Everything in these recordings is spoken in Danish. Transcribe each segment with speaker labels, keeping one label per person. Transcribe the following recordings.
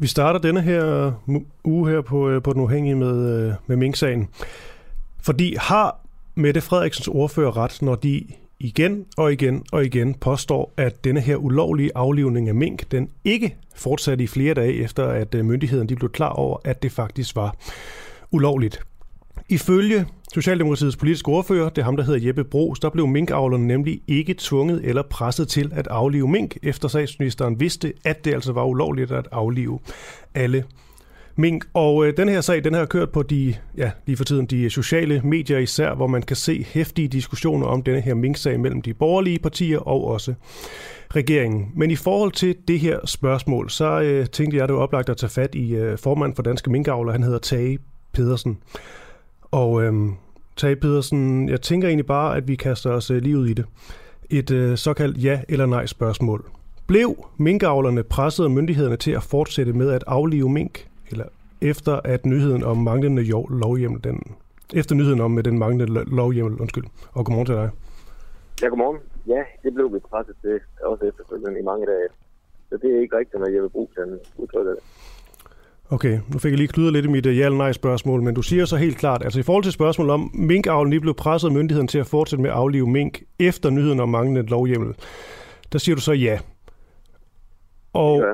Speaker 1: Vi starter denne her uge her på, øh, på Den Uafhængige med, øh, med Mink-sagen. Fordi har Mette Frederiksens ordfører ret, når de igen og igen og igen påstår, at denne her ulovlige aflivning af mink, den ikke fortsatte i flere dage efter, at øh, myndighederne de blev klar over, at det faktisk var ulovligt. Ifølge Socialdemokratiets politiske ordfører, det er ham, der hedder Jeppe Bros, der blev minkavlerne nemlig ikke tvunget eller presset til at aflive mink, efter statsministeren vidste, at det altså var ulovligt at aflive alle mink. Og øh, den her sag, den har kørt på de, ja, lige for tiden de øh, sociale medier især, hvor man kan se hæftige diskussioner om denne her mink-sag mellem de borgerlige partier og også regeringen. Men i forhold til det her spørgsmål, så øh, tænkte jeg, at det var oplagt at tage fat i øh, formand for Danske Minkavler. Han hedder Tage Pedersen. Og øh, Tage Pedersen, jeg tænker egentlig bare, at vi kaster os øh, lige ud i det. Et øh, såkaldt ja eller nej spørgsmål. Blev minkavlerne presset af myndighederne til at fortsætte med at aflive mink, eller efter at nyheden om manglende lovhjemmel, den, efter nyheden om med den manglende lovhjemmel, undskyld, og godmorgen til dig.
Speaker 2: Ja, godmorgen. Ja, det blev vi presset til, også efterfølgende i mange dage. Så det er ikke rigtigt, når jeg vil bruge den udtrykker det.
Speaker 1: Okay, nu fik jeg lige kludret lidt i mit uh, ja eller nej spørgsmål, men du siger så helt klart, altså i forhold til spørgsmålet om minkavlen lige blev presset af myndigheden til at fortsætte med at aflive mink efter nyheden om manglende lovhjemmel, der siger du så ja. Og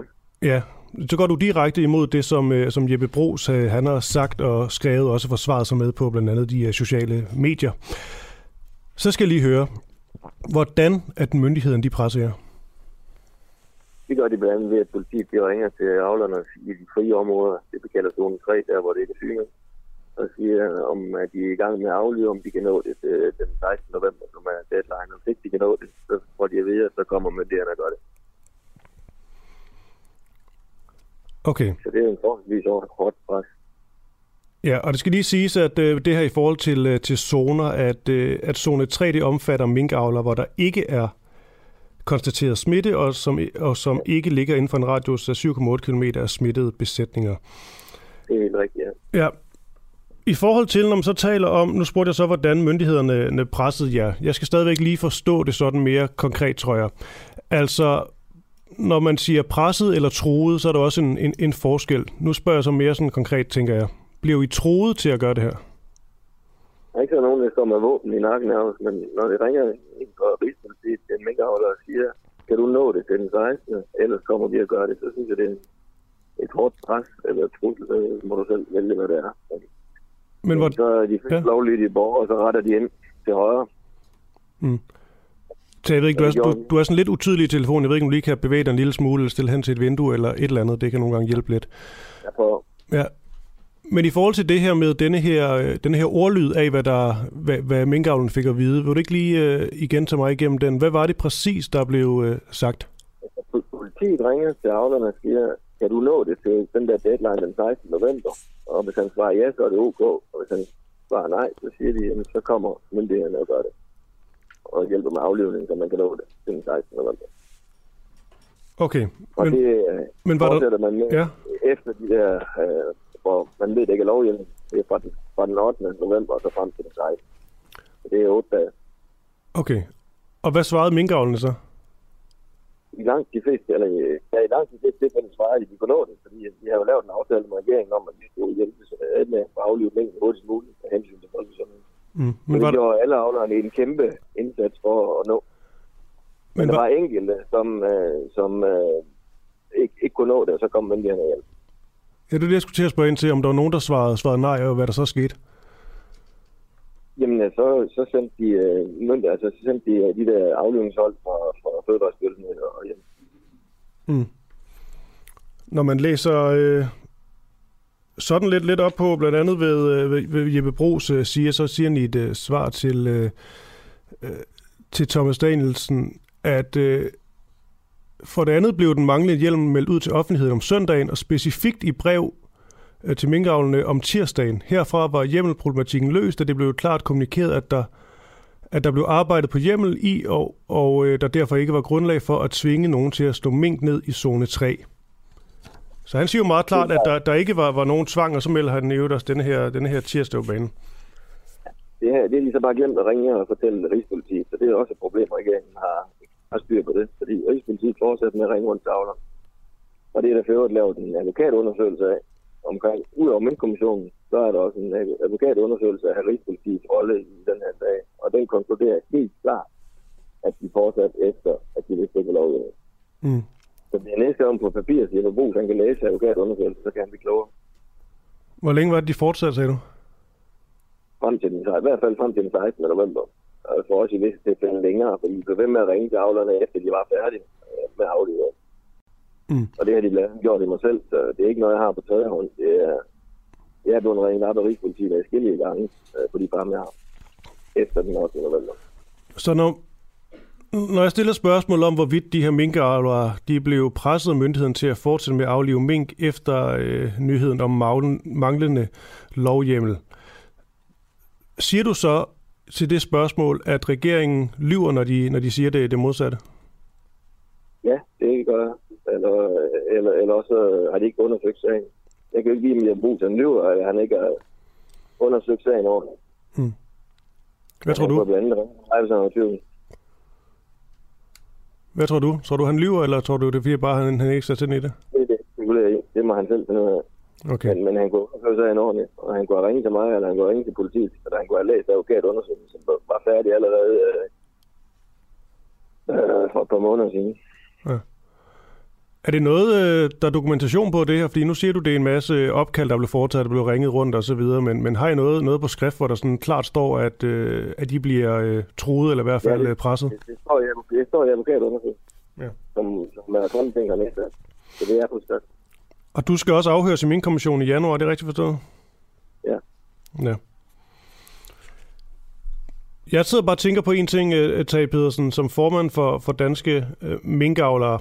Speaker 1: ja, ja så går du direkte imod det, som, øh, som Jeppe Bros øh, han har sagt og skrevet, og også forsvaret sig med på blandt andet de øh, sociale medier. Så skal jeg lige høre, hvordan at myndigheden de presser jer?
Speaker 2: Det gør de blandt andet ved, at politiet de ringer til aflanderne i de frie områder. Det vi kalder zone 3, der hvor det ikke er synet. Og siger, om at de er i gang med at aflive, om de kan nå det den 16. november, som er deadline. Og hvis de kan nå det, så får de at vide, at så kommer myndighederne og gør det.
Speaker 1: Okay.
Speaker 2: Så det er en forholdsvis hårdt pres.
Speaker 1: Ja, og det skal lige siges, at øh, det her i forhold til, øh, til zoner, at, øh, at zone 3 det omfatter minkavler, hvor der ikke er konstateret smitte, og som, og som ikke ligger inden for en radius af 7,8 km af smittede besætninger.
Speaker 2: Det er helt rigtigt, ja.
Speaker 1: ja. I forhold til, når man så taler om, nu spurgte jeg så, hvordan myndighederne pressede jer. Jeg skal stadigvæk lige forstå det sådan mere konkret, tror jeg. Altså, når man siger presset eller troet, så er der også en, en, en forskel. Nu spørger jeg så mere sådan konkret, tænker jeg. Bliver I troet til at gøre det her?
Speaker 2: Der er ikke så nogen, der står med våben i nakken af os, men når det ringer ind på Rigspolitiet til en minkavler og siger, kan du nå det til den 16. ellers kommer vi at gøre det, så synes jeg, det er et hårdt pres eller et trussel, må du selv vælge, hvad det er. Men hvor... Så er de ja. lovlige borgere, og så retter de ind til højre.
Speaker 1: Mm. Så jeg ved ikke, du er, du, du er sådan lidt utydelig i telefonen. Jeg ved ikke, om du lige kan bevæge dig en lille smule, eller stille hen til et vindue, eller et eller andet. Det kan nogle gange hjælpe lidt.
Speaker 2: Jeg prøver.
Speaker 1: Ja, men i forhold til det her med denne her, øh, denne her ordlyd af, hvad, der, hvad, hvad minkavlen fik at vide, vil du ikke lige uh, igen tage mig igennem den? Hvad var det præcis, der blev uh, sagt?
Speaker 2: Politiet ringer til avlerne og siger, kan du nå det til den der deadline den 16. november? Og hvis han svarer ja, så er det ok. Og hvis han svarer nej, så siger de, jamen, så kommer myndighederne og gør det. Og hjælper med aflivningen, så man kan nå det til den 16. november.
Speaker 1: Okay.
Speaker 2: Og men, det
Speaker 1: men
Speaker 2: var der... man med ja. efter de der uh, hvor man ved, det ikke er lovhjælp. Det er fra den, fra den 8. november og så frem til den 16. Så det er 8 dage.
Speaker 1: Okay. Og hvad svarede minkavlene så?
Speaker 2: I langt de fleste, eller ja, i langt de fleste tilfælde svarede de, at de kunne nå det, fordi de har jo lavet en aftale med regeringen om, at de skulle hjælpe med at aflive mængden hurtigst muligt af hensyn til folkesundheden. Mm. Men det gjorde alle avlerne en kæmpe indsats for at nå. Men, Men der var enkelte, som, øh, som øh, ikke, ikke kunne nå det, og så kom myndighederne hjælp.
Speaker 1: Ja, det er det, jeg skulle til at spørge ind til, om der var nogen, der svarede, svarede nej, og hvad der så skete.
Speaker 2: Jamen, så, så sendte de, øh, altså, så sendte de øh, de der aflønningshold fra, fra Fødevarestyrelsen og hjem. Mm.
Speaker 1: Når man læser øh, sådan lidt, lidt op på, blandt andet ved, øh, ved, ved Jeppe Bros øh, siger, så siger han i et øh, svar til, øh, øh, til Thomas Danielsen, at øh, for det andet blev den manglende hjelm meldt ud til offentligheden om søndagen, og specifikt i brev øh, til minkavlene om tirsdagen. Herfra var hjemmelproblematikken løst, og det blev klart kommunikeret, at der at der blev arbejdet på hjemmel i, og, og øh, der derfor ikke var grundlag for at tvinge nogen til at stå mink ned i zone 3. Så han siger jo meget klart, at der, der ikke var, var nogen tvang, og så melder han øvrigt også denne her, denne her tirsdag på banen.
Speaker 2: Det, her, det er lige så bare glemt at ringe og fortælle Rigspolitiet, så det er også et problem, at regeringen har, har styr på det, fordi Rigspolitiet fortsætter med at ringe rundt til avlerne. Og det er der for øvrigt lavet en advokatundersøgelse af omkring, ud over Møntkommissionen, så er der også en advokatundersøgelse af Rigspolitiets rolle i den her sag, og den konkluderer helt klart, at de fortsat efter, at de vil ikke lovgivning. Mm. Så det er næste gang på papir, siger Brugs, han kan læse advokatundersøgelsen, så kan han blive klogere.
Speaker 1: Hvor længe var det, de fortsatte, sagde du?
Speaker 2: Frem til den, i hvert fald frem til den 16. november. Og for os i visse tilfælde længere, fordi de blev ved med at ringe til avlerne, efter de var færdige øh, med aflevering. Mm. Og det har de gjort i mig selv, så det er ikke noget, jeg har på tredje hånd. Det er, jeg er blevet ringet op af Rigspolitiet af skille gange de farme, jeg har efter den 8. november.
Speaker 1: Så når, når jeg stiller spørgsmål om, hvorvidt de her minkavlere de blev presset af myndigheden til at fortsætte med at aflive mink efter øh, nyheden om manglende lovhjemmel, siger du så til det spørgsmål, at regeringen lyver, når de, når de siger det, det modsatte?
Speaker 2: Ja, det gør jeg. Eller, eller, eller også har de ikke undersøgt sagen. Jeg kan jo ikke give dem, at Brugs han lyver, at han ikke har undersøgt sagen ordentligt. Hmm.
Speaker 1: Hvad tror du?
Speaker 2: Blandt andet,
Speaker 1: hvad tror du? Tror du, han lyver, eller tror du, det er bare, han, han ikke sætter ind i det?
Speaker 2: Det er det, det, det må han selv finde ud af. Okay. Men, men han kunne have en ordentligt, og han kunne have ringet til mig, eller han kunne have ringet til politiet, eller han kunne have læst advokatundersøgelsen, som var færdig allerede øh, øh, for et par måneder siden. Ja.
Speaker 1: Er det noget, øh, der er dokumentation på det her? Fordi nu siger du, det er en masse opkald, der blev foretaget, der blev ringet rundt og så videre, men, men har I noget, noget på skrift, hvor der sådan klart står, at, øh, at de bliver øh, truet, eller i hvert fald ja, det, øh, presset?
Speaker 2: Det, det, står i, det står i advokatundersøgelsen, ja. som, som er kontingerne efter. Så det er på skrift.
Speaker 1: Og du skal også afhøres i min kommission i januar, er det rigtigt forstået?
Speaker 2: Ja.
Speaker 1: Ja. Jeg sidder bare og tænker på en ting, Tage Pedersen, som formand for, for danske øh, minkavlere.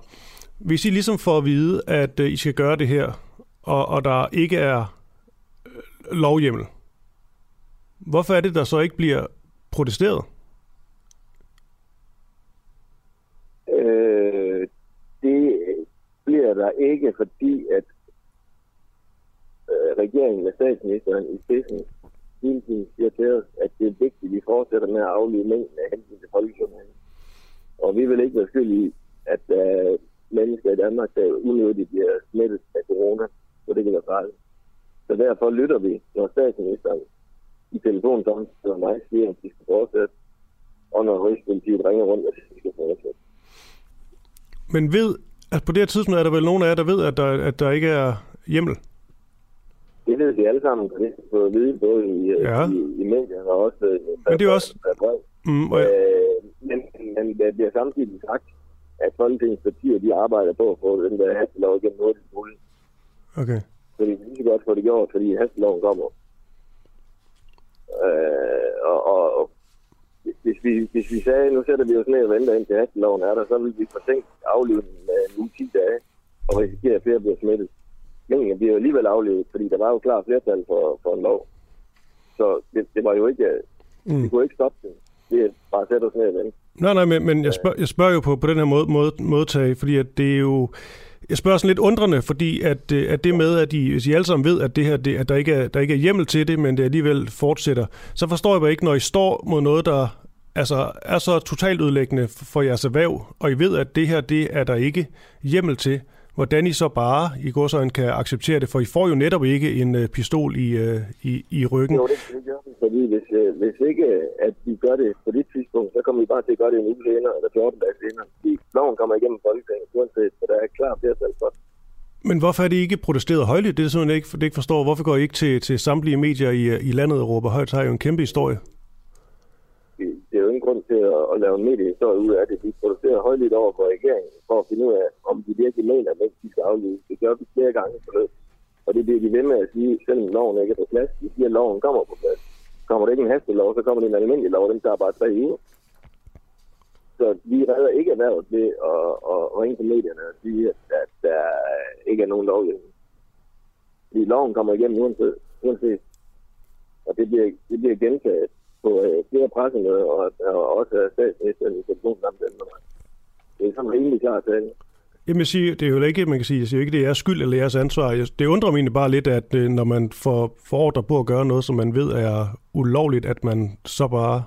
Speaker 1: Hvis I ligesom får at vide, at øh, I skal gøre det her, og, og der ikke er øh, lovhjemmel, hvorfor er det, der så ikke bliver protesteret?
Speaker 2: Øh, det bliver der ikke, fordi at øh, regeringen med statsministeren i spidsen hele tiden siger til os, at det er vigtigt, at vi fortsætter med at aflive mængden af hensyn til folkesundheden. Og vi vil ikke være skyld i, at øh, mennesker i Danmark, der unødigt bliver smittet af corona, så det kan være farligt. Så derfor lytter vi, når statsministeren i telefonsamtalen mig siger, at de skal fortsætte, og når Rigspolitiet ringer rundt, at de skal fortsætte.
Speaker 1: Men ved, at på det her tidspunkt er der vel nogen af jer, der ved, at der, at der ikke er hjemmel?
Speaker 2: Det ved vi alle sammen, det er på at vide, både i, ja. i, i medierne og også... Øh,
Speaker 1: men det er også...
Speaker 2: Mm, og ja. øh, men, men det bliver samtidig sagt, at Folketingets partier, de arbejder på at få den der hastelov igennem hurtigt muligt.
Speaker 1: Okay.
Speaker 2: Så vi kan lige så godt få det gjort, fordi hasteloven kommer. Øh, og, og, og hvis, vi, hvis vi sagde, nu sætter vi os ned og venter ind til hasteloven er der, så vil vi forsinke aflivningen med en uge 10 dage og risikere, at flere bliver smittet. Men bliver jo alligevel aflevet, fordi der var jo klar flertal for, for en lov. Så det, det var jo ikke, mm. vi kunne ikke stoppe det. Det er bare at sætte os ned og vente.
Speaker 1: Nej, nej, men, men jeg, spørger, jeg spørger jo på, på den her måde, måde, modtag, fordi at det er jo... Jeg spørger sådan lidt undrende, fordi at, øh, at det med, at I, hvis I alle sammen ved, at, det her, det, at der, ikke er, der ikke er hjemmel til det, men det alligevel fortsætter, så forstår jeg bare ikke, når I står mod noget, der altså, er så totalt ødelæggende for jeres erhverv, og I ved, at det her, det er der ikke hjemmel til, hvordan I så bare i går så kan acceptere det, for I får jo netop ikke en uh, pistol i, uh, i, i ryggen.
Speaker 2: Jo, det, det gør vi, fordi hvis, uh, hvis ikke at vi gør det på det tidspunkt, så kommer vi bare til at gøre det en uge senere, eller 14 dage senere. Fordi loven kommer igennem Folketinget, uanset, så der er klar flertal for det.
Speaker 1: Men hvorfor er det ikke protesteret højligt? Det er simpelthen ikke, det ikke forstår. Hvorfor går I ikke til, til samtlige medier i, i landet og råber højt? Så har jo en kæmpe historie vi,
Speaker 2: det er jo ingen grund til at, at lave en mediehistorie ud af det. Vi producerer højligt over for regeringen for at finde ud af, om de virkelig mener, at de skal aflyse. Det gør vi flere gange på løb. Og det bliver de ved med at sige, selvom loven ikke er på plads. De siger, at loven kommer på plads. Kommer det ikke en hastelov, så kommer det en almindelig lov. Den tager bare tre uger. Så vi redder ikke erhvervet ved at, at ringe til medierne og sige, at der ikke er nogen lovgivning. Fordi loven kommer igennem uanset. uanset. Og det bliver, det bliver gentaget på øh, flere pressemøder, og, og også statsministeren i telefonsamtalen. Det er sådan rimelig klart tale.
Speaker 1: Jamen jeg siger, det er jo ikke, man kan sige, jeg siger ikke, det er skyld eller jeres ansvar. Det undrer mig egentlig bare lidt, at øh, når man får, får ordre på at gøre noget, som man ved er ulovligt, at man så bare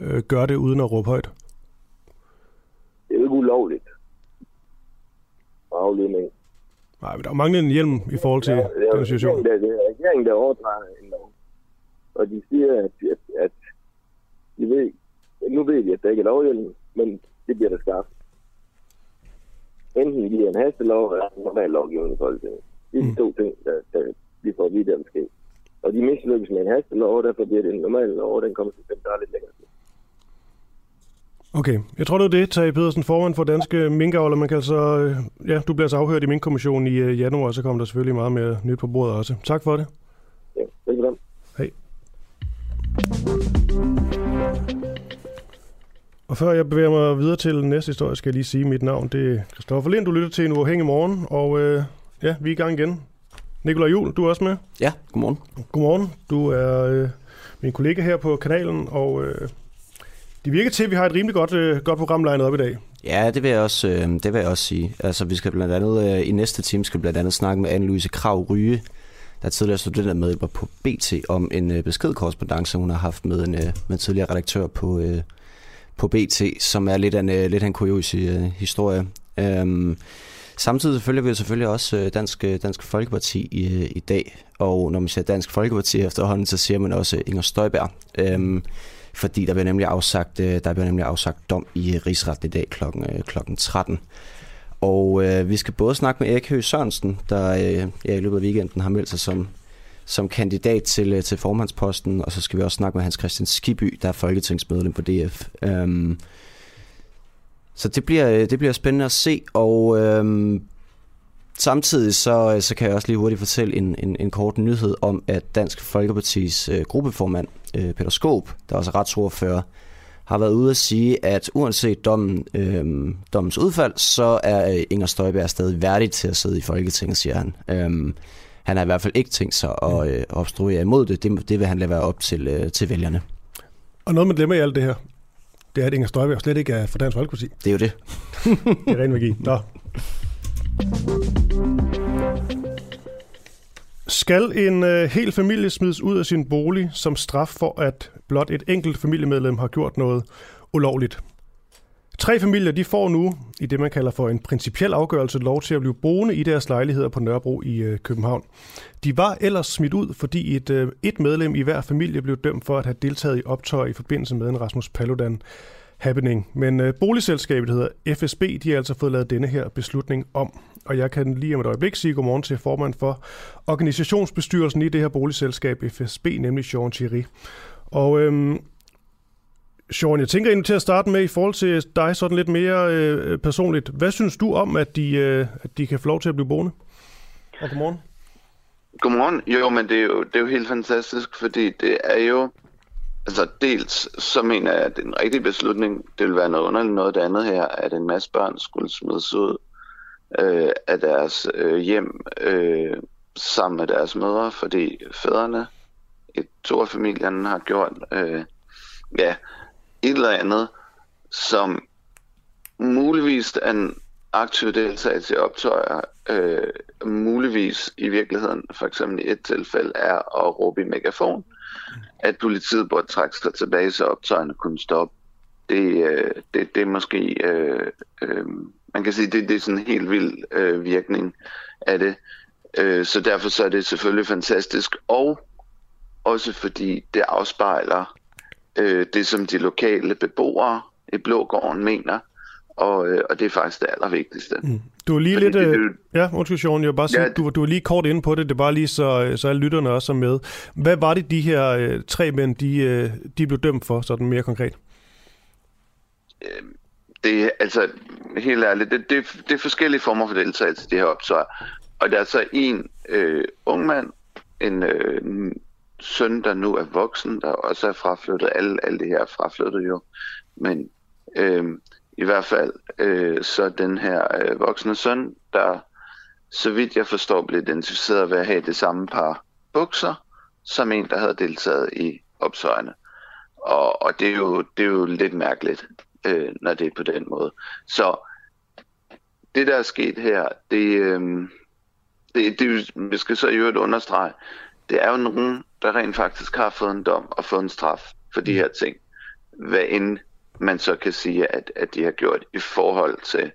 Speaker 1: øh, gør det uden at råbe højt.
Speaker 2: Det er jo ikke ulovligt. Afledning.
Speaker 1: Nej, men der er manglet en hjelm i forhold til ja, det er, den situation.
Speaker 2: Det er, det er regeringen, der overdrager en lov. Og de siger, at, at, at de ved, nu ved de, at der ikke er lovhjelm, men det bliver der skabt enten via en hastelov eller en normal lovgivning i Folketinget. Det er de mm. to ting, der, der vi får at vide, der vil ske. Og de mislykkes med en hastelov, og derfor bliver det en normal lov, og den kommer til at lidt længere tid.
Speaker 1: Okay, jeg tror det er det, Tage Pedersen, formand for Danske Minkavler. Man kan altså, øh, ja, du bliver altså afhørt i Minkkommissionen i uh, januar, og så kommer der selvfølgelig meget mere nyt på bordet også. Tak for det.
Speaker 2: Ja, velkommen.
Speaker 1: Og før jeg bevæger mig videre til næste historie, skal jeg lige sige mit navn. Det er Christoffer Lind, du lytter til en uafhængig morgen, og øh, ja, vi er i gang igen. Nikolaj Jul, du er også med?
Speaker 3: Ja, godmorgen.
Speaker 1: Godmorgen. Du er øh, min kollega her på kanalen, og øh, det virker til, at vi har et rimelig godt, øh, godt program legnet op i dag.
Speaker 3: Ja, det vil jeg også, øh, det vil jeg også sige. Altså, vi skal blandt andet øh, i næste time skal blandt andet snakke med Anne-Louise Krav Ryge, der tidligere tidligere studentermedhjælper på BT, om en øh, beskedkorrespondence, hun har haft med en, øh, med en tidligere redaktør på, øh, på BT, som er lidt af en, øh, lidt af en kurios øh, historie. Øhm, samtidig følger vi selvfølgelig også uh, Dansk, øh, Dansk Folkeparti i, i dag, og når man siger Dansk Folkeparti efterhånden, så siger man også Inger Støjberg. Øhm, fordi der bliver nemlig afsagt, der bliver nemlig afsagt dom i rigsretten i dag klokken, klokken 13. Og øh, vi skal både snakke med Erik Høgh Sørensen, der øh, ja, i løbet af weekenden har meldt sig som som kandidat til, øh, til formandsposten, og så skal vi også snakke med Hans Christian Skiby, der er folketingsmedlem på DF. Øhm, så det bliver, øh, det bliver spændende at se, og øhm, samtidig så, øh, så kan jeg også lige hurtigt fortælle en, en, en kort nyhed om, at Dansk Folkepartis øh, gruppeformand, øh, Peter Skåb, der også er retsordfører, har været ude at sige, at uanset dommen, øh, dommens udfald, så er Inger Støjberg stadig værdig til at sidde i Folketinget, siger han. Øh, han har i hvert fald ikke tænkt sig at øh, obstruere imod det. det. Det vil han lade være op til, øh, til vælgerne.
Speaker 1: Og noget, man glemmer i alt det her, det er, at Inger Støjberg slet ikke er for Dansk Folkeparti.
Speaker 3: Det er jo det.
Speaker 1: det er ren magi. Nå. Skal en øh, hel familie smides ud af sin bolig som straf for, at blot et enkelt familiemedlem har gjort noget ulovligt? Tre familier de får nu, i det man kalder for en principiel afgørelse, lov til at blive boende i deres lejligheder på Nørrebro i øh, København. De var ellers smidt ud, fordi et, øh, et medlem i hver familie blev dømt for at have deltaget i optøj i forbindelse med en Rasmus Paludan happening. Men øh, boligselskabet, der hedder FSB, de har altså fået lavet denne her beslutning om. Og jeg kan lige om et øjeblik sige godmorgen til formand for organisationsbestyrelsen i det her boligselskab, FSB, nemlig Jean Thierry. Og øhm, Sean, jeg tænker egentlig til at starte med i forhold til dig sådan lidt mere øh, personligt. Hvad synes du om, at de, øh, at de kan få lov til at blive boende? Og godmorgen.
Speaker 4: Godmorgen. Jo, men det er jo, det er jo helt fantastisk, fordi det er jo... Altså dels, så mener jeg, at det er en rigtig beslutning. Det vil være noget underligt noget det andet her, at en masse børn skulle smides ud øh, af deres øh, hjem øh, sammen med deres mødre, fordi fædrene i to af familierne har gjort... Øh, ja, et eller andet, som muligvis er en aktiv deltagelse i optøjer, øh, muligvis i virkeligheden, for eksempel i et tilfælde, er at råbe i megafon, at politiet burde trække sig tilbage, så optøjerne kunne stoppe. Det, øh, det, det er måske, øh, øh, man kan sige, det, det er sådan en helt vild øh, virkning af det. Øh, så derfor så er det selvfølgelig fantastisk, og også fordi det afspejler øh, det, som de lokale beboere i Blågården mener, og, øh, og det er faktisk det allervigtigste. Mm.
Speaker 1: Du er lige Fordi lidt... Det, øh, ja, undskyld, Sean, jeg vil bare sige, ja, du, du er lige kort inde på det, det er bare lige så, så alle lytterne også er med. Hvad var det, de her øh, tre mænd, de, øh, de blev dømt for, sådan mere konkret?
Speaker 4: Øh, det altså, helt ærligt, det, det, det er forskellige former for deltagelse, de her optøjer. Og der er så en øh, ung mand, en øh, søn, der nu er voksen, der også er fraflyttet. Alle, alle det her er fraflyttet jo. Men øh, i hvert fald øh, så den her øh, voksne søn, der så vidt jeg forstår blev identificeret ved at have det samme par bukser, som en, der havde deltaget i opsøjene. Og, og det, er jo, det er jo lidt mærkeligt, øh, når det er på den måde. Så det, der er sket her, det, øh, det, det vi skal så i øvrigt understrege, det er jo nogen, der rent faktisk har fået en dom og fået en straf for de her ting. Hvad end man så kan sige, at, at de har gjort i forhold til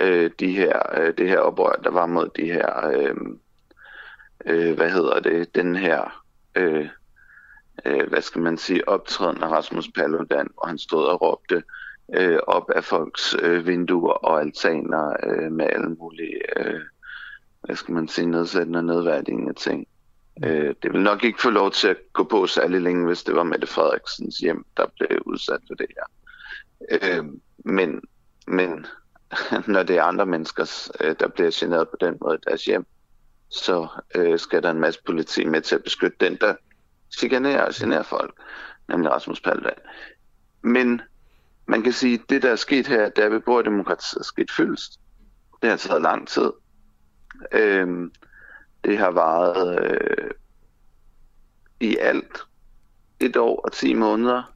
Speaker 4: øh, de her, øh, det her oprør, der var mod de her, øh, øh, hvad hedder det, den her, øh, øh, hvad skal man sige, optræden af Rasmus Paludan, hvor han stod og råbte øh, op af folks øh, vinduer og altaner øh, med alle mulige, øh, hvad skal man sige, nedsættende og nedværdigende ting. Øh, det vil nok ikke få lov til at gå på særlig længe, hvis det var Mette Frederiksens hjem, der blev udsat for det her. Øh, men, men når det er andre mennesker, øh, der bliver generet på den måde i deres hjem, så øh, skal der en masse politi med til at beskytte den, der chikanerer og generer folk, nemlig Rasmus Paludan. Men man kan sige, at det, der er sket her, der ved beboerdemokratiet er sket fyldst. Det har taget lang tid. Øh, det har varet øh, i alt et år og 10 måneder,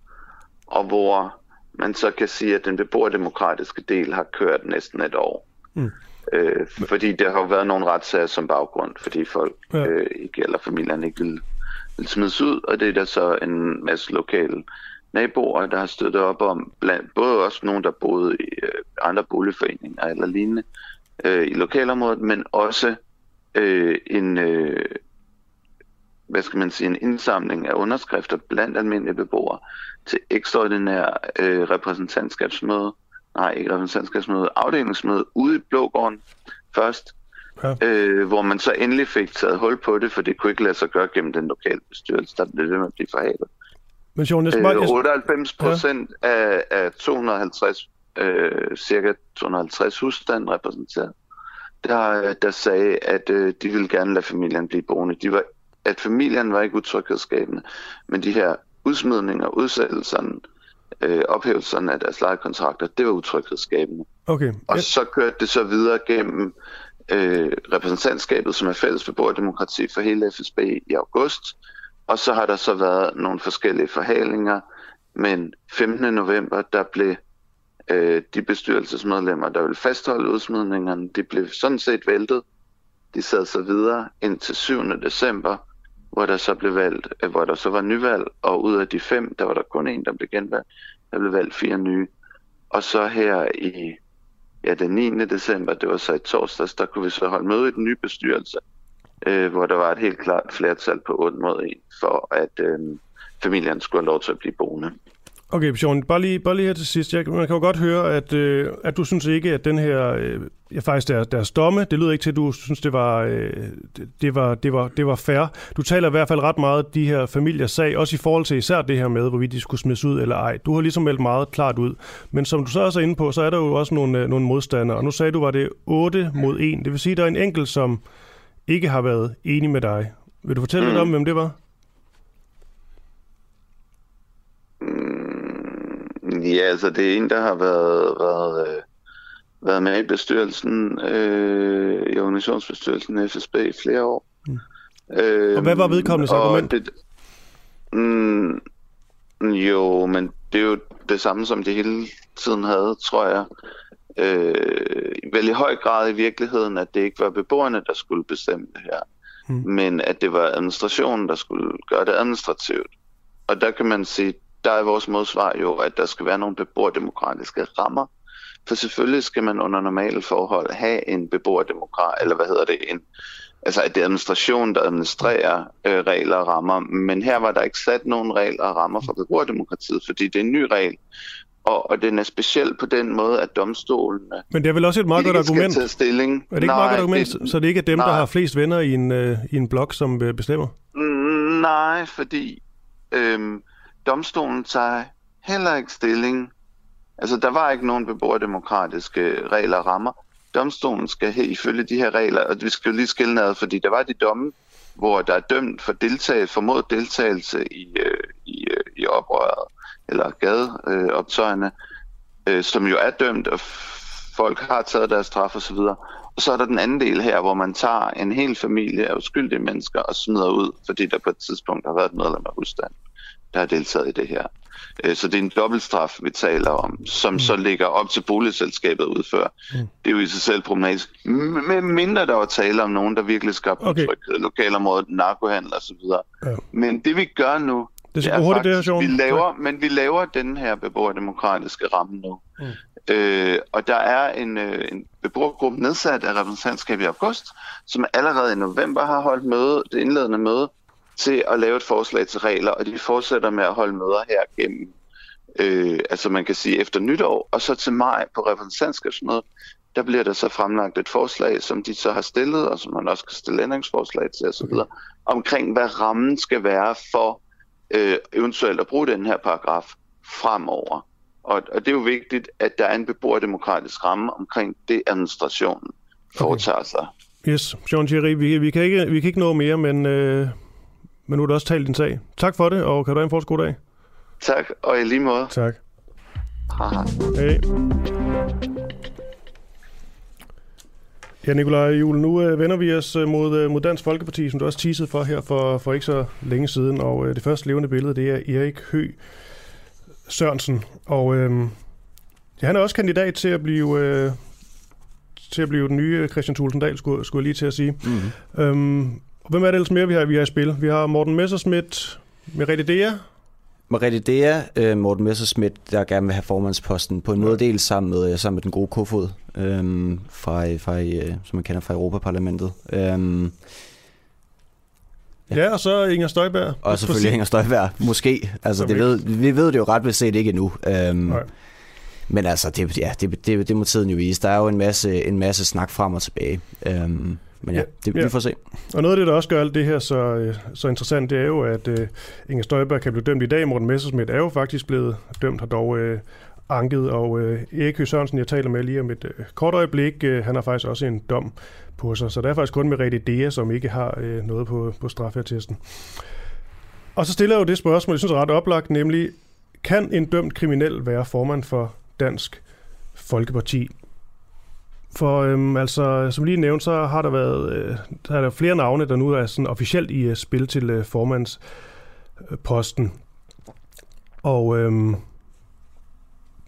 Speaker 4: og hvor man så kan sige, at den beboerdemokratiske del har kørt næsten et år. Mm. Øh, fordi der har jo været nogle retssager som baggrund, fordi folk ja. øh, ikke, eller familien ikke vil, vil smides ud, og det er der så en masse lokale naboer, der har støttet op om, blandt, både også nogen, der boede i øh, andre boligforeninger eller lignende øh, i lokalområdet, men også øh, en, øh, hvad skal man sige, en indsamling af underskrifter blandt almindelige beboere til ekstraordinær øh, repræsentantskabsmøde, nej ikke repræsentantskabsmøde, afdelingsmøde ude i Blågården først, ja. øh, hvor man så endelig fik taget hul på det, for det kunne ikke lade sig gøre gennem den lokale bestyrelse, der blev ved med at blive forhalet. Men Sean, jeg øh, 98 procent ja. af, af 250, øh, cirka 250 husstand repræsenteret, der, der sagde, at øh, de ville gerne lade familien blive boende. De var, at familien var ikke utryghedsskabende, men de her udsmidninger, udsættelserne, øh, ophævelserne af deres lejekontrakter, det var utryghedsskabende.
Speaker 1: Okay.
Speaker 4: Og så kørte det så videre gennem øh, repræsentantskabet, som er fælles beboerdemokrati for hele FSB i august, og så har der så været nogle forskellige forhalinger, men 15. november, der blev øh, de bestyrelsesmedlemmer, der ville fastholde udsmidningerne, de blev sådan set væltet. De sad så videre indtil 7. december, hvor der så blev valgt, øh, hvor der så var nyvalg, og ud af de fem, der var der kun en, der blev genvalgt. Der blev valgt fire nye. Og så her i ja, den 9. december, det var så i torsdags, der kunne vi så holde møde i den nye bestyrelse, øh, hvor der var et helt klart flertal på 8 mod 1, for at øh, familien skulle have lov til at blive boende.
Speaker 1: Okay, Bjørn, bare lige, bare lige her til sidst. Jeg, man kan jo godt høre, at, øh, at du synes ikke, at den her, øh, ja, faktisk deres, deres domme, det lyder ikke til, at du synes, det var, øh, det, var, det, var, det var fair. Du taler i hvert fald ret meget de her familiers sag, også i forhold til især det her med, hvorvidt de skulle smides ud eller ej. Du har ligesom meldt meget klart ud. Men som du så også er inde på, så er der jo også nogle, øh, nogle modstandere. Og nu sagde du, var det 8 mod 1. Det vil sige, at der er en enkelt, som ikke har været enig med dig. Vil du fortælle mm. lidt om, hvem det var?
Speaker 4: Ja, altså det er en, der har været, været, øh, været med i bestyrelsen, øh, i organisationsbestyrelsen FSB i flere år. Mm.
Speaker 1: Øh, og hvad var vedkommendes argument? Det,
Speaker 4: mm, jo, men det er jo det samme, som det hele tiden havde, tror jeg. Øh, vel i høj grad i virkeligheden, at det ikke var beboerne, der skulle bestemme det her, mm. men at det var administrationen, der skulle gøre det administrativt. Og der kan man sige, der er vores modsvar jo, at der skal være nogle beboerdemokratiske rammer. For selvfølgelig skal man under normale forhold have en beboerdemokrat, eller hvad hedder det, en, altså at det er administration, der administrerer øh, regler og rammer. Men her var der ikke sat nogen regler og rammer for beboerdemokratiet, fordi det er en ny regel. Og, og den er speciel på den måde, at domstolene...
Speaker 1: Men det er vel også et meget godt argument?
Speaker 4: Tage stilling.
Speaker 1: Er det ikke nej, meget godt argument, det, så det ikke er dem, nej. der har flest venner i en, øh, i en blok, som øh, bestemmer?
Speaker 4: Mm, nej, fordi... Øh, domstolen tager heller ikke stilling. Altså, der var ikke nogen beboerdemokratiske regler og rammer. Domstolen skal her, ifølge de her regler, og vi skal jo lige skille ned, fordi der var de domme, hvor der er dømt for deltagelse, formodet deltagelse i, øh, i, øh, i oprøret, eller gadeoptøjerne, øh, som jo er dømt, og folk har taget deres straf osv. Og så er der den anden del her, hvor man tager en hel familie af uskyldige mennesker og smider ud, fordi der på et tidspunkt har været et medlem af husstanden. der har deltaget i det her. Øh, så det er en dobbeltstraf, vi taler om, som mm. så ligger op til boligselskabet at udføre. Mm. Det er jo i sig selv problematisk. Med mindre der var tale om nogen, der virkelig skabte okay. tryghed, lokalområdet, narkohandel osv. Ja. Men det vi gør nu,
Speaker 1: det, det er hurtigt, det her,
Speaker 4: vi laver, men vi laver den her beboerdemokratiske ramme nu. Mm. Øh, og der er en, øh, en beboergruppe nedsat af repræsentantskab i august, som allerede i november har holdt møde, det indledende møde, til at lave et forslag til regler, og de fortsætter med at holde møder her gennem, øh, altså man kan sige efter nytår, og så til maj på repræsentantskabsmødet, der bliver der så fremlagt et forslag, som de så har stillet, og som man også kan stille ændringsforslag til osv., okay. omkring hvad rammen skal være for øh, eventuelt at bruge den her paragraf fremover. Og, og det er jo vigtigt, at der er en beboerdemokratisk ramme omkring det, administrationen foretager okay. sig.
Speaker 1: Yes, Jean Thierry, vi, vi, kan ikke, vi kan ikke nå mere, men, øh, men nu er det også talt din sag. Tak for det, og kan du have en fortsat god dag.
Speaker 4: Tak, og i lige måde.
Speaker 1: Tak.
Speaker 4: Hej.
Speaker 1: Hej. Ja, Nikolaj Jule, nu øh, vender vi os øh, mod, øh, mod Dansk Folkeparti, som du også teasede for her for, for ikke så længe siden, og det første levende billede, det er Erik Hø Sørensen, og øh, ja, han er også kandidat til at blive... Øh, til at blive den nye Christian Thulsen Dahl, skulle, skulle jeg lige til at sige. Mm-hmm. Øhm, hvem er det ellers mere, vi har, vi har i spil? Vi har Morten Messerschmidt, Merete Dea.
Speaker 3: Merete Dea, øh, Morten Messerschmidt, der gerne vil have formandsposten på en måde del sammen med, øh, sammen med den gode Kofod, øh, fra, fra, øh, som man kender fra Europaparlamentet. Øh,
Speaker 1: Ja. ja, og så Inger Støjberg.
Speaker 3: Og selvfølgelig Inger Støjberg, måske. Altså, det ved, vi ved det jo ret beset ikke endnu. Øhm, men altså, det, ja, det, det, det må tiden jo vise. Der er jo en masse, en masse snak frem og tilbage. Øhm, men ja, det, ja. vi får se.
Speaker 1: Og noget af det, der også gør alt det her så, øh, så interessant, det er jo, at uh, Inger Støjberg kan blive dømt i dag. Morten Messersmith er jo faktisk blevet dømt, har dog uh, anket. Og uh, Erik Høgh Sørensen, jeg taler med lige om et uh, kort øjeblik, uh, han har faktisk også en dom på sig. Så der er faktisk kun med Redi Dea, som ikke har uh, noget på, på straffertesten. Og så stiller jeg jo det spørgsmål, jeg synes er ret oplagt, nemlig, kan en dømt kriminel være formand for Dansk Folkeparti? For øhm, altså, som lige nævnt, så har der været øh, der er der flere navne, der nu er sådan officielt i uh, spil til uh, formandsposten. Og øhm,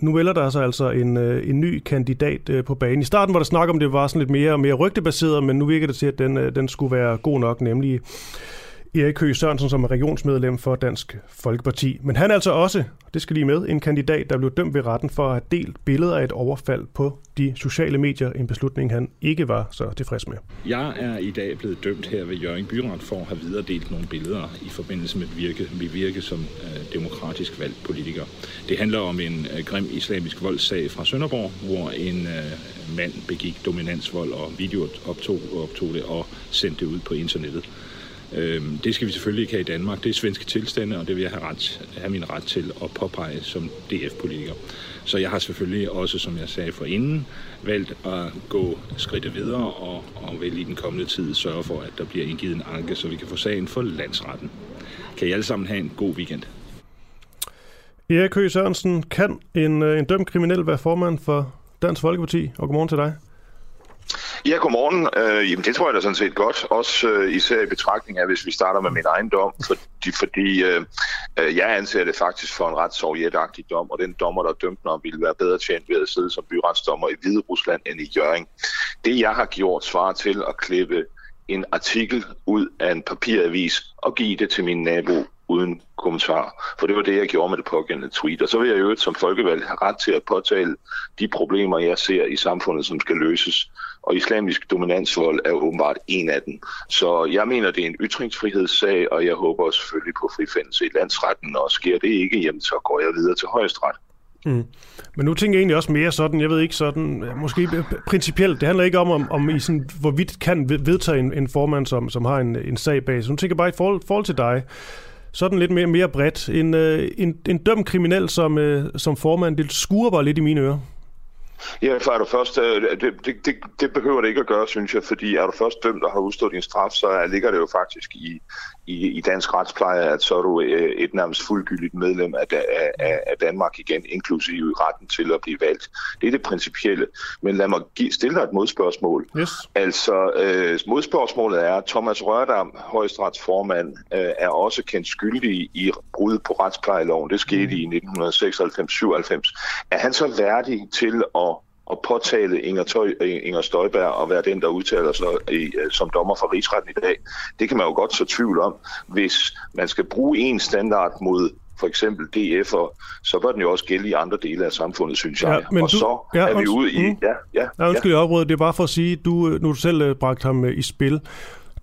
Speaker 1: nu vælger der sig altså en, øh, en ny kandidat øh, på banen. I starten var der snak om, det var sådan lidt mere, mere rygtebaseret, men nu virker det til, at den, øh, den skulle være god nok, nemlig Erik Høgh Sørensen, som er regionsmedlem for Dansk Folkeparti. Men han er altså også, det skal lige med, en kandidat, der blev dømt ved retten for at have delt billeder af et overfald på de sociale medier. En beslutning, han ikke var så tilfreds med.
Speaker 5: Jeg er i dag blevet dømt her ved Jørgen Byret for at have videredelt nogle billeder i forbindelse med virke, mit virke som øh, demokratisk valgt politiker. Det handler om en øh, grim islamisk voldssag fra Sønderborg, hvor en øh, mand begik dominansvold og videooptog optog det og sendte det ud på internettet. Øhm, det skal vi selvfølgelig ikke have i Danmark. Det er svenske tilstande, og det vil jeg have, ret, have min ret til at påpege som DF-politiker. Så jeg har selvfølgelig også, som jeg sagde for inden, valgt at gå skridtet videre og, og vil i den kommende tid sørge for, at der bliver indgivet en anke, så vi kan få sagen for landsretten. Kan I alle sammen have en god weekend.
Speaker 1: Erik Høgh Sørensen, kan en, øh, en dømt kriminel være formand for Dansk Folkeparti? Og godmorgen til dig.
Speaker 6: Ja, godmorgen. Øh, jamen, det tror jeg da sådan set godt. Også øh, især i betragtning af, hvis vi starter med min egen dom. Fordi, fordi øh, øh, jeg anser det faktisk for en ret sovjetagtig dom, og den dommer, der dømte mig, ville være bedre tjent ved at sidde som byretsdommer i Hvide Rusland end i Jøring. Det, jeg har gjort, svarer til at klippe en artikel ud af en papiravis og give det til min nabo uden kommentar. For det var det, jeg gjorde med det pågældende tweet. Og så vil jeg jo som folkevalg have ret til at påtale de problemer, jeg ser i samfundet, som skal løses. Og islamisk dominansvold er åbenbart en af dem. Så jeg mener, det er en ytringsfrihedssag, og jeg håber selvfølgelig på frifindelse i landsretten. Og sker det ikke, jamen, så går jeg videre til højesteret.
Speaker 1: Mm. Men nu tænker jeg egentlig også mere sådan, jeg ved ikke sådan, måske principielt, det handler ikke om, om, om I sådan, hvorvidt kan vedtage en, en formand, som, som har en, en sag bag. sig. nu tænker jeg bare i forhold, forhold til dig, sådan lidt mere, mere bredt. En, øh, en, en dømt kriminel som, øh, som formand, det skuer bare lidt i mine ører.
Speaker 7: Ja, for er du først, øh, det, det, det, det behøver det ikke at gøre, synes jeg, fordi er du først dømt og har udstået din straf, så ligger det jo faktisk i, i, i dansk retspleje, at så er du øh, et nærmest fuldgyldigt medlem af, af, af Danmark igen, inklusive retten til at blive valgt. Det er det principielle. Men lad mig give, stille dig et modspørgsmål.
Speaker 1: Yes.
Speaker 7: Altså, øh, modspørgsmålet er, at Thomas Rørdam, højesteretsformand, øh, er også kendt skyldig i brud på retsplejeloven. Det skete mm. i 1996-97. Er han så værdig til at at påtale Inger, Tøj, Inger Støjberg og være den, der udtaler sig i, øh, som dommer for rigsretten i dag. Det kan man jo godt så tvivl om. Hvis man skal bruge en standard mod for eksempel DF'er, så bør den jo også gælde i andre dele af samfundet, synes jeg. Ja, men og du, så ja, er vi ude i... Mm. Ja, ja,
Speaker 1: ja, undskyld, ja. jeg Det er bare for at sige, du, nu du selv uh, bragt ham i spil.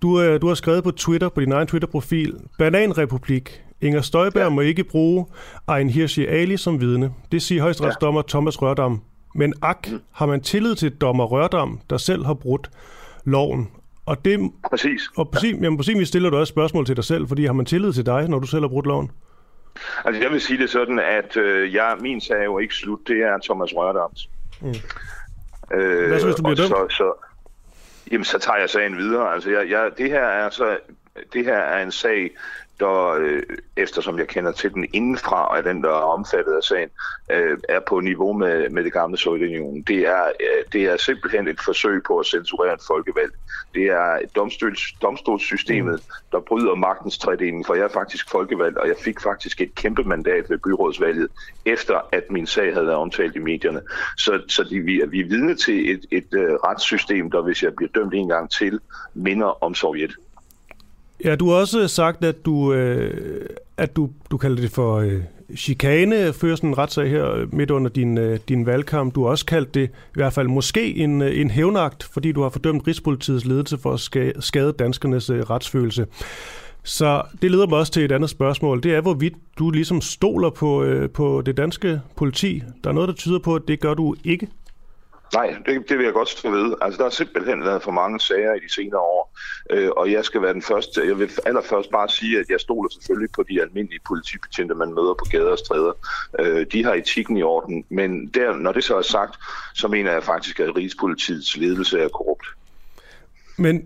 Speaker 1: Du, du har skrevet på Twitter, på din egen Twitter-profil, Bananrepublik. Inger Støjberg ja. må ikke bruge Ejn Hirsi Ali som vidne. Det siger højesteretsdommer ja. Thomas Rørdam men ak, mm. har man tillid til dommer Rørdam, der selv har brudt loven. Og det,
Speaker 7: præcis.
Speaker 1: Og præcis, ja. jamen, præcis stiller du også spørgsmål til dig selv, fordi har man tillid til dig, når du selv har brudt loven?
Speaker 7: Altså jeg vil sige det sådan, at øh, jeg, min sag er jo ikke slut, det er Thomas Rørdams. Mm.
Speaker 1: Øh, Hvad så, hvis du bliver dømt? Så,
Speaker 7: så, jamen, så tager jeg sagen videre. Altså, jeg, jeg, det her er så det her er en sag, der, øh, eftersom jeg kender til den indenfra, og den, der er omfattet af sagen, øh, er på niveau med, med det gamle Sovjetunionen. Det er, øh, det er simpelthen et forsøg på at censurere en folkevalg. Det er domstols, domstolssystemet, mm. der bryder magtens tredeling, for jeg er faktisk folkevalgt, og jeg fik faktisk et kæmpe mandat ved byrådsvalget, efter at min sag havde været omtalt i medierne. Så, så de, vi, er, vi er vidne til et, et, et uh, retssystem, der hvis jeg bliver dømt en gang til, minder om Sovjet.
Speaker 1: Ja, du har også øh, sagt, at du, øh, at du, du kalder det for øh, chikane, fører sådan en retssag her øh, midt under din, øh, din valgkamp. Du har også kaldt det i hvert fald måske en, øh, en hævnagt, fordi du har fordømt Rigspolitiets ledelse for at skade danskernes øh, retsfølelse. Så det leder mig også til et andet spørgsmål. Det er, hvorvidt du ligesom stoler på, øh, på det danske politi. Der er noget, der tyder på, at det gør du ikke.
Speaker 7: Nej, det, det vil jeg godt stå ved. Altså, der har simpelthen været for mange sager i de senere år, øh, og jeg skal være den første. Jeg vil allerførst bare sige, at jeg stoler selvfølgelig på de almindelige politibetjente, man møder på gader og stræder. Øh, de har etikken i orden, men der, når det så er sagt, så mener jeg faktisk, at Rigspolitiets ledelse er korrupt.
Speaker 1: Men,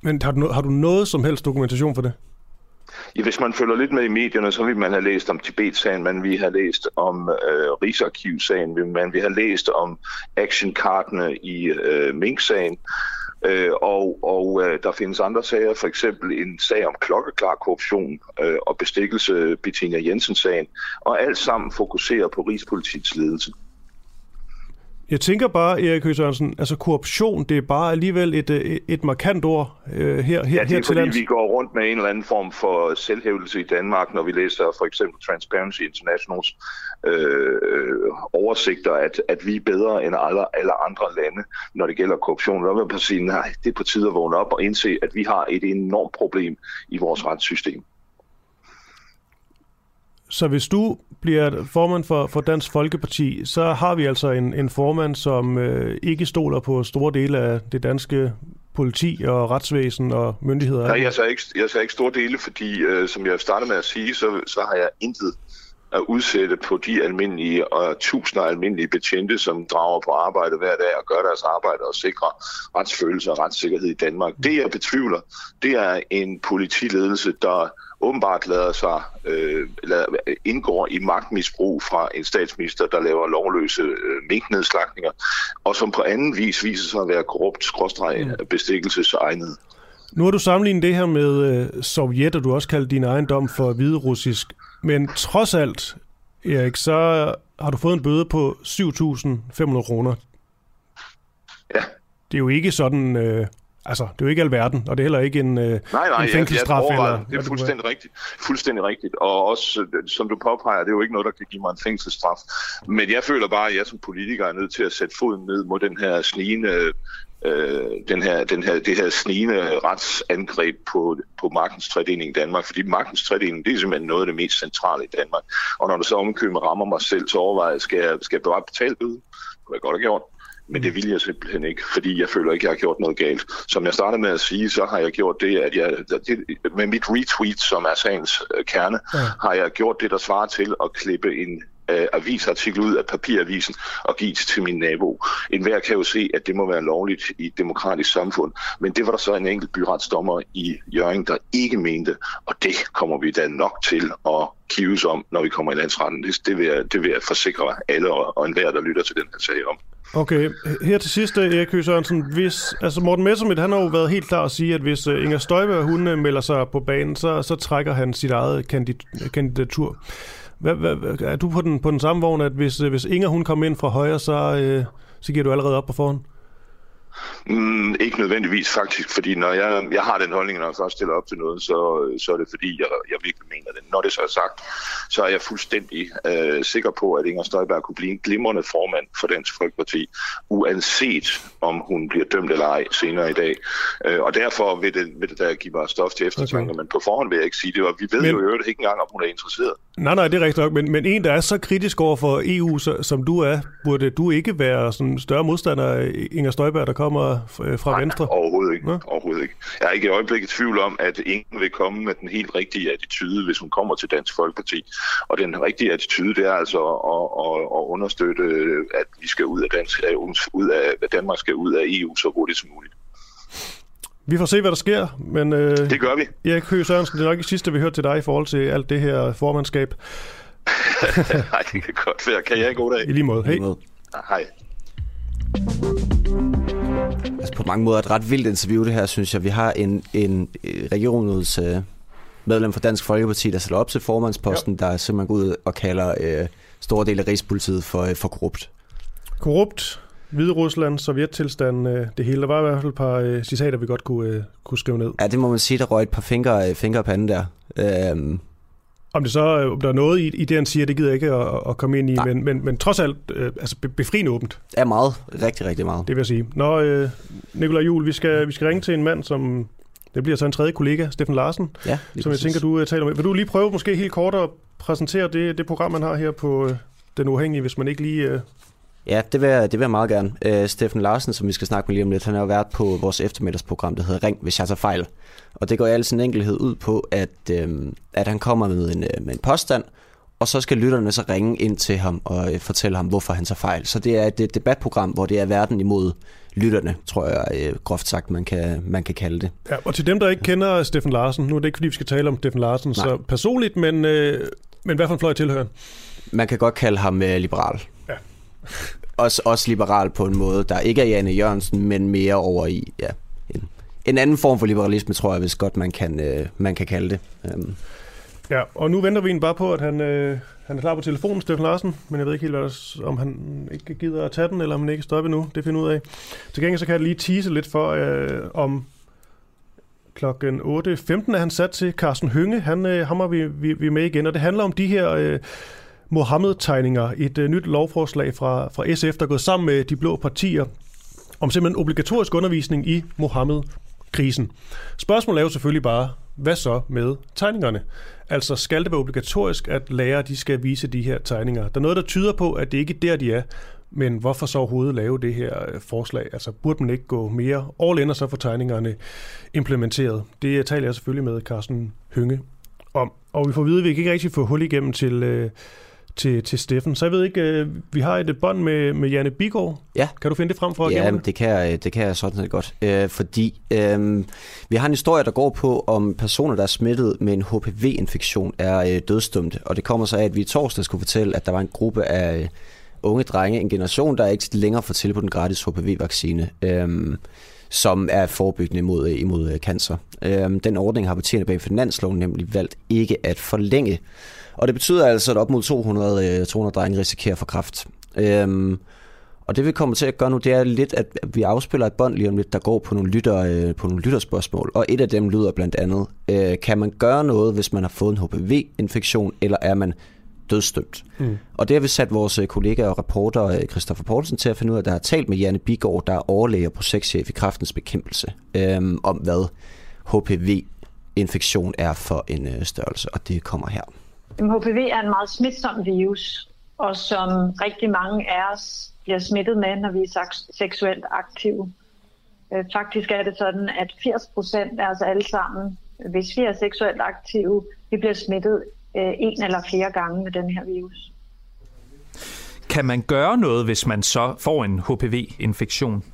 Speaker 1: men har, du, har du noget som helst dokumentation for det?
Speaker 7: Ja, hvis man følger lidt med i medierne, så vil man have læst om Tibet-sagen, man vi har læst om øh, Rigsarkiv-sagen, man vi har læst om actionkartene i øh, Mink-sagen. Øh, og og øh, der findes andre sager, for eksempel en sag om klokkeklar korruption øh, og bestikkelse Bettina Jensen-sagen, og alt sammen fokuserer på Rigspolitiets ledelse.
Speaker 1: Jeg tænker bare, Erik Høgh Sørensen, altså korruption, det er bare alligevel et, et, øh, et markant ord øh, her, her,
Speaker 7: ja, det er
Speaker 1: her
Speaker 7: fordi, lands. vi går rundt med en eller anden form for selvhævelse i Danmark, når vi læser for eksempel Transparency Internationals øh, oversigter, at, at vi er bedre end alle, alle andre lande, når det gælder korruption. Der vil jeg sige, nej, det er på tide at vågne op og indse, at vi har et enormt problem i vores retssystem.
Speaker 1: Så hvis du bliver formand for, for Dansk Folkeparti, så har vi altså en, en formand, som øh, ikke stoler på store dele af det danske politi og retsvæsen og myndigheder?
Speaker 7: Nej, jeg sagde ikke, jeg sagde ikke store dele, fordi øh, som jeg startede med at sige, så, så har jeg intet at udsætte på de almindelige og tusinder almindelige betjente, som drager på arbejde hver dag og gør deres arbejde og sikrer retsfølelse og retssikkerhed i Danmark. Det jeg betvivler, det er en politiledelse, der åbenbart lader sig øh, lader, indgår i magtmisbrug fra en statsminister, der laver lovløse øh, minknedslagninger, og som på anden vis viser sig at være korrupt, skråstreg, mm. bestikkelsesegnet.
Speaker 1: Nu har du sammenlignet det her med øh, Sovjet, og du også kaldt din egen dom for hviderussisk. Men trods alt, Erik, så har du fået en bøde på 7.500 kroner.
Speaker 7: Ja.
Speaker 1: Det er jo ikke sådan øh, Altså, det er jo ikke alverden, og det er heller ikke en, øh,
Speaker 7: nej, nej,
Speaker 1: en fængselsstraf.
Speaker 7: Ja, eller, det er fuldstændig rigtigt. Fuldstændig rigtigt. Og også, øh, som du påpeger, det er jo ikke noget, der kan give mig en fængselsstraf. Men jeg føler bare, at jeg som politiker er nødt til at sætte foden ned mod den her snigende øh, den her, den her, det her snigende retsangreb på, på magtens tredeling i Danmark, fordi magtens tredeling, det er simpelthen noget af det mest centrale i Danmark. Og når du så omkøber rammer mig selv, så overvejer skal jeg, skal jeg bare betale bøde? Det kunne jeg godt have gjort. Men det vil jeg simpelthen ikke, fordi jeg føler ikke, jeg har gjort noget galt. Som jeg startede med at sige, så har jeg gjort det, at jeg det, med mit retweet, som er sagens øh, kerne, ja. har jeg gjort det, der svarer til at klippe en uh, avisartikel ud af papiravisen og give det til min nabo. En hver kan jo se, at det må være lovligt i et demokratisk samfund, men det var der så en enkelt byretsdommer i Jørgen, der ikke mente, og det kommer vi da nok til at kives om, når vi kommer i landsretten. Det, det, vil, jeg, det vil jeg forsikre alle og, og enhver, der lytter til den her sag om.
Speaker 1: Okay, her til sidst, eh, Erik Høgh Sørensen, hvis, altså Morten Messerschmidt, han har jo været helt klar at sige, at hvis eh, Inger Støjberg, hun melder sig på banen, så, så trækker han sit eget kandidatur. Hvad, hvad, er du på den, på den samme vogn, at hvis, eh, hvis Inger hun kommer ind fra højre, så, øh, så giver du allerede op på forhånd?
Speaker 7: Mm, ikke nødvendigvis faktisk, fordi når jeg, jeg har den holdning, når jeg først stiller op til noget, så, så er det fordi, jeg, jeg virkelig mener det. Når det så er sagt, så er jeg fuldstændig øh, sikker på, at Inger Støjberg kunne blive en glimrende formand for Dansk Folkeparti, uanset om hun bliver dømt eller ej senere i dag. Øh, og derfor vil det, vil det da give mig stof til eftertanke, okay. men på forhånd vil jeg ikke sige det, og vi ved men... jo i øvrigt ikke engang, om hun er interesseret.
Speaker 1: Nej, nej, det er rigtigt nok, men, men en, der er så kritisk over for EU, så, som du er, burde du ikke være sådan større modstander af Inger Støjberg, der kommer øh, fra
Speaker 7: nej,
Speaker 1: Venstre?
Speaker 7: overhovedet ikke. Ja? overhovedet ikke. Jeg er ikke i øjeblikket i tvivl om, at ingen vil komme med den helt rigtige attitude, hvis hun kommer til Dansk Folkeparti. Og den rigtige attitude, det er altså at, at, at understøtte, at vi skal ud af, Dansk, ud af, at Danmark skal ud af EU så hurtigt som muligt.
Speaker 1: Vi får se, hvad der sker, men... Øh,
Speaker 7: det gør vi.
Speaker 1: Erik Høgh Sørensen, det er nok ikke sidste, vi hører til dig i forhold til alt det her formandskab.
Speaker 7: Nej, det kan godt være. Kan jeg en god dag?
Speaker 1: I lige måde. Hej.
Speaker 7: Hej.
Speaker 3: Altså på mange måder et ret vildt interview det her, synes jeg. Vi har en, en regionens øh, medlem for Dansk Folkeparti, der sætter op til formandsposten, ja. der simpelthen går ud og kalder øh, store dele af Rigspolitiet for, øh, for korrupt.
Speaker 1: Korrupt, Hvide Rusland, Sovjettilstand, øh, det hele. Der var i hvert fald et par øh, citater, vi godt kunne, øh, kunne skrive ned.
Speaker 3: Ja, det må man sige, der røg et par fingre, øh, fingre på anden der. Øhm.
Speaker 1: Om det så øh, om der er noget i, i det, han siger, det gider jeg ikke at, at komme ind i, men, men, men trods alt øh, altså befriende åbent.
Speaker 3: Ja, meget. Rigtig, rigtig meget.
Speaker 1: Det vil jeg sige. Nå, øh, Nikolaj Juhl, vi skal, vi skal ringe til en mand, som det bliver så en tredje kollega, Steffen Larsen,
Speaker 3: ja,
Speaker 1: som jeg tænker, du uh, taler med. Vil du lige prøve måske helt kort at præsentere det, det program, man har her på uh, Den Uafhængige, hvis man ikke lige... Uh...
Speaker 3: Ja, det vil, jeg, det vil jeg meget gerne. Uh, Steffen Larsen, som vi skal snakke med lige om lidt, han har jo været på vores eftermiddagsprogram, der hedder Ring, hvis jeg tager fejl. Og det går i al sin enkelhed ud på, at, uh, at han kommer med en, uh, med en påstand, og så skal lytterne så ringe ind til ham og uh, fortælle ham, hvorfor han tager fejl. Så det er et, et debatprogram, hvor det er verden imod lytterne, tror jeg øh, groft sagt, man kan, man kan kalde det.
Speaker 1: Ja, og til dem, der ikke kender Steffen Larsen, nu er det ikke, fordi vi skal tale om Steffen Larsen Nej. så personligt, men, øh, men hvad for en fløj tilhører
Speaker 3: Man kan godt kalde ham øh, liberal. Også, også liberal på en måde, der ikke er Janne Jørgensen, men mere over i ja, en, en anden form for liberalisme, tror jeg, hvis godt man kan, øh, man kan kalde det. Um.
Speaker 1: Ja, og nu venter vi bare på, at han, øh, han er klar på telefonen, Steffen Larsen, men jeg ved ikke helt, hvad der, om han ikke gider at tage den, eller om han ikke stopper nu. Det finder ud af. Til gengæld så kan jeg lige tease lidt for, øh, om klokken 8.15 er han sat til Carsten Hønge. Han, øh, ham er vi, vi, vi med igen, og det handler om de her... Øh, Mohammed-tegninger, et øh, nyt lovforslag fra, fra SF, der er gået sammen med de blå partier om simpelthen obligatorisk undervisning i Mohammed-krisen. Spørgsmålet er jo selvfølgelig bare, hvad så med tegningerne? Altså skal det være obligatorisk, at lærere de skal vise de her tegninger? Der er noget, der tyder på, at det ikke er der, de er. Men hvorfor så overhovedet lave det her øh, forslag? Altså burde man ikke gå mere all in og så få tegningerne implementeret? Det øh, taler jeg selvfølgelig med Carsten Hynge om. Og vi får at vide, at vi ikke rigtig få hul igennem til, øh, til, til Steffen. Så jeg ved ikke, øh, vi har et bånd med, med Janne Bigård.
Speaker 3: Ja.
Speaker 1: Kan du finde det frem for
Speaker 3: Ja, det kan, jeg, det kan jeg sådan set godt. Øh, fordi øh, vi har en historie, der går på, om personer, der er smittet med en HPV-infektion, er øh, dødsdømte. Og det kommer så af, at vi i torsdag skulle fortælle, at der var en gruppe af øh, unge drenge, en generation, der ikke længere får til på den gratis HPV-vaccine. Øh, som er forebyggende imod, imod cancer. Øh, den ordning har partierne bag finansloven nemlig valgt ikke at forlænge. Og det betyder altså, at op mod 200, 200 drenge risikerer for kræft. Øhm, og det vi kommer til at gøre nu, det er lidt, at vi afspiller et bånd lige om lidt, der går på nogle, lytter, øh, på nogle lytterspørgsmål. Og et af dem lyder blandt andet, øh, kan man gøre noget, hvis man har fået en HPV-infektion, eller er man dødsdømt? Mm. Og det har vi sat vores øh, kollega og reporter øh, Christoffer Poulsen til at finde ud af, der har talt med Janne Bigård, der er overlæge og projektchef i Kraftens Bekæmpelse, øh, om hvad HPV-infektion er for en øh, størrelse, og det kommer her.
Speaker 8: HPV er en meget smitsom virus, og som rigtig mange af os bliver smittet med, når vi er seksuelt aktive. Øh, faktisk er det sådan, at 80 procent af os alle sammen, hvis vi er seksuelt aktive, vi bliver smittet øh, en eller flere gange med den her virus.
Speaker 9: Kan man gøre noget, hvis man så får en HPV-infektion?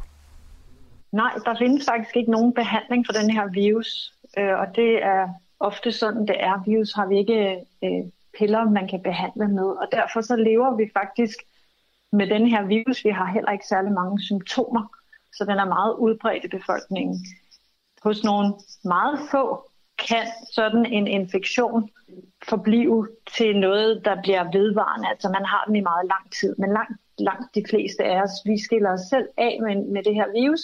Speaker 8: Nej, der findes faktisk ikke nogen behandling for den her virus, øh, og det er ofte sådan, det er. Virus har vi ikke øh, piller, man kan behandle med, og derfor så lever vi faktisk med den her virus. Vi har heller ikke særlig mange symptomer, så den er meget udbredt i befolkningen. Hos nogle meget få kan sådan en infektion forblive til noget, der bliver vedvarende. Altså man har den i meget lang tid, men langt, langt de fleste af os, vi skiller os selv af med, med det her virus.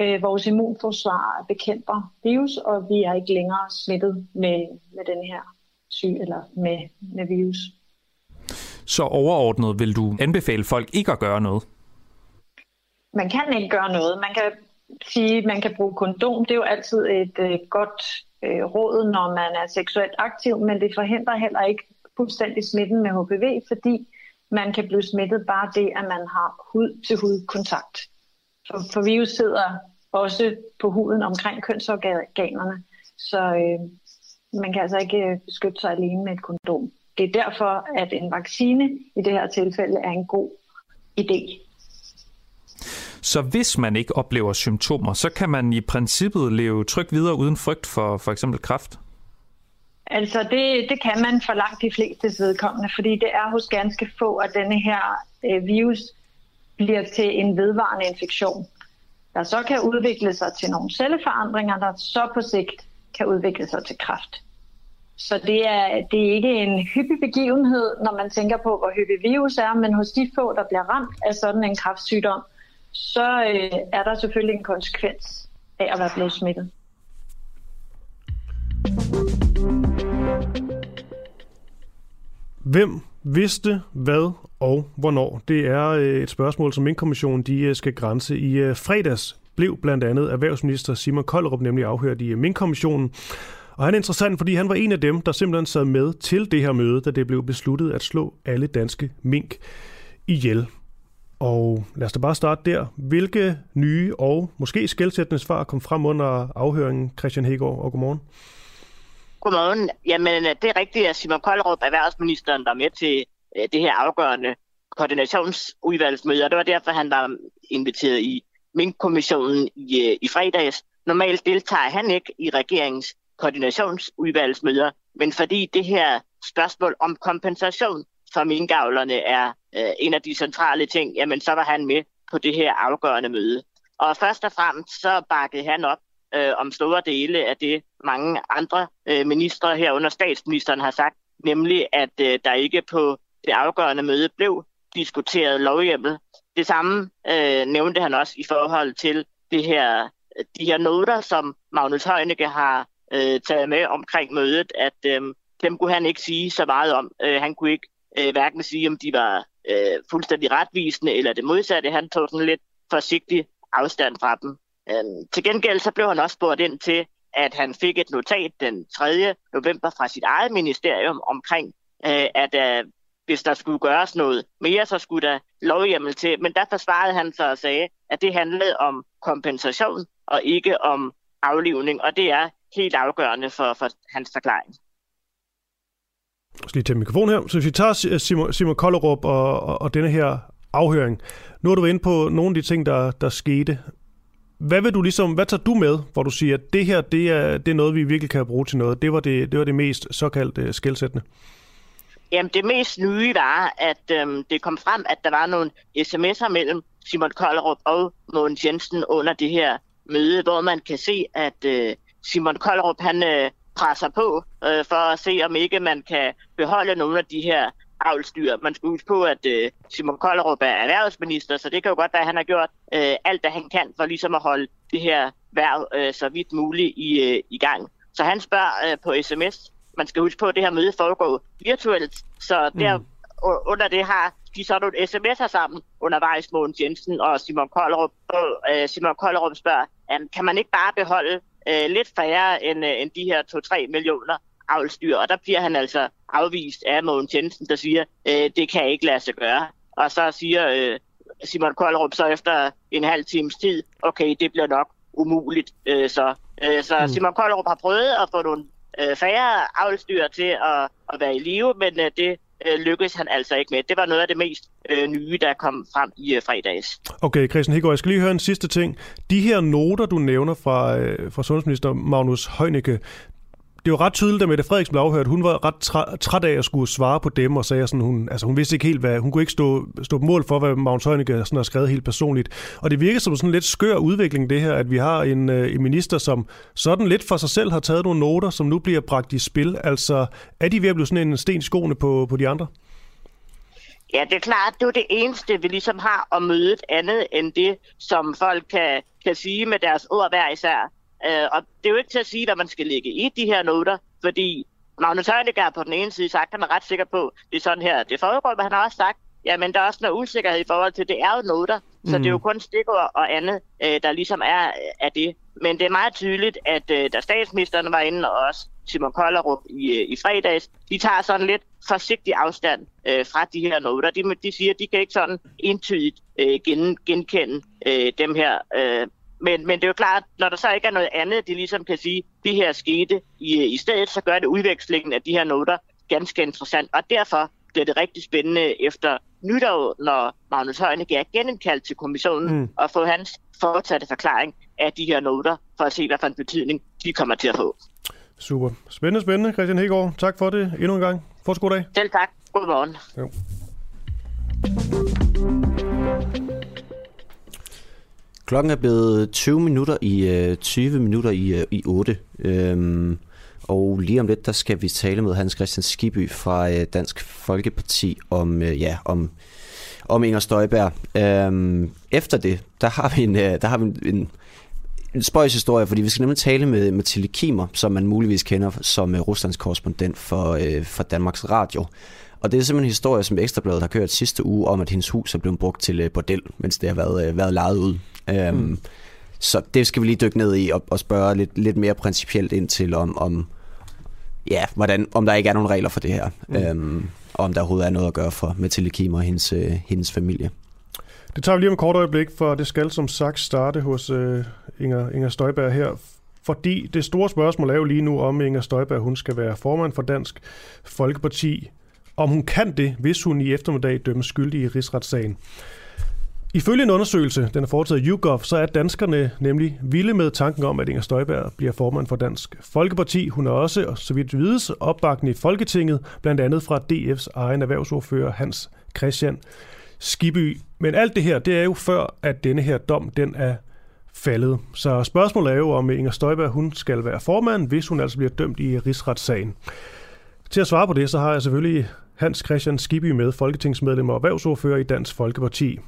Speaker 8: Øh, vores immunforsvar bekæmper virus, og vi er ikke længere smittet med, med den her syg eller med, med virus.
Speaker 9: Så overordnet vil du anbefale folk ikke at gøre noget?
Speaker 8: Man kan ikke gøre noget. Man kan sige, at man kan bruge kondom. Det er jo altid et øh, godt øh, råd, når man er seksuelt aktiv, men det forhindrer heller ikke fuldstændig smitten med HPV, fordi man kan blive smittet bare det, at man har hud-til-hud kontakt. For, for virus sidder også på huden omkring kønsorganerne, så øh, man kan altså ikke øh, beskytte sig alene med et kondom. Det er derfor, at en vaccine i det her tilfælde er en god idé.
Speaker 9: Så hvis man ikke oplever symptomer, så kan man i princippet leve trygt videre uden frygt for for eksempel kræft?
Speaker 8: Altså det, det kan man for langt de fleste vedkommende, fordi det er hos ganske få, at denne her øh, virus bliver til en vedvarende infektion, der så kan udvikle sig til nogle celleforandringer, der så på sigt kan udvikle sig til kræft. Så det er, det er ikke en hyppig begivenhed, når man tænker på, hvor hyppig virus er, men hos de få, der bliver ramt af sådan en kræftsygdom, så øh, er der selvfølgelig en konsekvens af at være blevet smittet.
Speaker 1: Hvem vidste hvad og hvornår? Det er øh, et spørgsmål, som Minkkommissionen de øh, skal grænse. I øh, fredags blev blandt andet erhvervsminister Simon Koldrup nemlig afhørt i Minkkommissionen. Og han er interessant, fordi han var en af dem, der simpelthen sad med til det her møde, da det blev besluttet at slå alle danske mink ihjel. Og lad os da bare starte der. Hvilke nye og måske skældsættende svar kom frem under afhøringen, Christian Hegård, og godmorgen?
Speaker 10: Godmorgen. Jamen, øh, det er rigtigt, at Simon Koldrup, erhvervsministeren, der med til øh, det her afgørende koordinationsudvalgsmøde, og det var derfor, han var inviteret i Mink-kommissionen i, øh, i fredags. Normalt deltager han ikke i regeringens koordinationsudvalgsmøder, men fordi det her spørgsmål om kompensation for minkavlerne er øh, en af de centrale ting, jamen så var han med på det her afgørende møde. Og først og fremmest så bakkede han op øh, om store dele af det, mange andre øh, ministre herunder statsministeren har sagt, nemlig at øh, der ikke på det afgørende møde blev diskuteret lovhjemmel. Det samme øh, nævnte han også i forhold til det her, de her noter, som Magnus Heunicke har øh, taget med omkring mødet, at øh, dem kunne han ikke sige så meget om. Øh, han kunne ikke øh, hverken sige, om de var øh, fuldstændig retvisende eller det modsatte. Han tog sådan lidt forsigtig afstand fra dem. Øh, til gengæld så blev han også spurgt ind til, at han fik et notat den 3. november fra sit eget ministerium omkring, øh, at øh, hvis der skulle gøres noget mere, så skulle der lovhjemmel til. Men der forsvarede han sig og sagde, at det handlede om kompensation og ikke om aflivning, og det er helt afgørende for, for hans forklaring.
Speaker 1: Jeg skal lige tage mikrofon her. Så hvis vi tager Simon, eh, Simon Kollerup og, og, og denne her afhøring. Nu er du inde på nogle af de ting, der, der skete. Hvad vil du ligesom, hvad tager du med, hvor du siger, at det her, det er, det er noget, vi virkelig kan bruge til noget? Det var det, det, var det mest såkaldt uh, skældsættende.
Speaker 10: Jamen, det mest nye var, at øhm, det kom frem, at der var nogle sms'er mellem Simon Kollerup og Mogens Jensen under det her møde, hvor man kan se, at øh, Simon Kollerup, han øh, presser på øh, for at se, om ikke man kan beholde nogle af de her avlstyr. Man skal huske på, at øh, Simon Kollerup er erhvervsminister, så det kan jo godt være, at han har gjort øh, alt, hvad han kan for ligesom at holde det her værv øh, så vidt muligt i, øh, i gang. Så han spørger øh, på sms. Man skal huske på, at det her møde foregår virtuelt, så der mm. under det har de så nogle sms'er sammen undervejs, Mogens Jensen og Simon Kollerup. Og øh, Simon Kollerup spørger, kan man ikke bare beholde øh, lidt færre end, øh, end de her 2-3 millioner avlstyr, og der bliver han altså afvist af Mogens Jensen, der siger, øh, det kan ikke lade sig gøre. Og så siger øh, Simon Koldrup så efter en halv times tid, okay, det bliver nok umuligt. Øh, så øh, så mm. Simon Koldrup har prøvet at få nogle øh, færre avlstyr til at, at være i live, men øh, det øh, lykkedes han altså ikke med. Det var noget af det mest øh, nye, der kom frem i øh, fredags.
Speaker 1: Okay, Christian Hegård, jeg skal lige høre en sidste ting. De her noter, du nævner fra, øh, fra sundhedsminister Magnus Heunicke, det var ret tydeligt, at Mette Frederiksen blev afhørt. Hun var ret træt af at skulle svare på dem, og sagde sådan, hun, altså hun vidste ikke helt, hvad, hun kunne ikke stå, stå på mål for, hvad Magnus Heunicke sådan har skrevet helt personligt. Og det virker som sådan en lidt skør udvikling, det her, at vi har en, øh, en minister, som sådan lidt for sig selv har taget nogle noter, som nu bliver bragt i spil. Altså, er de ved at blive sådan en sten i skoene på, på de andre?
Speaker 10: Ja, det er klart, det er det eneste, vi ligesom har at møde et andet end det, som folk kan, kan sige med deres ord hver især. Øh, og det er jo ikke til at sige, hvad man skal lægge i de her noter, fordi Magnus Heunicke på den ene side sagt, han er ret sikker på, det er sådan her, det foregår, men han har også sagt, ja, men der er også noget usikkerhed i forhold til, det er jo noter, mm. så det er jo mm. kun stikord og andet, øh, der ligesom er af det. Men det er meget tydeligt, at øh, da statsministeren var inde, og også Simon Kollerup i, øh, i fredags, de tager sådan lidt forsigtig afstand øh, fra de her noter. De, de siger, at de kan ikke sådan entydigt øh, gen, genkende øh, dem her øh, men, men det er jo klart, når der så ikke er noget andet, de ligesom kan sige, det her skete i, i stedet, så gør det udvekslingen af de her noter ganske interessant. Og derfor bliver det rigtig spændende efter nytår, når Magnus Heunicke er genindkaldt til kommissionen mm. og få hans fortsatte forklaring af de her noter, for at se, hvad for en betydning de kommer til at få.
Speaker 1: Super. Spændende, spændende. Christian Hegård, tak for det endnu en gang. Fortsat god dag.
Speaker 10: Selv tak. God morgen. Jo.
Speaker 3: Klokken er blevet 20 minutter i øh, 20 minutter i, øh, i 8. Øhm, og lige om lidt, der skal vi tale med Hans Christian Skiby fra øh, Dansk Folkeparti om, øh, ja, om, om Inger Støjberg. Øhm, efter det, der har vi en, øh, der har vi en, en, en spøjs historie, fordi vi skal nemlig tale med Mathilde Kimer, som man muligvis kender som øh, Ruslands korrespondent for, øh, for Danmarks Radio. Og det er simpelthen en historie, som Ekstrabladet har kørt sidste uge, om at hendes hus er blevet brugt til øh, bordel, mens det har været, øh, været lejet ud. Øhm, mm. Så det skal vi lige dykke ned i og, og spørge lidt, lidt mere principielt ind til, om, om, ja, hvordan, om der ikke er nogen regler for det her. Mm. Øhm, og om der overhovedet er noget at gøre for Mathilde Kim og hendes, øh, hendes familie.
Speaker 1: Det tager vi lige om et kort øjeblik, for det skal som sagt starte hos øh, Inger, Inger Støjberg her. Fordi det store spørgsmål er jo lige nu, om Inger Støjberg hun skal være formand for Dansk Folkeparti. Om hun kan det, hvis hun i eftermiddag dømmes skyldig i rigsretssagen. Ifølge en undersøgelse, den er foretaget af YouGov, så er danskerne nemlig vilde med tanken om, at Inger Støjberg bliver formand for Dansk Folkeparti. Hun er også, så vidt vides, opbakende i Folketinget, blandt andet fra DF's egen erhvervsordfører Hans Christian Skiby. Men alt det her, det er jo før, at denne her dom, den er faldet. Så spørgsmålet er jo, om Inger Støjberg hun skal være formand, hvis hun altså bliver dømt i rigsretssagen. Til at svare på det, så har jeg selvfølgelig Hans Christian Skiby med, folketingsmedlem og erhvervsordfører i Dansk Folkeparti.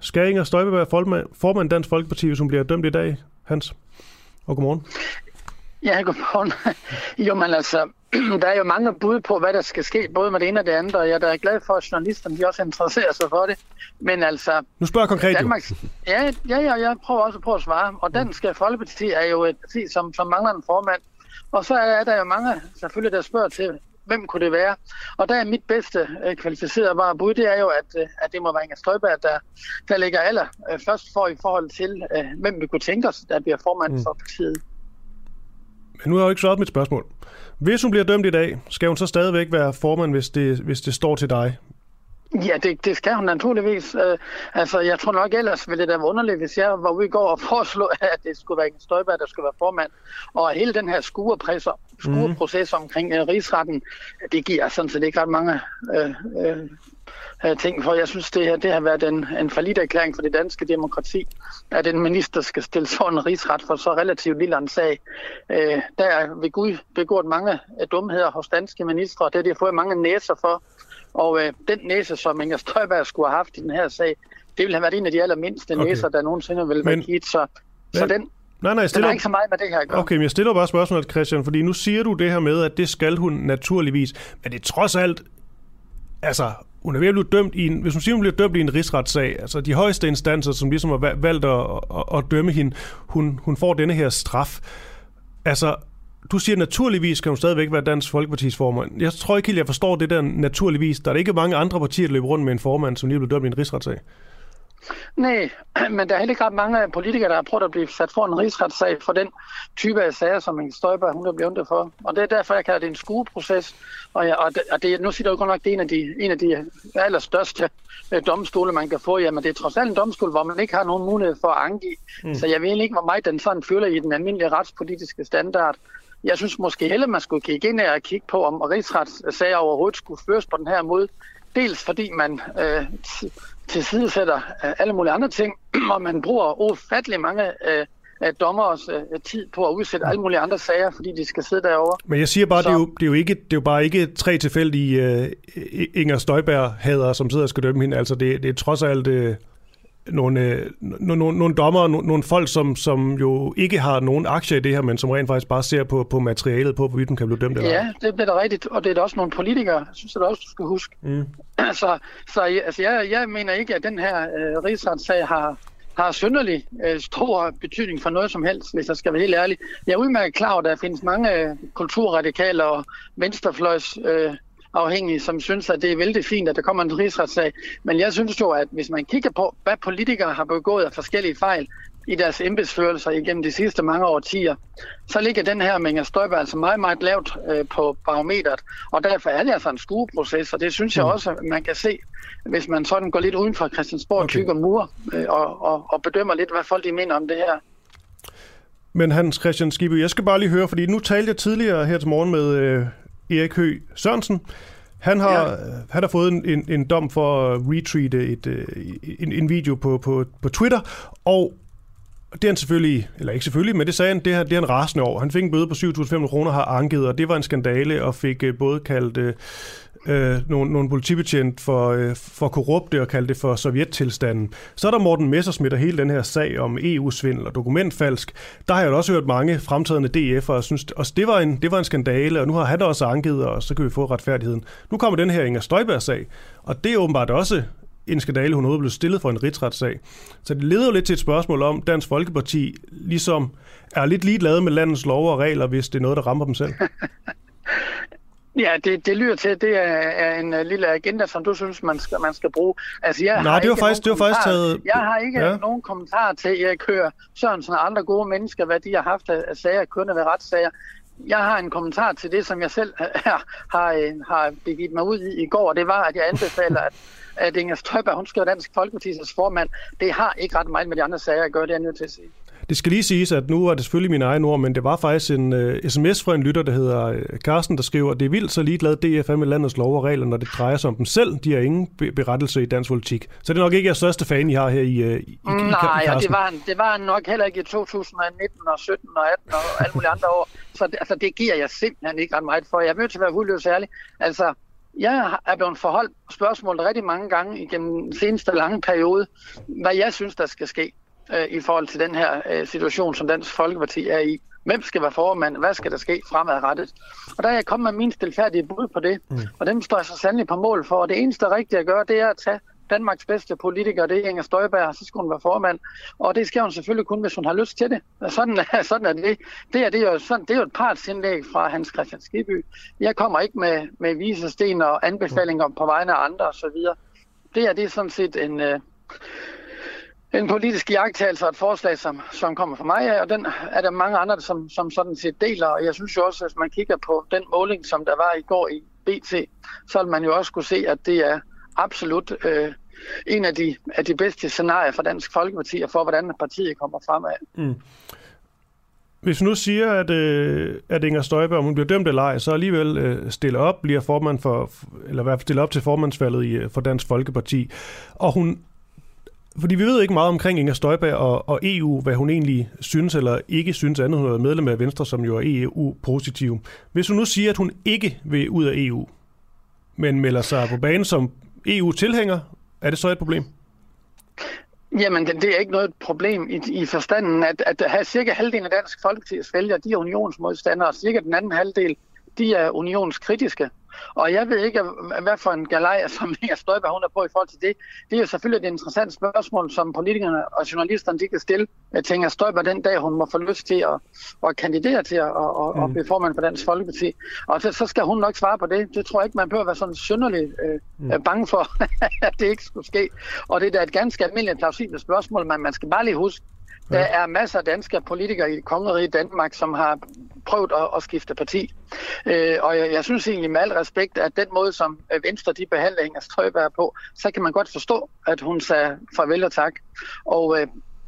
Speaker 1: Skal Inger Støjberg være formand, formand Dansk Folkeparti, hvis hun bliver dømt i dag, Hans? Og godmorgen.
Speaker 11: Ja, godmorgen. Jo, men altså, der er jo mange bud på, hvad der skal ske, både med det ene og det andet, og jeg er glad for, at journalisterne de også interesserer sig for det. Men altså...
Speaker 1: Nu spørger jeg konkret
Speaker 11: Danmarks, ja, ja, ja, jeg prøver også på at svare. Og Dansk Folkeparti er jo et parti, som, som mangler en formand. Og så er der jo mange, selvfølgelig, der spørger til, hvem kunne det være? Og der er mit bedste øh, kvalificerede bare bud, det er jo, at, øh, at det må være Inger Støjberg, der, der ligger aller øh, først for i forhold til, øh, hvem vi kunne tænke os, der bliver formand mm. for partiet.
Speaker 1: Men nu har jeg jo ikke svaret mit spørgsmål. Hvis hun bliver dømt i dag, skal hun så stadigvæk være formand, hvis det, hvis det står til dig?
Speaker 11: Ja, det, det skal hun naturligvis. Uh, altså, jeg tror nok ellers ville det da være underligt, hvis jeg var ude i går og foreslå, at det skulle være en Støjberg, der skulle være formand. Og hele den her skureproces mm. omkring uh, rigsretten, det giver sådan set ikke ret mange uh, uh, ting, for jeg synes, det her det har været en, en erklæring for det danske demokrati, at en minister skal stille sådan en rigsret for så relativt lille en sag. Uh, der er ved Gud begået mange dumheder hos danske ministre, og det har de fået mange næser for. Og øh, den næse, som Inger Støjberg skulle have haft i den her sag, det ville have været en af de allermindste okay. næser, der nogensinde ville være givet. Så, men, så den, Nej, nej, jeg stiller... Det er ikke så meget med det her at gøre.
Speaker 1: Okay, men jeg stiller bare spørgsmålet, Christian, fordi nu siger du det her med, at det skal hun naturligvis. Men det er trods alt... Altså, hun er ved at blive dømt i en... Hvis hun siger, hun bliver dømt i en rigsretssag, altså de højeste instanser, som ligesom har valgt at, at, at dømme hende, hun, hun får denne her straf. Altså, du siger naturligvis kan hun stadigvæk være Dansk Folkepartis formand. Jeg tror ikke helt, jeg forstår det der naturligvis. Der er ikke mange andre partier, der løber rundt med en formand, som lige blev dømt i en rigsretssag.
Speaker 11: Nej, men der er heller ikke ret mange politikere, der har prøvet at blive sat for en rigsretssag for den type af sager, som en Støjberg hun er blevet for. Og det er derfor, jeg kalder det en skueproces. Og, jeg, og, det, og det, nu siger du godt nok, det er en af de, en af de allerstørste øh, domstole, man kan få. Jamen, det er trods alt en domstol, hvor man ikke har nogen mulighed for at angive. Mm. Så jeg ved ikke, hvor meget den sådan føler i den almindelige retspolitiske standard. Jeg synes måske heller, man skulle kigge ind og kigge på, om rigsretssager overhovedet skulle føres på den her måde. Dels fordi man øh, tilsidesætter øh, alle mulige andre ting, og man bruger ufattelig mange øh, dommers øh, tid på at udsætte alle mulige andre sager, fordi de skal sidde derovre.
Speaker 1: Men jeg siger bare, så... det, er jo, det, er jo ikke, det er jo bare ikke tre tilfældige uh, Inger Støjberg-hader, som sidder og skal dømme hende. Altså, det, det er trods alt... Uh nogle, øh, nogle, nogle dommer, nogle, nogle folk, som, som jo ikke har nogen aktier i det her, men som rent faktisk bare ser på, på materialet på, hvorvidt den kan blive dømt eller
Speaker 11: Ja, det bliver da rigtigt, og det er da også nogle politikere, synes jeg da også, du skal huske. Mm. så så altså, jeg, jeg mener ikke, at den her øh, rigsretssag har, har synderlig øh, stor betydning for noget som helst, hvis jeg skal være helt ærlig. Jeg er udmærket klar over, at der findes mange øh, kulturradikale og venstrefløjs øh, afhængige, som synes, at det er vældig fint, at der kommer en rigsretssag. Men jeg synes jo, at hvis man kigger på, hvad politikere har begået af forskellige fejl i deres embedsførelser igennem de sidste mange årtier, så ligger den her Inger Støjberg altså meget, meget lavt øh, på barometeret. Og derfor er det altså en skueproces, og det synes jeg mm. også, man kan se, hvis man sådan går lidt uden for Christiansborg, okay. tykker mur øh, og, og, og bedømmer lidt, hvad folk de mener om det her.
Speaker 1: Men Hans Christian Skibby, jeg skal bare lige høre, fordi nu talte jeg tidligere her til morgen med øh, Erik Høgh Sørensen. Han har, ja. han har fået en, en, en dom for at retweete et, øh, en, en video på, på, på Twitter, og det er han selvfølgelig, eller ikke selvfølgelig, men det sagde han, det, her, det er han rasende over. Han fik en bøde på 7.500 kroner, har anket, og det var en skandale, og fik øh, både kaldt øh, nogle, nogle politibetjent for, øh, for korrupte og kalde det for sovjettilstanden. Så er der Morten Messersmith og hele den her sag om EU-svindel og dokumentfalsk. Der har jeg også hørt mange fremtrædende DF'ere og synes, at det var, en, det var en skandale, og nu har han da også anket, og så kan vi få retfærdigheden. Nu kommer den her Inger Støjberg-sag, og det er åbenbart også en skandale, hun blev stillet for en rigsretssag. Så det leder jo lidt til et spørgsmål om, Dansk Folkeparti ligesom er lidt ligeglade med landets lov og regler, hvis det er noget, der rammer dem selv.
Speaker 11: Ja, det, det lyder til, at det er, er en uh, lille agenda, som du synes, man skal, man skal bruge.
Speaker 1: Altså, jeg Nej, det var, faktisk, det var faktisk taget...
Speaker 11: Jeg har ikke ja. nogen kommentar til jeg kører Sørensen og andre gode mennesker, hvad de har haft af sager, kørende ved retssager. Jeg har en kommentar til det, som jeg selv har, har, øh, har begivet mig ud i i går, det var, at jeg anbefaler, at, at Inger Støjberg, hun skal være Dansk Folkeparti's formand. Det har ikke ret meget med de andre sager at gøre, det er jeg nødt til at sige.
Speaker 1: Det skal lige siges, at nu er det selvfølgelig min egen ord, men det var faktisk en uh, sms fra en lytter, der hedder uh, Carsten, der skriver, det er vildt så ligeglad DFM med landets lov og regler, når det drejer sig om dem selv. De har ingen be- berettelse i dansk politik. Så det er nok ikke jeres største fan, I har her i, uh, i,
Speaker 11: Nej, i, i og det var, det var nok heller ikke i 2019 og 17 og 18 og alle mulige andre år. Så det, altså, det giver jeg simpelthen ikke ret meget for. Jeg er nødt til at være hudløs ærlig. Altså, jeg er blevet forholdt spørgsmålet rigtig mange gange igennem den seneste lange periode, hvad jeg synes, der skal ske øh, i forhold til den her øh, situation, som Dansk Folkeparti er i. Hvem skal være formand? Hvad skal der ske fremadrettet? Og der er jeg kommet med min stilfærdige bud på det, mm. og dem står jeg så sandelig på mål for. Og det eneste rigtige at gøre, det er at tage Danmarks bedste politiker, det er Inger Støjberg, så skal hun være formand. Og det skal hun selvfølgelig kun, hvis hun har lyst til det. Sådan, sådan er det. Det er, det, er jo, sådan, det er jo et partsindlæg fra Hans Christian Skibby. Jeg kommer ikke med, med visesten og anbefalinger på vegne af andre osv. Det er det er sådan set en, øh, en politisk jagttagelse og et forslag, som, som kommer fra mig og den er der mange andre, som, som sådan set deler. Og jeg synes jo også, at hvis man kigger på den måling, som der var i går i BT, så vil man jo også kunne se, at det er absolut øh, en af de, af de bedste scenarier for Dansk Folkeparti og for, hvordan partiet kommer fremad. Mm.
Speaker 1: Hvis nu siger, at, øh, at Inger Støjberg, om hun bliver dømt eller ej, så alligevel øh, stiller op, bliver formand for, eller i hvert fald stiller op til formandsvalget i, øh, for Dansk Folkeparti, og hun fordi vi ved ikke meget omkring Inger Støjberg og, og EU, hvad hun egentlig synes eller ikke synes, andet hun er medlem af Venstre, som jo er EU-positiv. Hvis hun nu siger, at hun ikke vil ud af EU, men melder sig på banen som EU-tilhænger, er det så et problem?
Speaker 11: Jamen, det, det er ikke noget problem i, i forstanden, at, at have cirka halvdelen af Dansk Folkeparti's vælgere, de er unionsmodstandere, og cirka den anden halvdel, de er unionskritiske. Og jeg ved ikke, hvad for en galej, som Inger Støjberg hun er på i forhold til det. Det er jo selvfølgelig et interessant spørgsmål, som politikerne og journalisterne de kan stille til Inger Støjberg den dag, hun må få lyst til at, at kandidere til at, at, at mm. blive formand for Dansk Folkeparti. Og så, så skal hun nok svare på det. Det tror jeg ikke, man behøver være sådan synderligt øh, mm. bange for, at det ikke skulle ske. Og det er da et ganske almindeligt plausibelt spørgsmål, men man skal bare lige huske, der er masser af danske politikere i kongeriget Danmark, som har prøvet at, at skifte parti. Øh, og jeg, jeg synes egentlig med al respekt, at den måde, som øh, Venstre de behandler Inger Støjberg på, så kan man godt forstå, at hun sagde farvel og tak. Og øh,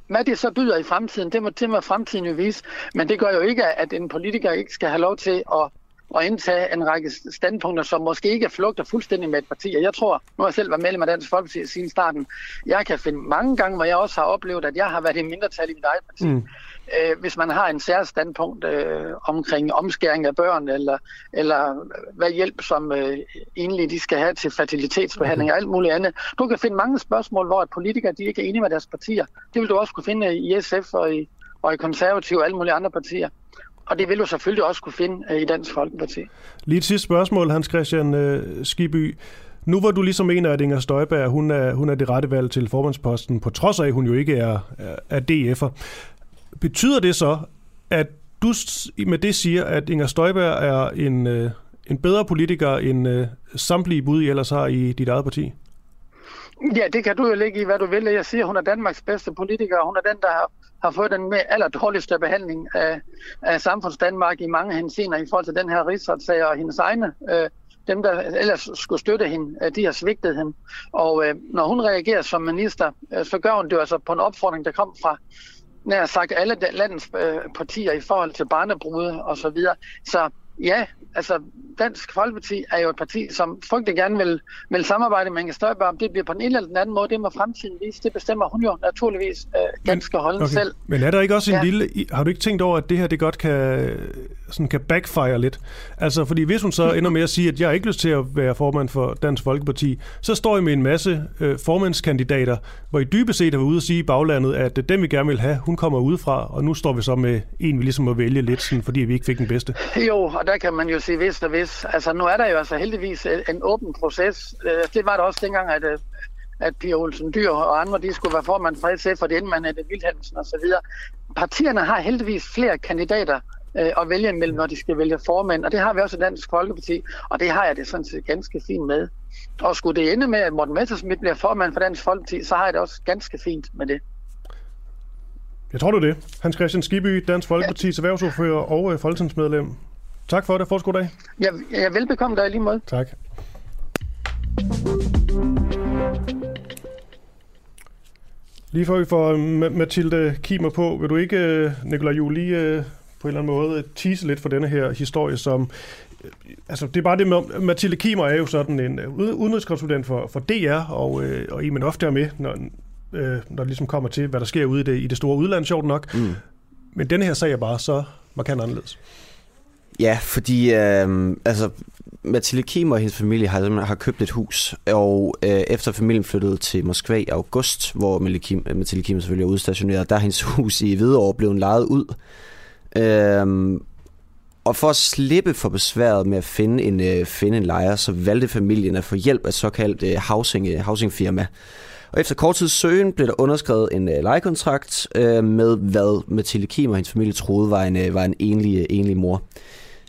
Speaker 11: hvad det så byder i fremtiden, det må, det må fremtiden jo vise. Men det gør jo ikke, at en politiker ikke skal have lov til at at indtage en række standpunkter, som måske ikke flugter fuldstændig med et parti. Og jeg tror, nu har jeg selv været medlem af Dansk Folkeparti siden starten, jeg kan finde mange gange, hvor jeg også har oplevet, at jeg har været i mindretal i mit eget parti. Mm. Øh, hvis man har en særlig standpunkt øh, omkring omskæring af børn, eller, eller hvad hjælp, som øh, egentlig de skal have til fertilitetsbehandling og alt muligt andet. Du kan finde mange spørgsmål, hvor at politikere de ikke er enige med deres partier. Det vil du også kunne finde i SF og i, og i konservative og alle mulige andre partier. Og det vil du selvfølgelig også kunne finde øh, i Dansk Folkeparti.
Speaker 1: Lige et sidste spørgsmål, Hans Christian øh, Skiby. Nu hvor du ligesom mener, at Inger Støjberg hun er, hun er det rette valg til formandsposten, på trods af, at hun jo ikke er, er DF'er. Betyder det så, at du med det siger, at Inger Støjberg er en, øh, en bedre politiker end samtlige bud, I ellers har i dit eget parti?
Speaker 11: Ja, det kan du jo lægge i, hvad du vil. Jeg siger, hun er Danmarks bedste politiker. Hun er den, der har har fået den med aller dårligste behandling af, af samfunds Danmark i mange henseender i forhold til den her rigsretssag og hendes egne. Øh, dem, der ellers skulle støtte hende, øh, de har svigtet hende. Og øh, når hun reagerer som minister, øh, så gør hun det altså på en opfordring, der kom fra nær sagt alle landets øh, partier i forhold til barnebrude og så videre. Så ja, altså Dansk Folkeparti er jo et parti, som frygtelig gerne vil, vil samarbejde med Inger Støjberg. Om det bliver på den ene eller den anden måde, det må fremtiden vise. Det bestemmer hun jo naturligvis øh, ganske holdent okay. selv.
Speaker 1: Men er der ikke også en ja. lille... Har du ikke tænkt over, at det her det godt kan, sådan kan backfire lidt? Altså, fordi hvis hun så ender med at sige, at jeg ikke lyst til at være formand for Dansk Folkeparti, så står I med en masse øh, formandskandidater, hvor I dybest set har været ude at sige i baglandet, at øh, dem vi gerne vil have, hun kommer udefra, og nu står vi så med en, vi ligesom må vælge lidt, sådan, fordi vi ikke fik den bedste.
Speaker 11: Jo, og der kan man jo sige hvis og hvis. Altså nu er der jo altså heldigvis øh, en åben proces. Øh, det var der også dengang, at, øh, at Pia Olsen Dyr og andre, de skulle være formand for SF, og det endte man havde Vildhansen og så videre. Partierne har heldigvis flere kandidater øh, at vælge imellem, når de skal vælge formand, og det har vi også i Dansk Folkeparti, og det har jeg det sådan set ganske fint med. Og skulle det ende med, at Morten Messersmith bliver formand for Dansk Folkeparti, så har jeg det også ganske fint med det.
Speaker 1: Jeg tror du det. Hans Christian Skiby, Dansk Folkeparti's erhvervsordfører og folketingsmedlem. Tak for det. Fortsat god dag.
Speaker 11: Ja, ja velbekomme dig lige måde.
Speaker 1: Tak. Lige før vi får Mathilde Kimer på, vil du ikke, øh, Nikolaj Juhl, lige øh, på en eller anden måde tease lidt for denne her historie, som altså det er bare det med, Mathilde Kimer er jo sådan en udenrigskonsulent for, for DR, og, og en man ofte er med, når, når det ligesom kommer til, hvad der sker ude i det, i det store udland, sjovt nok. Mm. Men denne her sag er bare så markant anderledes.
Speaker 3: Ja, fordi øh, altså, Mathilde Kim og hendes familie har, har købt et hus, og øh, efter familien flyttede til Moskva i august, hvor Mathilde Kim selvfølgelig er udstationeret, der er hendes hus i Hvidovre blevet lejet ud. Øh, og for at slippe for besværet med at finde en, øh, finde en lejer, så valgte familien at få hjælp af et såkaldt øh, housing, øh, housingfirma. Og efter kort tid søgen blev der underskrevet en øh, lejekontrakt øh, med, hvad Mathilde Kim og hendes familie troede var en, øh, var en enlig, øh, enlig mor.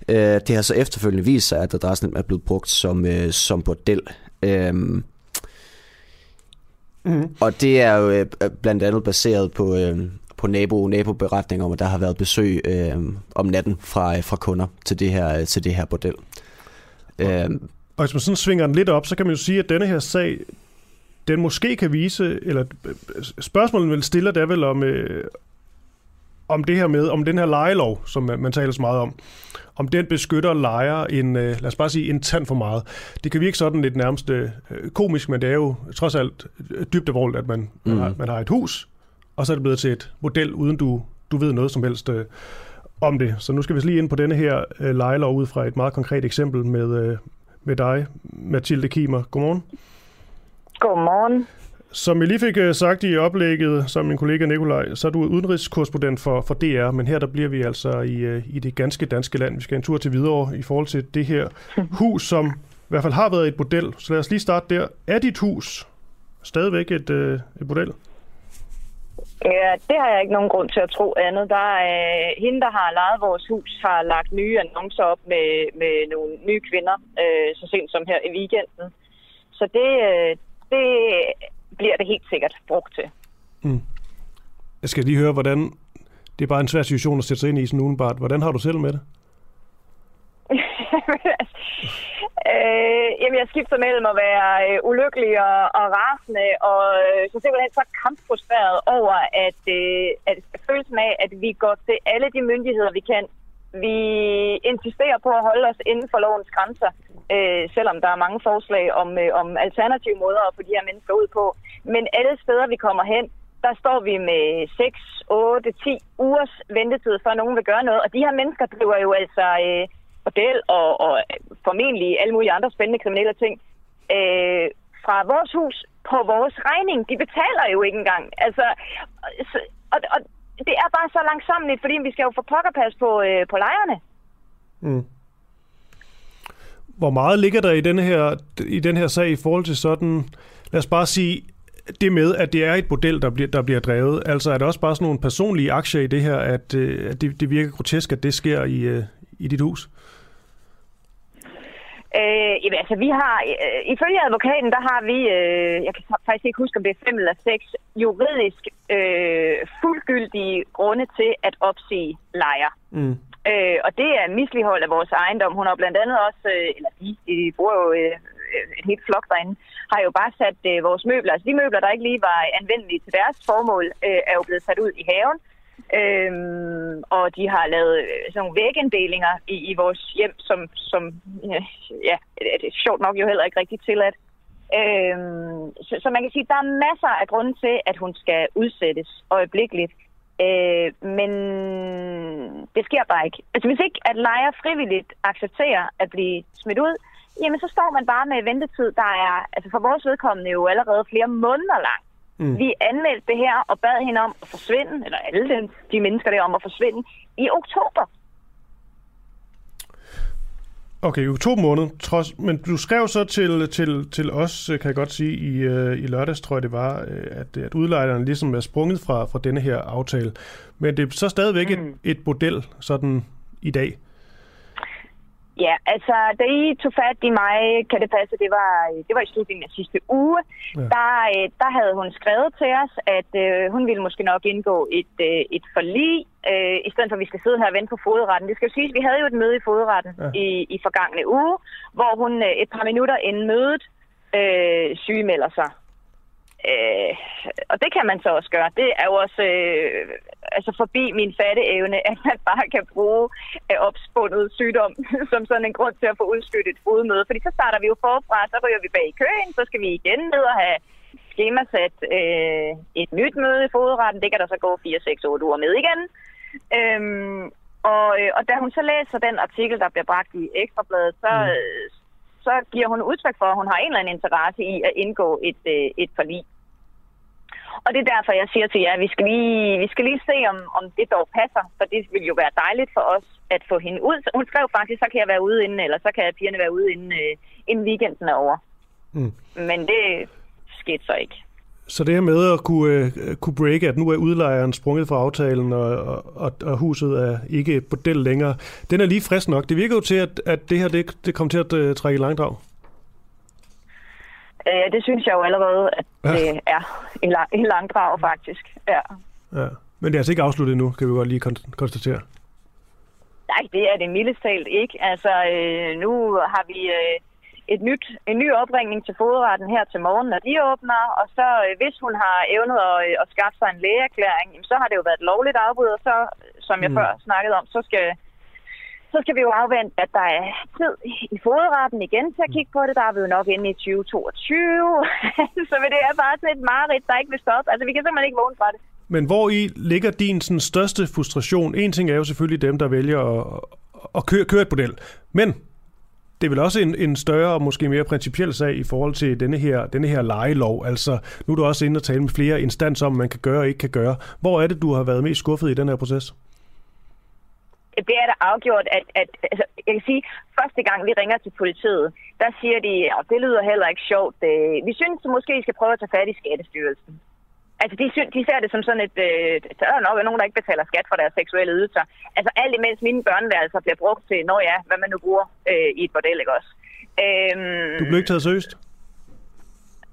Speaker 3: Øh, det har så efterfølgende vist sig, at adressen er blevet brugt som, øh, som bordel. Øh, mm. Og det er jo øh, blandt andet baseret på, øh, på nabo, naboberetninger om, at der har været besøg øh, om natten fra, fra kunder til det her, til det her bordel.
Speaker 1: Og, øh, og hvis man sådan svinger den lidt op, så kan man jo sige, at denne her sag, den måske kan vise, eller spørgsmålet vil stille, det er vel om, øh, om det her med, om den her lejelov, som man, man taler så meget om, om den beskytter lejer en, øh, lad os bare sige, en tand for meget. Det kan virke sådan lidt nærmest øh, komisk, men det er jo trods alt dybt alvorligt, at man, mm. man, har, man har et hus, og så er det blevet til et model, uden du, du ved noget som helst øh, om det. Så nu skal vi lige ind på denne her øh, lejelov ud fra et meget konkret eksempel med, øh, med dig, Mathilde Kimer. Godmorgen.
Speaker 12: Godmorgen.
Speaker 1: Som jeg lige fik øh, sagt i oplægget, som min kollega Nikolaj, så er du udenrigskorrespondent for, for DR, men her der bliver vi altså i, øh, i det ganske danske land. Vi skal en tur til videre i forhold til det her hus, som i hvert fald har været et bordel. Så lad os lige starte der. Er dit hus stadigvæk et, øh, et bordel?
Speaker 12: Ja, det har jeg ikke nogen grund til at tro andet. Der er øh, hende, der har lejet vores hus, har lagt nye annoncer op med, med nogle nye kvinder, øh, så sent som her i weekenden. Så det, øh, det bliver det helt sikkert brugt til. Mm.
Speaker 1: Jeg skal lige høre, hvordan... Det er bare en svær situation at sætte sig ind i sådan udenbart. Hvordan har du selv med det?
Speaker 12: øh, jamen, jeg skifter mellem at være øh, ulykkelig og, og rasende, og øh, så simpelthen så kampfrustreret over, at, øh, at følelsen af, at vi går til alle de myndigheder, vi kan. Vi insisterer på at holde os inden for lovens grænser, øh, selvom der er mange forslag om, øh, om alternative måder at få de her mennesker ud på. Men alle steder, vi kommer hen, der står vi med 6, 8, 10 ugers ventetid, før nogen vil gøre noget. Og de her mennesker driver jo altså øh, bordel og, og formentlig alle mulige andre spændende kriminelle ting øh, fra vores hus på vores regning. De betaler jo ikke engang. Altså, og, og det er bare så langsomt, fordi vi skal jo få pokkerpas på, øh, på lejerne. Mm.
Speaker 1: Hvor meget ligger der i den her, i den her sag i forhold til sådan, lad os bare sige, det med, at det er et model, der bliver, der bliver drevet. Altså er det også bare sådan nogle personlige aktier i det her, at, øh, at det, det virker grotesk, at det sker i, øh, i dit hus?
Speaker 12: Øh, jamen, altså, vi har, øh, ifølge advokaten, der har vi, øh, jeg kan faktisk ikke huske, om det er fem eller seks, juridisk øh, fuldgyldige grunde til at opsige lejer. Mm. Øh, og det er misligehold af vores ejendom. Hun har blandt andet også, øh, eller de, de bor jo øh, et helt flok derinde, har jo bare sat øh, vores møbler, altså de møbler, der ikke lige var anvendelige til deres formål, øh, er jo blevet sat ud i haven. Øhm, og de har lavet øh, sådan nogle væginddelinger i, i vores hjem, som, som ja, det er sjovt nok jo heller ikke rigtig tilladt. Øhm, så, så man kan sige, at der er masser af grunde til, at hun skal udsættes øjeblikkeligt. Øh, men det sker bare ikke. Altså hvis ikke at lejer frivilligt accepterer at blive smidt ud, jamen så står man bare med ventetid, der er altså for vores vedkommende jo allerede flere måneder lang. Mm. Vi anmeldte det her og bad hende om at forsvinde, eller alle de, de mennesker der om at forsvinde, i oktober.
Speaker 1: Okay, i oktober måned, trods, men du skrev så til, til, til os, kan jeg godt sige, i, uh, i lørdags, tror jeg det var, øh, at, at udlejeren ligesom er sprunget fra, fra denne her aftale. Men det er så stadigvæk mm. et, et model sådan i dag.
Speaker 12: Ja, altså, da I tog fat i mig, kan det passe, det var, det var i slutningen af sidste uge, ja. der, øh, der havde hun skrevet til os, at øh, hun ville måske nok indgå et, øh, et forlig, øh, i stedet for at vi skal sidde her og vente på fodretten. Det skal jo siges, vi havde jo et møde i fodretten ja. i, i forgangne uge, hvor hun øh, et par minutter inden mødet øh, sygemelder sig. Øh, og det kan man så også gøre. Det er jo også øh, altså forbi min fatteevne, at man bare kan bruge øh, opspundet sygdom som sådan en grund til at få udskyttet et fodmøde. Fordi så starter vi jo forfra, så ryger vi bag i køen, så skal vi igen ned og have skemasat øh, et nyt møde i fodretten. Det kan der så gå 4, 6, 8 uger med igen. Øhm, og, øh, og da hun så læser den artikel, der bliver bragt i Ekstrabladet, så, mm. så giver hun udtryk for, at hun har en eller anden interesse i at indgå et, øh, et forlig. Og det er derfor, jeg siger til jer, at vi skal lige, vi skal lige se, om, om det dog passer. For det vil jo være dejligt for os at få hende ud. Så hun skrev faktisk, så kan jeg være ude inden, eller så kan pigerne være ude inden, øh, inden weekenden er over. Mm. Men det skete så ikke.
Speaker 1: Så det her med at kunne, uh, kunne breake, at nu er udlejeren sprunget fra aftalen, og, og, og huset er ikke et bordel længere, den er lige frisk nok. Det virker jo til, at, at det her det, det kommer til at uh, trække i langdrag.
Speaker 12: Øh, det synes jeg jo allerede, at det ja. er en, lang, en lang drag, faktisk. Ja.
Speaker 1: ja. Men det er altså ikke afsluttet nu, kan vi godt lige konstatere.
Speaker 12: Nej, det er det mildest talt ikke. Altså, øh, nu har vi øh, et nyt, en ny opringning til fodretten her til morgen, når de åbner, og så øh, hvis hun har evnet at, øh, at skaffe sig en lægeerklæring, så har det jo været et lovligt afbud, og så, som jeg mm. før snakkede om, så skal så skal vi jo afvente, at der er tid i fodretten igen til at kigge på det. Der er vi jo nok inde i 2022. så det er bare sådan et mareridt, der ikke vil stoppe. Altså, vi kan simpelthen ikke vågne fra det.
Speaker 1: Men hvor i ligger din sådan, største frustration? En ting er jo selvfølgelig dem, der vælger at, at køre, køre et model. Men det er vel også en, en større og måske mere principiel sag i forhold til denne her, denne her lejelov. Altså, nu er du også inde og tale med flere instanser om, man kan gøre og ikke kan gøre. Hvor er det, du har været mest skuffet i den her proces?
Speaker 12: Det er da afgjort, at, at altså, jeg kan sige, første gang vi ringer til politiet, der siger de, at det lyder heller ikke sjovt. Vi synes måske, I skal prøve at tage fat i Skattestyrelsen. Altså, de, de ser det som sådan et... Øh, der er nok nogen, der ikke betaler skat for deres seksuelle ydelser. Altså, alt imens mine børneværelser bliver brugt til, når ja, hvad man nu bruger øh, i et bordel, ikke også?
Speaker 1: Øhm, du blev ikke taget seriøst?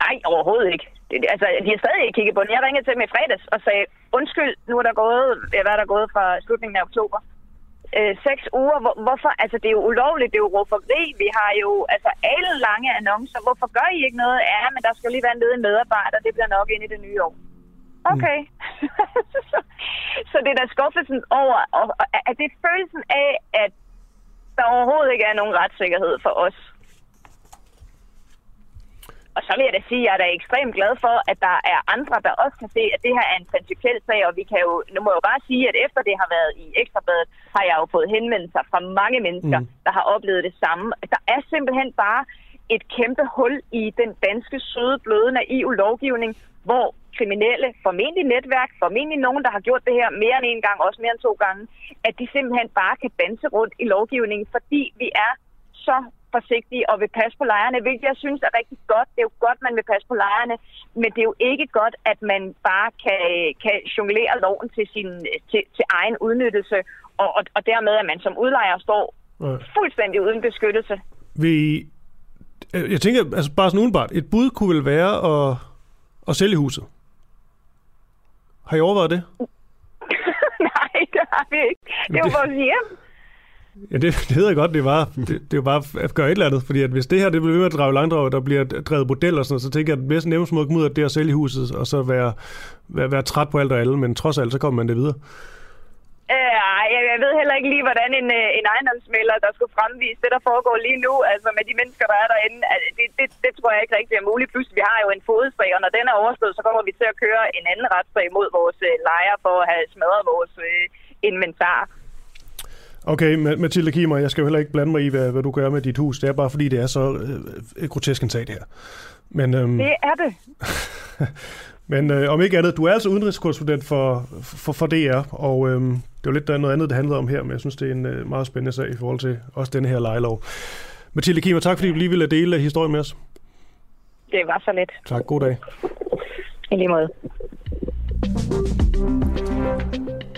Speaker 12: Nej, overhovedet ikke. Det, altså, de har stadig ikke kigget på den. Jeg ringede til dem i fredags og sagde, undskyld, nu er der gået, hvad er der gået fra slutningen af oktober? Øh, seks uger, hvor, hvorfor? Altså, det er jo ulovligt, det er jo råferi. Vi har jo altså alle lange annoncer. Hvorfor gør I ikke noget? Ja, men der skal lige være en ledig medarbejder. Det bliver nok ind i det nye år. Okay. Mm. så det er da skuffelsen over, og, og at det er følelsen af, at der overhovedet ikke er nogen retssikkerhed for os og så vil jeg da sige, at jeg er da ekstremt glad for, at der er andre, der også kan se, at det her er en principiel sag, og vi kan jo, nu må jeg jo bare sige, at efter det har været i Ekstrabladet, har jeg jo fået henvendelser fra mange mennesker, mm. der har oplevet det samme. Der er simpelthen bare et kæmpe hul i den danske søde, bløde, naive lovgivning, hvor kriminelle, formentlig netværk, formentlig nogen, der har gjort det her mere end en gang, også mere end to gange, at de simpelthen bare kan danse rundt i lovgivningen, fordi vi er så forsigtige og vil passe på lejerne, hvilket jeg synes er rigtig godt. Det er jo godt, man vil passe på lejerne, men det er jo ikke godt, at man bare kan, kan jonglere loven til, sin, til, til egen udnyttelse, og, og, og dermed, at man som udlejer står fuldstændig uden beskyttelse.
Speaker 1: Vi, jeg tænker, altså bare sådan udenbart, et bud kunne vel være at, at sælge huset. Har I overvejet det?
Speaker 12: Nej, det har vi ikke. Det er jo vores hjem.
Speaker 1: Ja, det, det hedder godt, det var, det, det er bare at gøre et eller andet, fordi at hvis det her det bliver ved at drage langdrag, der bliver drevet bordel og sådan noget, så tænker jeg, at det bedste nemmeste måde at komme ud af det at sælge huset, og så være, være, være træt på alt og alle, men trods alt, så kommer man det videre.
Speaker 12: Øh, jeg, jeg ved heller ikke lige, hvordan en, øh, en ejendomsmælder, der skulle fremvise det, der foregår lige nu, altså med de mennesker, der er derinde, det, det, det tror jeg ikke rigtig er muligt. Plus, vi har jo en fodsag, og når den er overstået, så kommer vi til at køre en anden retssag mod vores øh, lejer for at have smadret vores øh, inventar.
Speaker 1: Okay, Mathilde Kimmer, jeg skal jo heller ikke blande mig i, hvad, hvad du gør med dit hus. Det er bare fordi, det er så øh, grotesk en sag, det her.
Speaker 12: Men, øhm, det er det.
Speaker 1: men øh, om ikke andet, du er altså udenrigskorrespondent for, for, for DR, og øhm, det er jo lidt der noget andet, det handler om her, men jeg synes, det er en øh, meget spændende sag i forhold til også denne her lejelov. Mathilde Kimmer, tak fordi du lige ville dele historien med os.
Speaker 12: Det var så lidt.
Speaker 1: Tak, god dag.
Speaker 12: I lige måde.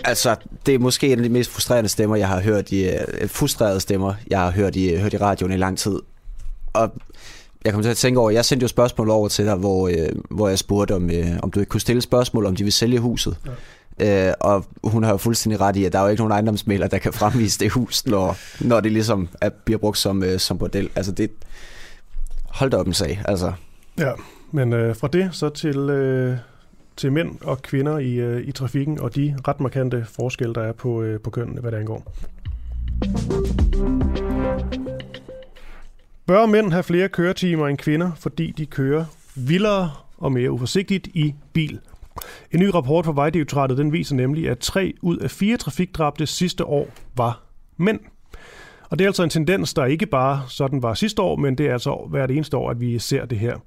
Speaker 3: Altså, det er måske en af de mest frustrerende stemmer, jeg har hørt i, uh, frustrerede stemmer, jeg har hørt i, hørt i radioen i lang tid. Og jeg kommer til at tænke over, jeg sendte jo spørgsmål over til dig, hvor, uh, hvor jeg spurgte, om, uh, om du ikke kunne stille spørgsmål, om de vil sælge huset. Ja. Uh, og hun har jo fuldstændig ret i, at der er jo ikke nogen ejendomsmælder, der kan fremvise det hus, når, når det ligesom er, bliver brugt som, uh, som bordel. Altså det, hold da op en sag, altså.
Speaker 1: Ja, men uh, fra det så til... Uh til mænd og kvinder i, øh, i trafikken, og de ret markante forskelle, der er på, øh, på kønnene, hvad det angår. Bør mænd have flere køretimer end kvinder, fordi de kører vildere og mere uforsigtigt i bil? En ny rapport fra Vejdirektoratet den viser nemlig, at tre ud af fire trafikdrabte sidste år var mænd. Og det er altså en tendens, der ikke bare sådan var sidste år, men det er altså hvert eneste år, at vi ser det her.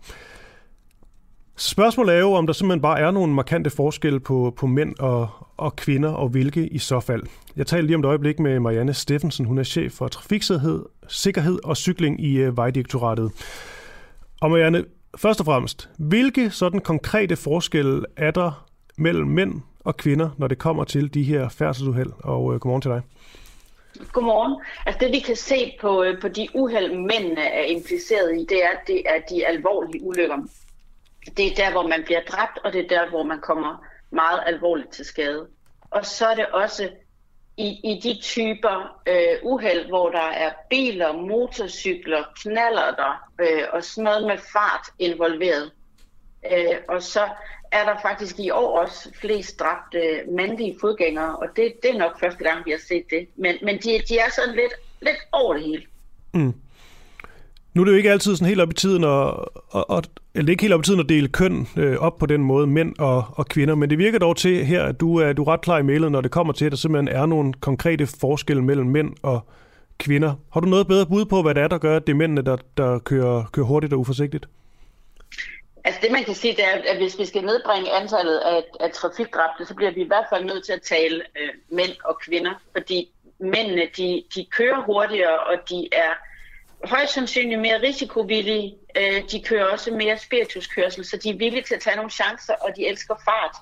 Speaker 1: Spørgsmålet er jo, om der simpelthen bare er nogle markante forskelle på, på mænd og, og kvinder, og hvilke i så fald. Jeg taler lige om et øjeblik med Marianne Steffensen. Hun er chef for trafiksikkerhed sikkerhed og cykling i uh, Vejdirektoratet. Og Marianne, først og fremmest, hvilke sådan konkrete forskelle er der mellem mænd og kvinder, når det kommer til de her færdselsuheld? Og uh, godmorgen til dig.
Speaker 13: Godmorgen. Altså det vi kan se på, øh, på de uheld, mændene er impliceret i, det er, det er de alvorlige ulykker det er der, hvor man bliver dræbt, og det er der, hvor man kommer meget alvorligt til skade. Og så er det også i, i de typer øh, uheld, hvor der er biler, motorcykler, knaller der øh, og sådan noget med fart involveret. Øh, og så er der faktisk i år også flest dræbte mandlige fodgængere, og det, det er nok første gang, vi har set det. Men, men de, de er sådan lidt, lidt over det hele. Mm.
Speaker 1: Nu er det jo ikke altid sådan helt op i tiden at, at, at eller det er ikke helt op i tiden at dele køn øh, op på den måde, mænd og, og kvinder, men det virker dog til her, at du er, du er ret klar i mailet, når det kommer til, at der simpelthen er nogle konkrete forskelle mellem mænd og kvinder. Har du noget bedre bud på, hvad det er, der gør, at det er mændene, der, der kører, kører hurtigt og uforsigtigt?
Speaker 13: Altså det man kan sige, det er, at hvis vi skal nedbringe antallet af, af trafikdræbte, så bliver vi i hvert fald nødt til at tale øh, mænd og kvinder, fordi mændene de, de kører hurtigere, og de er højst sandsynligt mere risikovillige. Øh, de kører også mere spirituskørsel, så de er villige til at tage nogle chancer, og de elsker fart.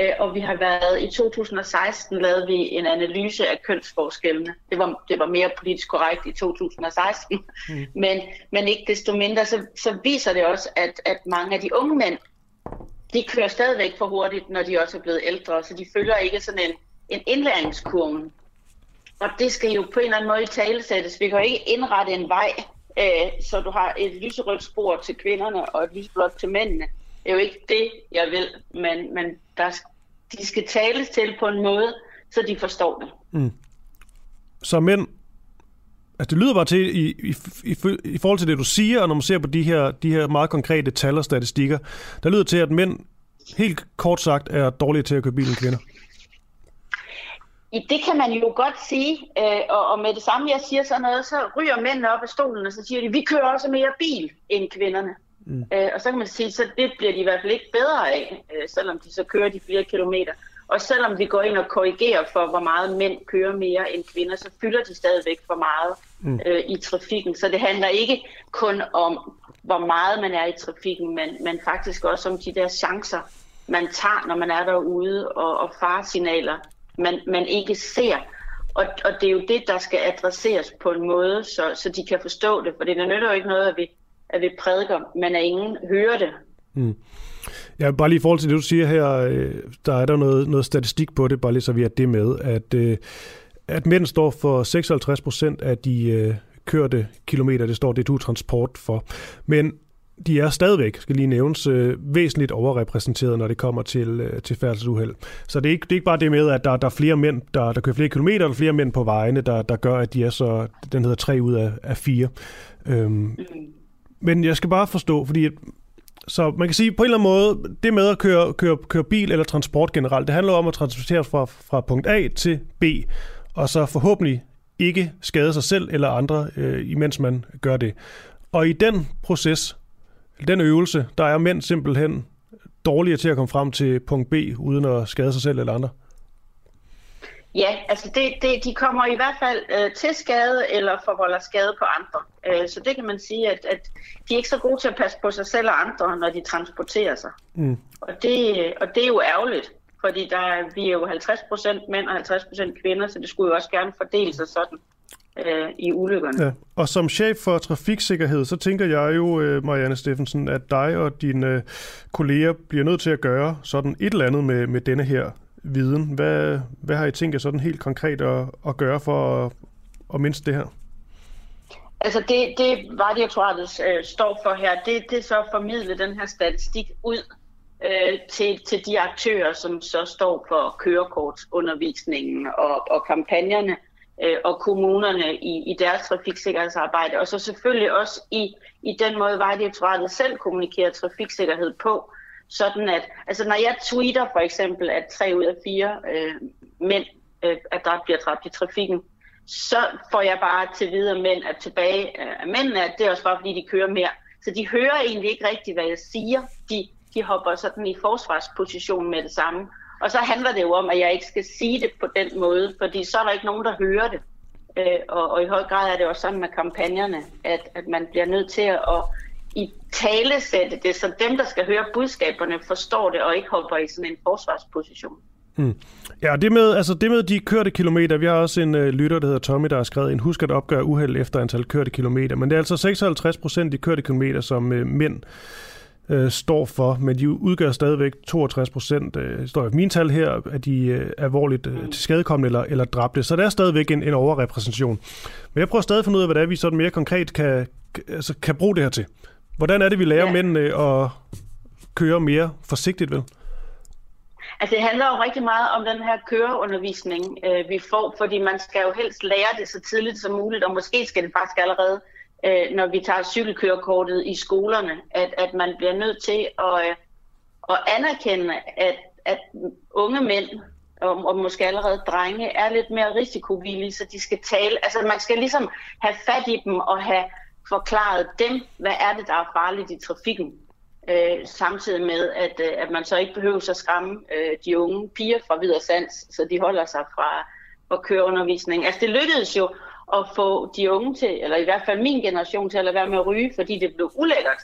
Speaker 13: Øh, og vi har været i 2016 lavede vi en analyse af kønsforskellene. Det var, det var mere politisk korrekt i 2016, mm. men, men ikke desto mindre, så, så viser det også, at, at mange af de unge mænd, de kører stadigvæk for hurtigt, når de også er blevet ældre, så de følger ikke sådan en, en indlæringskurve. Og det skal jo på en eller anden måde talesættes. Vi kan jo ikke indrette en vej, øh, så du har et lyserødt spor til kvinderne og et lysblåt til mændene. Det er jo ikke det, jeg vil, men, men der, de skal tales til på en måde, så de forstår det. Mm.
Speaker 1: Så mænd, altså det lyder bare til, i, i, i, i forhold til det, du siger, og når man ser på de her, de her meget konkrete tal og statistikker, der lyder til, at mænd helt kort sagt er dårligere til at køre bil end kvinder.
Speaker 13: Det kan man jo godt sige, øh, og, og med det samme, jeg siger sådan noget, så ryger mændene op af stolen, og så siger de, vi kører også mere bil end kvinderne. Mm. Øh, og så kan man sige, så det bliver de i hvert fald ikke bedre af, øh, selvom de så kører de flere kilometer. Og selvom vi går ind og korrigerer for, hvor meget mænd kører mere end kvinder, så fylder de stadigvæk for meget mm. øh, i trafikken. Så det handler ikke kun om, hvor meget man er i trafikken, men, men faktisk også om de der chancer, man tager, når man er derude, og, og faresignaler, man, man ikke ser. Og, og det er jo det, der skal adresseres på en måde, så, så de kan forstå det. For det nytter jo ikke noget, at vi, at vi prædiker, men at ingen hører det. Mm.
Speaker 1: Ja, bare lige i forhold til det, du siger her, øh, der er der noget, noget statistik på det, bare lige så vi har det med, at, øh, at mænd står for 56 procent af de øh, kørte kilometer, det står det, du Transport for. Men de er stadigvæk, skal lige nævnes, øh, væsentligt overrepræsenteret, når det kommer til, øh, til færdselsuheld. Så det er, ikke, det er ikke bare det med, at der, der er flere mænd, der, der kører flere kilometer, eller flere mænd på vejene, der, der gør, at de er så, den hedder tre ud af, af fire. Øhm, mm. men jeg skal bare forstå, fordi så man kan sige på en eller anden måde, det med at køre, køre, køre bil eller transport generelt, det handler om at transportere fra, fra punkt A til B, og så forhåbentlig ikke skade sig selv eller andre, øh, imens man gør det. Og i den proces, den øvelse, der er mænd simpelthen dårligere til at komme frem til punkt B, uden at skade sig selv eller andre.
Speaker 13: Ja, altså det, det, de kommer i hvert fald øh, til skade eller forvolder skade på andre. Øh, så det kan man sige, at, at de er ikke så gode til at passe på sig selv og andre, når de transporterer sig. Mm. Og, det, og det er jo ærgerligt, fordi der er, vi er jo 50% mænd og 50% kvinder, så det skulle jo også gerne fordele sig sådan øh, i ulykkerne. Ja.
Speaker 1: Og som chef for trafiksikkerhed, så tænker jeg jo, øh, Marianne Steffensen, at dig og dine øh, kolleger bliver nødt til at gøre sådan et eller andet med, med denne her viden. Hvad, hvad har I tænkt jer sådan helt konkret at, at gøre for at, at mindske det her?
Speaker 13: Altså det, det Vejdirektoratet øh, står for her, det, det er så at formidle den her statistik ud øh, til, til de aktører, som så står for kørekortsundervisningen og, og kampagnerne øh, og kommunerne i, i deres trafiksikkerhedsarbejde. Og så selvfølgelig også i, i den måde, Vejdirektoratet selv kommunikerer trafiksikkerhed på, sådan at, altså når jeg tweeter for eksempel, at tre ud af fire øh, mænd, øh, at der bliver dræbt i trafikken, så får jeg bare til videre mænd, at tilbage af mændene, at det er også bare fordi, de kører mere. Så de hører egentlig ikke rigtigt, hvad jeg siger. De, de hopper sådan i forsvarsposition med det samme. Og så handler det jo om, at jeg ikke skal sige det på den måde, fordi så er der ikke nogen, der hører det. Øh, og, og i høj grad er det også sådan med kampagnerne, at, at man bliver nødt til at i tale sætte det, så dem, der skal høre budskaberne, forstår det og ikke hopper i sådan en forsvarsposition.
Speaker 1: Hmm. Ja, det med, altså det med de kørte kilometer, vi har også en øh, lytter, der hedder Tommy, der har skrevet en husk at opgøre uheld efter antal kørte kilometer, men det er altså 56 procent de kørte kilometer, som øh, mænd uh, står for, men de udgør stadigvæk 62 procent, uh, står i min tal her, at de er alvorligt uh, til skadekommende eller, eller dræbte, så der er stadigvæk en, en overrepræsentation. Men jeg prøver stadig at finde ud af, hvad det er, vi sådan mere konkret kan, altså, kan bruge det her til. Hvordan er det, vi lærer ja. mændene at køre mere forsigtigt, vel?
Speaker 13: Altså det handler jo rigtig meget om den her køreundervisning, øh, vi får, fordi man skal jo helst lære det så tidligt som muligt, og måske skal det faktisk allerede, øh, når vi tager cykelkørekortet i skolerne, at, at man bliver nødt til at, øh, at anerkende, at, at unge mænd, og, og måske allerede drenge, er lidt mere risikovillige, så de skal tale, altså man skal ligesom have fat i dem og have forklaret dem, hvad er det, der er farligt i trafikken. Øh, samtidig med, at, øh, at man så ikke behøver at skræmme øh, de unge piger fra videre sans, så de holder sig fra, at køre undervisning. Altså det lykkedes jo at få de unge til, eller i hvert fald min generation til at lade være med at ryge, fordi det blev ulækkert,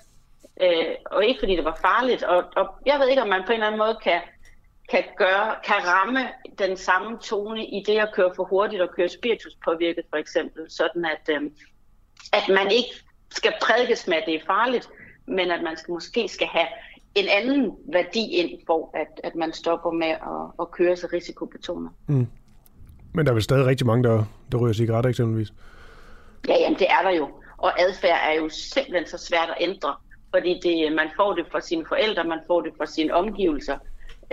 Speaker 13: øh, og ikke fordi det var farligt. Og, og jeg ved ikke, om man på en eller anden måde kan, kan, gøre, kan ramme den samme tone i det at køre for hurtigt og køre spiritus påvirket for eksempel, sådan at, øh, at man ikke skal prædikes med, at det er farligt, men at man skal, måske skal have en anden værdi ind for, at, at man stopper med at, at køre så risikobetonet. Mm.
Speaker 1: Men der er vel stadig rigtig mange, der, der ryger cigaretter eksempelvis?
Speaker 13: Ja, jamen det er der jo. Og adfærd er jo simpelthen så svært at ændre, fordi det, man får det fra sine forældre, man får det fra sine omgivelser,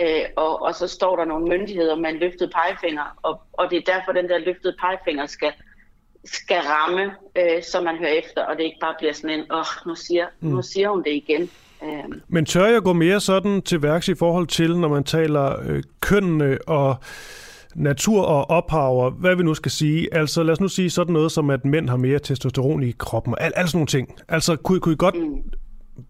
Speaker 13: øh, og, og så står der nogle myndigheder med en løftet pegefinger, og, og det er derfor, den der løftede pegefinger skal, skal ramme, øh, så man hører efter, og det ikke bare bliver sådan en, åh, oh, nu, siger, mm. nu siger hun det igen.
Speaker 1: Øh. Men tør jeg gå mere sådan til værks i forhold til, når man taler øh, kønnene og natur og ophaver, hvad vi nu skal sige. Altså lad os nu sige sådan noget som, at mænd har mere testosteron i kroppen, al, al sådan nogle ting. Altså kunne, kunne I godt mm.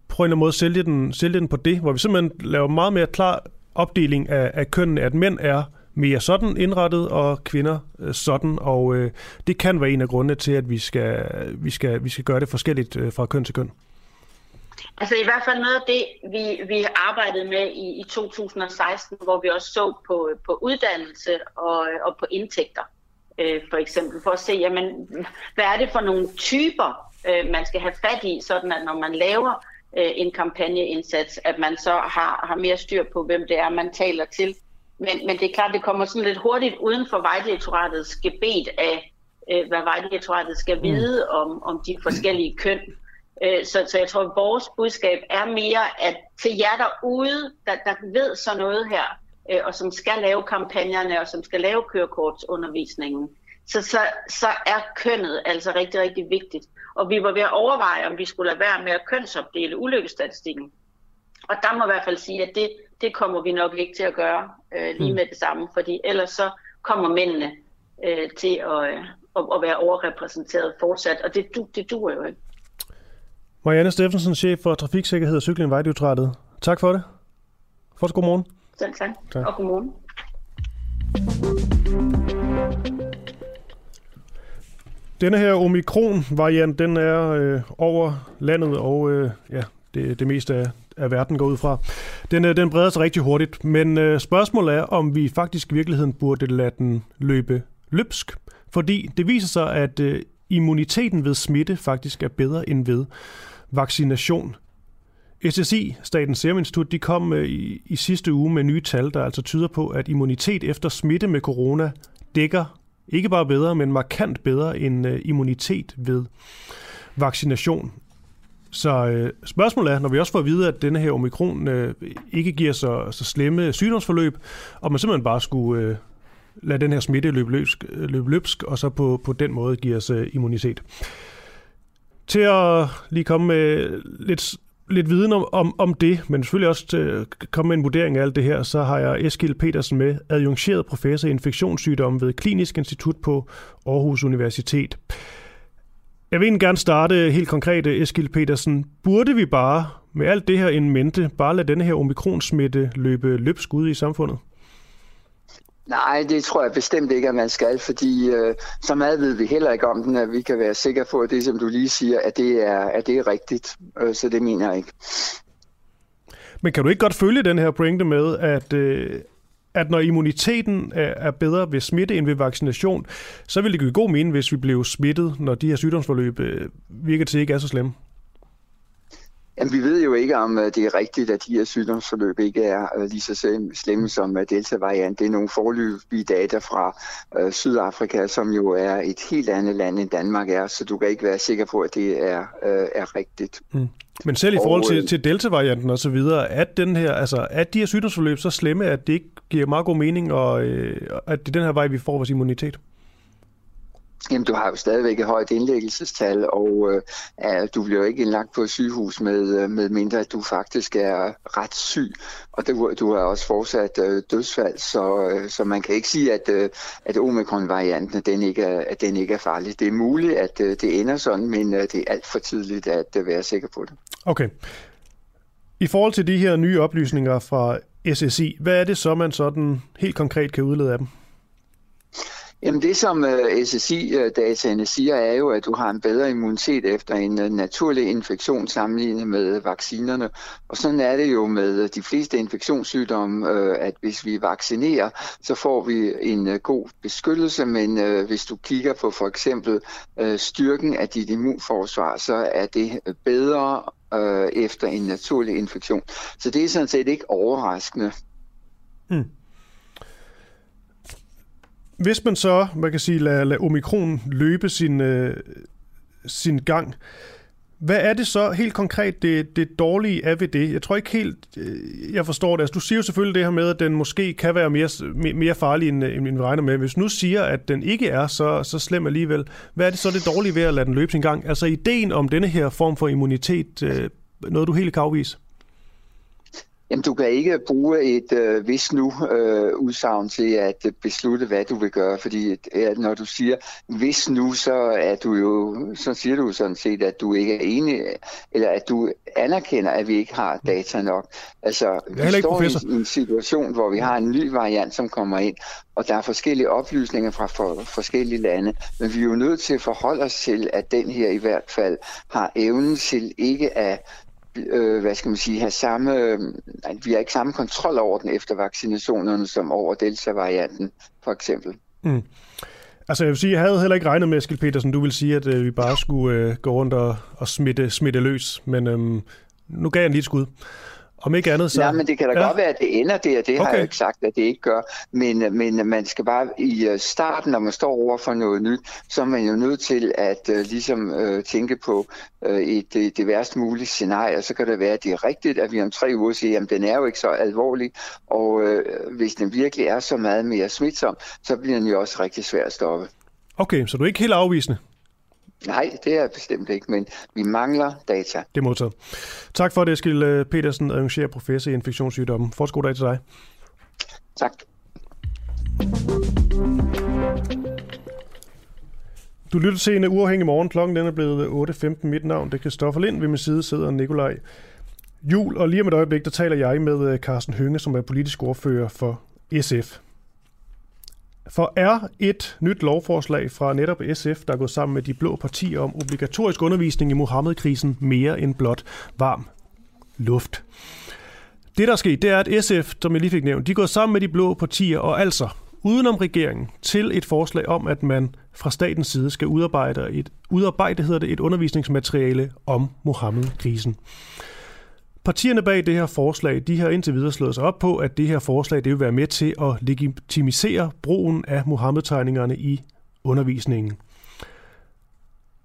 Speaker 1: på en eller anden måde sælge den, sælge den på det, hvor vi simpelthen laver meget mere klar opdeling af, af kønnen, at mænd er mere sådan indrettet, og kvinder øh, sådan, og øh, det kan være en af grundene til, at vi skal, vi skal, vi skal gøre det forskelligt øh, fra køn til køn.
Speaker 13: Altså i hvert fald noget af det, vi, vi arbejdede med i, i 2016, hvor vi også så på, på uddannelse og, og på indtægter, øh, for eksempel, for at se, jamen, hvad er det for nogle typer, øh, man skal have fat i, sådan at når man laver øh, en kampagneindsats, at man så har, har mere styr på, hvem det er, man taler til. Men, men det er klart, det kommer sådan lidt hurtigt uden for Vejdirektoratets gebet af, øh, hvad Vejdirektoratet skal mm. vide om, om de forskellige køn. Øh, så, så jeg tror, at vores budskab er mere, at til jer derude, der, der ved så noget her, øh, og som skal lave kampagnerne, og som skal lave kørekortsundervisningen, så, så, så er kønnet altså rigtig, rigtig vigtigt. Og vi var ved at overveje, om vi skulle lade være med at kønsopdele ulykkestatistikken. Og der må jeg i hvert fald sige, at det, det kommer vi nok ikke til at gøre øh, lige mm. med det samme, fordi ellers så kommer mændene øh, til at, øh, at, at være overrepræsenteret fortsat, og det, det duer jo ikke.
Speaker 1: Marianne Steffensen, chef for Trafiksikkerhed og Cykling Vejdirektoratet. Tak for det. Fortsat god morgen.
Speaker 13: Selv tak. tak. Og god morgen.
Speaker 1: Denne her omikron-variant, den er øh, over landet, og øh, ja, det, det meste af, af verden går ud fra. Den, øh, den breder sig rigtig hurtigt, men øh, spørgsmålet er, om vi faktisk i virkeligheden burde lade den løbe løbsk. Fordi det viser sig, at øh, immuniteten ved smitte faktisk er bedre end ved vaccination. SSI, Statens Serum Institut, de kom øh, i, i sidste uge med nye tal, der altså tyder på, at immunitet efter smitte med corona dækker ikke bare bedre, men markant bedre end øh, immunitet ved vaccination. Så øh, spørgsmålet er, når vi også får at vide, at denne her omikron øh, ikke giver så, så slemme sygdomsforløb, og man simpelthen bare skulle øh, lade den her smitte løbe løbsk, øh, løbe løbsk og så på, på den måde give os øh, immunitet. Til at lige komme med lidt, lidt viden om, om, om det, men selvfølgelig også til at komme med en vurdering af alt det her, så har jeg Eskil Petersen med, adjungeret professor i infektionssygdomme ved Klinisk Institut på Aarhus Universitet. Jeg vil egentlig gerne starte helt konkret, Eskil Petersen. Burde vi bare med alt det her en mente, bare lade denne her omikron-smitte løbe løbsk ud i samfundet?
Speaker 14: Nej, det tror jeg bestemt ikke, at man skal, fordi øh, så meget ved vi heller ikke om den, at vi kan være sikre på, at det, som du lige siger, at det er, at det er rigtigt. Øh, så det mener jeg ikke.
Speaker 1: Men kan du ikke godt følge den her pointe med, at, øh, at når immuniteten er, er bedre ved smitte end ved vaccination, så vil det give god mening, hvis vi blev smittet, når de her sygdomsforløb øh, virker til ikke er så slemme?
Speaker 14: Jamen, vi ved jo ikke, om øh, det er rigtigt, at de her sygdomsforløb ikke er øh, lige så slemme som øh, Delta-variant. Det er nogle forløbige data fra uh, Sydafrika, som jo er et helt andet land end Danmark er, så du kan ikke være sikker på, at det er, uh, er rigtigt. Mm.
Speaker 1: Men selv i forhold til, til Delta-varianten og så videre, er, den her, altså, er de her sygdomsforløb så slemme, at det ikke giver meget god mening, og øh, at det er den her vej, vi får vores immunitet?
Speaker 14: Jamen, du har jo stadigvæk et højt indlæggelsestal, og øh, du bliver jo ikke indlagt på et sygehus med, øh, med mindre, at du faktisk er ret syg. Og det, du har også fortsat øh, dødsfald, så, øh, så man kan ikke sige, at, øh, at omikron-varianten den ikke er, at den ikke er farlig. Det er muligt, at øh, det ender sådan, men øh, det er alt for tidligt at øh, være sikker på det.
Speaker 1: Okay. I forhold til de her nye oplysninger fra SSI, hvad er det så, man sådan helt konkret kan udlede af dem?
Speaker 14: Jamen det, som øh, SSI-dataene øh, siger, er jo, at du har en bedre immunitet efter en øh, naturlig infektion sammenlignet med vaccinerne. Og sådan er det jo med de fleste infektionssygdomme, at hvis vi vaccinerer, så får vi en god beskyttelse, men hvis du kigger på for eksempel styrken af dit immunforsvar, så er det bedre efter en naturlig infektion. Så det er sådan set ikke overraskende. Mm.
Speaker 1: Hvis man så, man kan sige, lader, lader omikron løbe sin, øh, sin gang, hvad er det så helt konkret, det, det dårlige er ved det? Jeg tror ikke helt, øh, jeg forstår det. Altså, du siger jo selvfølgelig det her med, at den måske kan være mere, mere farlig, end, øh, end vi regner med. Hvis nu siger, at den ikke er så, så slem alligevel, hvad er det så det dårlige ved at lade den løbe sin gang? Altså ideen om denne her form for immunitet, øh, noget du helt kan afvise?
Speaker 14: Jamen, du kan ikke bruge et øh, hvis nu øh, udsagn til at beslutte, hvad du vil gøre, fordi øh, når du siger hvis nu, så er du jo, så siger du sådan set, at du ikke er enig, eller at du anerkender, at vi ikke har data nok. Altså, vi står i, i en situation, hvor vi har en ny variant, som kommer ind, og der er forskellige oplysninger fra for, forskellige lande, men vi er jo nødt til at forholde os til, at den her i hvert fald har evnen til ikke at øh, hvad skal man sige, have samme, øh, vi har ikke samme kontrol over den efter vaccinationerne som over Delta-varianten, for eksempel. Mm.
Speaker 1: Altså jeg vil sige, jeg havde heller ikke regnet med, Eskild Petersen, du vil sige, at øh, vi bare skulle øh, gå rundt og, og smitte, smitte løs, men øh, nu gav jeg en lille skud. Om ikke andet så...
Speaker 14: Nej, men det kan da ja. godt være, at det ender der. Det okay. har jeg jo ikke sagt, at det ikke gør. Men, men man skal bare i øh, starten, når man står over for noget nyt, så er man jo nødt til at uh, ligesom uh, tænke på uh, et, det, det værst mulige scenarie. Så kan det være, at det er rigtigt, at vi om tre uger siger, at den er jo ikke så alvorlig. Og uh, hvis den virkelig er så meget mere smitsom, så bliver den jo også rigtig svær at stoppe.
Speaker 1: Okay, så du er ikke helt afvisende?
Speaker 14: Nej, det er bestemt ikke, men vi mangler data.
Speaker 1: Det er modtaget. Tak for det, Eskil øh, Petersen, arrangerer professor i infektionssygdomme. Fortsat god dag til dig.
Speaker 14: Tak.
Speaker 1: Du lytter til en uafhængig morgen. Klokken den er blevet 8.15. Mit navn det er Kristoffer Lind. Ved min side sidder Nikolaj Jul. Og lige om et øjeblik, der taler jeg med øh, Carsten Hønge, som er politisk ordfører for SF. For er et nyt lovforslag fra netop SF, der er gået sammen med de blå partier om obligatorisk undervisning i Mohammed-krisen mere end blot varm luft. Det, der er sket, det er, at SF, som jeg lige fik nævnt, de går sammen med de blå partier og altså udenom regeringen til et forslag om, at man fra statens side skal udarbejde et, udarbejde, hedder det, et undervisningsmateriale om Mohammed-krisen. Partierne bag det her forslag, de har indtil videre slået sig op på, at det her forslag det vil være med til at legitimisere brugen af Mohammed-tegningerne i undervisningen.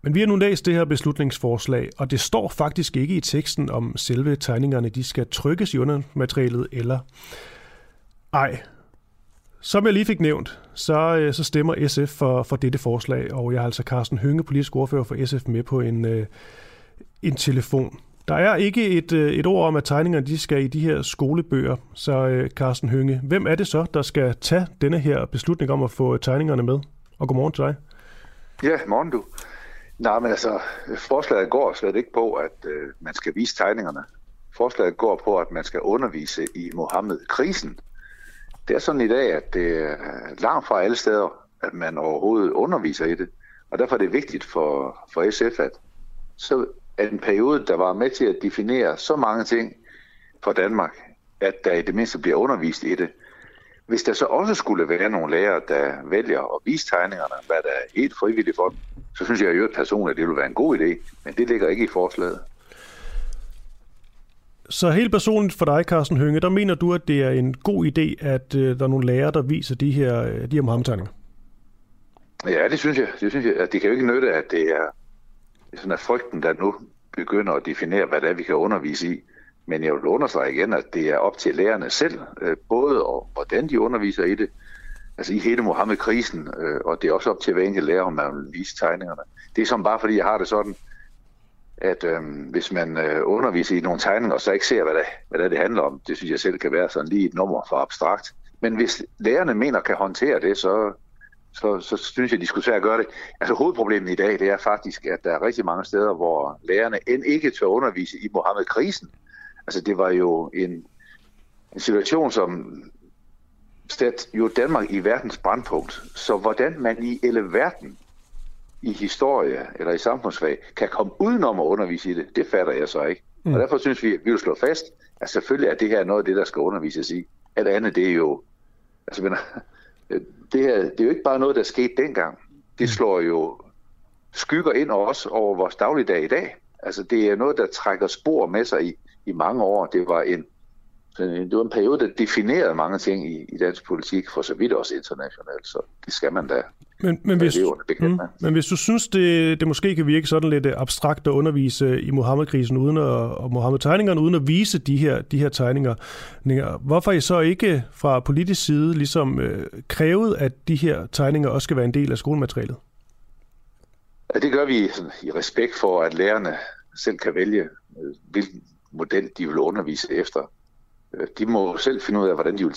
Speaker 1: Men vi har nu læst det her beslutningsforslag, og det står faktisk ikke i teksten, om selve tegningerne de skal trykkes i undermaterialet eller ej. Som jeg lige fik nævnt, så, øh, så stemmer SF for, for dette forslag, og jeg har altså Carsten Hønge, politisk ordfører for SF, med på en, øh, en telefon. Der er ikke et, øh, et ord om, at tegningerne de skal i de her skolebøger. Så øh, Carsten Hønge, hvem er det så, der skal tage denne her beslutning om at få øh, tegningerne med? Og godmorgen til dig.
Speaker 6: Ja, morgen du. Nej, men altså, forslaget går slet ikke på, at øh, man skal vise tegningerne. Forslaget går på, at man skal undervise i Mohammed-krisen. Det er sådan i dag, at det er langt fra alle steder, at man overhovedet underviser i det. Og derfor er det vigtigt for, for SF, at så en periode, der var med til at definere så mange ting for Danmark, at der i det mindste bliver undervist i det. Hvis der så også skulle være nogle lærere, der vælger at vise tegningerne, hvad der er helt frivilligt for dem, så synes jeg jo personligt, at det vil være en god idé, men det ligger ikke i forslaget.
Speaker 1: Så helt personligt for dig, Carsten Hønge, der mener du, at det er en god idé, at uh, der er nogle lærere, der viser de her, øh, de her Mohammed-tegninger?
Speaker 6: Ja, det synes jeg. Det synes jeg. At det kan jo ikke nytte, at det er sådan at frygten, der nu begynder at definere, hvad det er, vi kan undervise i. Men jeg vil understrege igen, at det er op til lærerne selv, øh, både og hvordan de underviser i det, altså i hele Mohammed-krisen, øh, og det er også op til hver enkelt lærer, om man vil vise tegningerne. Det er som bare fordi, jeg har det sådan, at øh, hvis man øh, underviser i nogle tegninger, og så ikke ser, hvad det, hvad det, det handler om, det synes jeg selv kan være sådan lige et nummer for abstrakt. Men hvis lærerne mener, kan håndtere det, så, så, så synes jeg, de skulle at gøre det. Altså hovedproblemet i dag, det er faktisk, at der er rigtig mange steder, hvor lærerne end ikke tør undervise i Mohammed-krisen. Altså det var jo en, en situation, som sat jo Danmark i verdens brandpunkt. Så hvordan man i hele verden i historie eller i samfundsfag kan komme udenom at undervise i det, det fatter jeg så ikke. Mm. Og derfor synes vi, at vi vil slå fast, at selvfølgelig er det her noget af det, der skal undervises i. Alt andet, det er jo... Altså, men, det, her, det er jo ikke bare noget, der skete dengang. Det mm. slår jo skygger ind også over vores dagligdag i dag. Altså, det er noget, der trækker spor med sig i, i mange år. Det var en det var en periode, der definerede mange ting i, i dansk politik, for så vidt også internationalt, så det skal man da.
Speaker 1: Men, men, hvis, mm, men hvis du synes, det, det måske kan virke sådan lidt abstrakt at undervise i Mohammed-krisen uden at, og Mohammed-tegningerne, uden at vise de her, de her tegninger, hvorfor I så ikke fra politisk side ligesom øh, krævet, at de her tegninger også skal være en del af skolematerialet?
Speaker 6: Ja, det gør vi sådan, i respekt for, at lærerne selv kan vælge, øh, hvilken model de vil undervise efter. Øh, de må selv finde ud af, hvordan de vil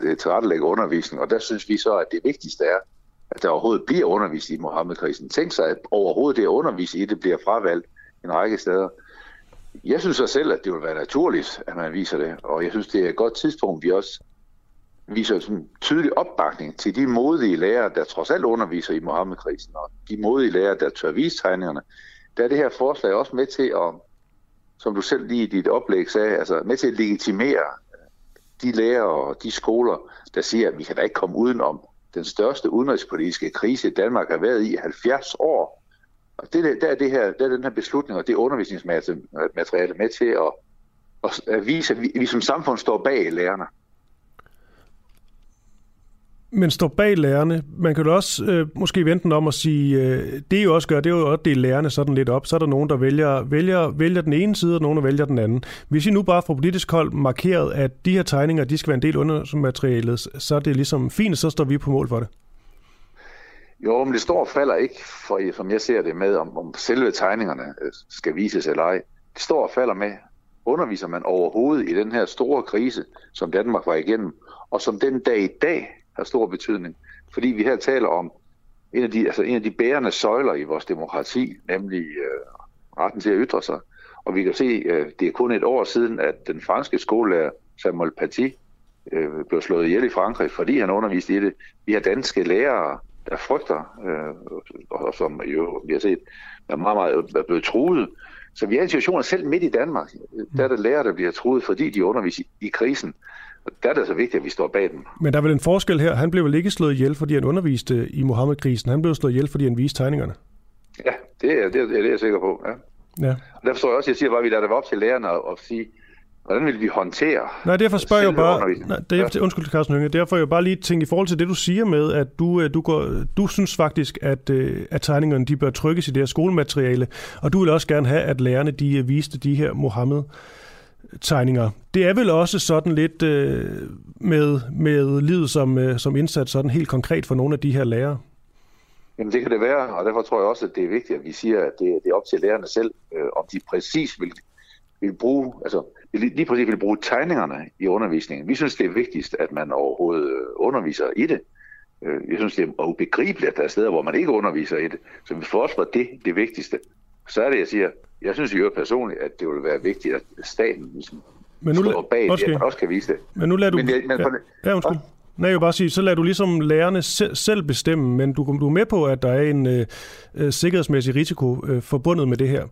Speaker 6: øh, tilrettelægge undervisning, og der synes vi så, at det vigtigste er, at der overhovedet bliver undervist i Mohammed-krisen. Tænk sig, at overhovedet det at undervise i det bliver fravalgt en række steder. Jeg synes så selv, at det vil være naturligt, at man viser det, og jeg synes, det er et godt tidspunkt, vi også viser sådan tydelig opbakning til de modige lærere, der trods alt underviser i Mohammed-krisen, og de modige lærere, der tør vise tegningerne. Der er det her forslag også med til at som du selv lige i dit oplæg sagde, altså med til at legitimere øh, de lærere og de skoler, der siger, at vi kan da ikke komme udenom den største udenrigspolitiske krise, Danmark har været i 70 år. Og det, der, er det her, der er den her beslutning og det undervisningsmateriale med til at, at vise, at vi, vi som samfund står bag lærerne
Speaker 1: men står bag lærerne. Man kan jo også øh, måske vente den om at sige, øh, det jo også gør, det er jo også det lærerne sådan lidt op. Så er der nogen, der vælger, vælger, vælger den ene side, og nogen, der vælger den anden. Hvis I nu bare fra politisk hold markeret, at de her tegninger, de skal være en del under materialet, så er det ligesom fint, så står vi på mål for det.
Speaker 6: Jo, men det står og falder ikke, for, som jeg ser det med, om, om selve tegningerne øh, skal vises eller ej. Det står og falder med, underviser man overhovedet i den her store krise, som Danmark var igennem, og som den dag i dag har stor betydning. Fordi vi her taler om en af de, altså en af de bærende søjler i vores demokrati, nemlig øh, retten til at ytre sig. Og vi kan se, øh, det er kun et år siden, at den franske skolelærer Samuel Paty øh, blev slået ihjel i Frankrig, fordi han underviste i det. Vi har danske lærere, der frygter, øh, og som jo, vi har set, er meget, meget er blevet truet. Så vi har en situation selv midt i Danmark. Øh, der er der lærere, der bliver truet, fordi de underviser i, i krisen. Og der er det så vigtigt, at vi står bag dem.
Speaker 1: Men der er vel en forskel her. Han blev vel ikke slået ihjel, fordi han underviste i Mohammed-krisen. Han blev slået ihjel, fordi han viste tegningerne.
Speaker 6: Ja, det er, det er, det er jeg sikker på. Ja. Ja. Og derfor står jeg også, jeg siger bare, at vi lader det op til lærerne at sige, hvordan vil vi håndtere
Speaker 1: Nej, derfor spørger jeg bare, nej, det er, undskyld Carsten Hønge, derfor jeg bare lige tænke i forhold til det, du siger med, at du, øh, du, går, du synes faktisk, at, øh, at tegningerne de bør trykkes i det her skolemateriale, og du vil også gerne have, at lærerne de øh, viste de her Mohammed tegninger. Det er vel også sådan lidt øh, med, med livet som, øh, som indsat sådan helt konkret for nogle af de her lærere?
Speaker 6: Jamen det kan det være, og derfor tror jeg også, at det er vigtigt, at vi siger, at det, det er op til lærerne selv, øh, om de præcis vil, vil bruge, altså lige præcis vil bruge tegningerne i undervisningen. Vi synes, det er vigtigst, at man overhovedet øh, underviser i det. Øh, jeg synes, det er ubegribeligt, at der er steder, hvor man ikke underviser i det. Så for os var det det vigtigste. Så er det, jeg siger, jeg synes jo personligt, at det vil være vigtigt, at staten ligesom men nu står bag det, at man også kan vise det.
Speaker 1: Men nu lader du... Men, men, ja, ja, undskyld. Nej, jeg vil bare sige, så lader du ligesom lærerne selv bestemme, men du, du er med på, at der er en øh, øh, sikkerhedsmæssig risiko øh, forbundet med det her.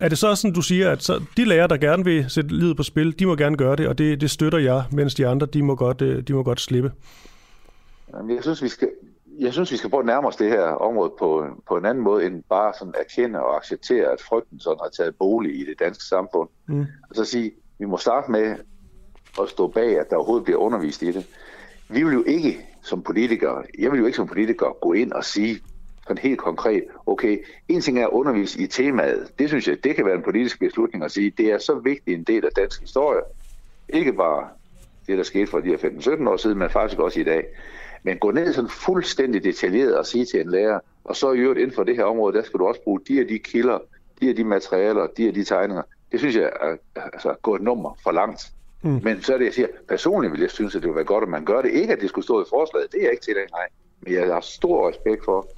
Speaker 1: Er det så sådan, du siger, at så de lærere, der gerne vil sætte livet på spil, de må gerne gøre det, og det, det støtter jeg, mens de andre, de må godt, øh, de må godt slippe?
Speaker 6: Jamen, jeg synes, vi skal, jeg synes, vi skal prøve at nærme os det her område på, på en anden måde, end bare sådan erkende og acceptere, at frygten sådan har taget bolig i det danske samfund. Mm. Og så sige, vi må starte med at stå bag, at der overhovedet bliver undervist i det. Vi vil jo ikke som politikere, jeg vil jo ikke som politiker gå ind og sige sådan helt konkret, okay, en ting er at undervise i temaet. Det synes jeg, det kan være en politisk beslutning at sige, det er så vigtig en del af dansk historie. Ikke bare det, der skete for de her 15-17 år siden, men faktisk også i dag. Men gå ned sådan fuldstændig detaljeret og sige til en lærer, og så i øvrigt inden for det her område, der skal du også bruge de og de kilder, de og de materialer, de og de tegninger. Det synes jeg er altså, gå et nummer for langt. Mm. Men så er det, jeg siger, personligt vil jeg synes, at det ville være godt, at man gør det. Ikke, at det skulle stå i forslaget, det er jeg ikke til det, nej. Men jeg har stor respekt for,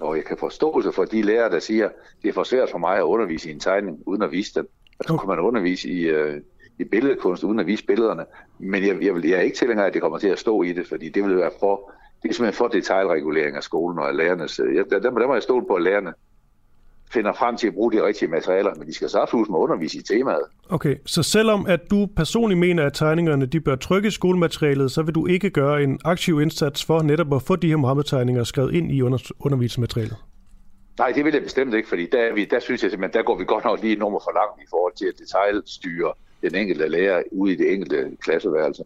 Speaker 6: og jeg kan forståelse for de lærere, der siger, det er for svært for mig at undervise i en tegning, uden at vise den. Så kunne man undervise i, uh, i billedkunst, uden at vise billederne. Men jeg, jeg, vil, jeg er ikke tilhænger af, at det kommer til at stå i det, fordi det vil være for, det er simpelthen for detaljregulering af skolen og af lærernes. Jeg, der, der, der må jeg stole på, at lærerne finder frem til at bruge de rigtige materialer, men de skal så absolut må undervise i temaet.
Speaker 1: Okay, så selvom at du personligt mener, at tegningerne de bør trykke skolematerialet, så vil du ikke gøre en aktiv indsats for netop at få de her Mohammed-tegninger skrevet ind i under, undervisningsmaterialet?
Speaker 6: Nej, det vil jeg bestemt ikke, fordi der, vi, der synes jeg simpelthen, der går vi godt nok lige nummer for langt i forhold til at detaljstyre den enkelte lærer ude i det enkelte klasseværelse.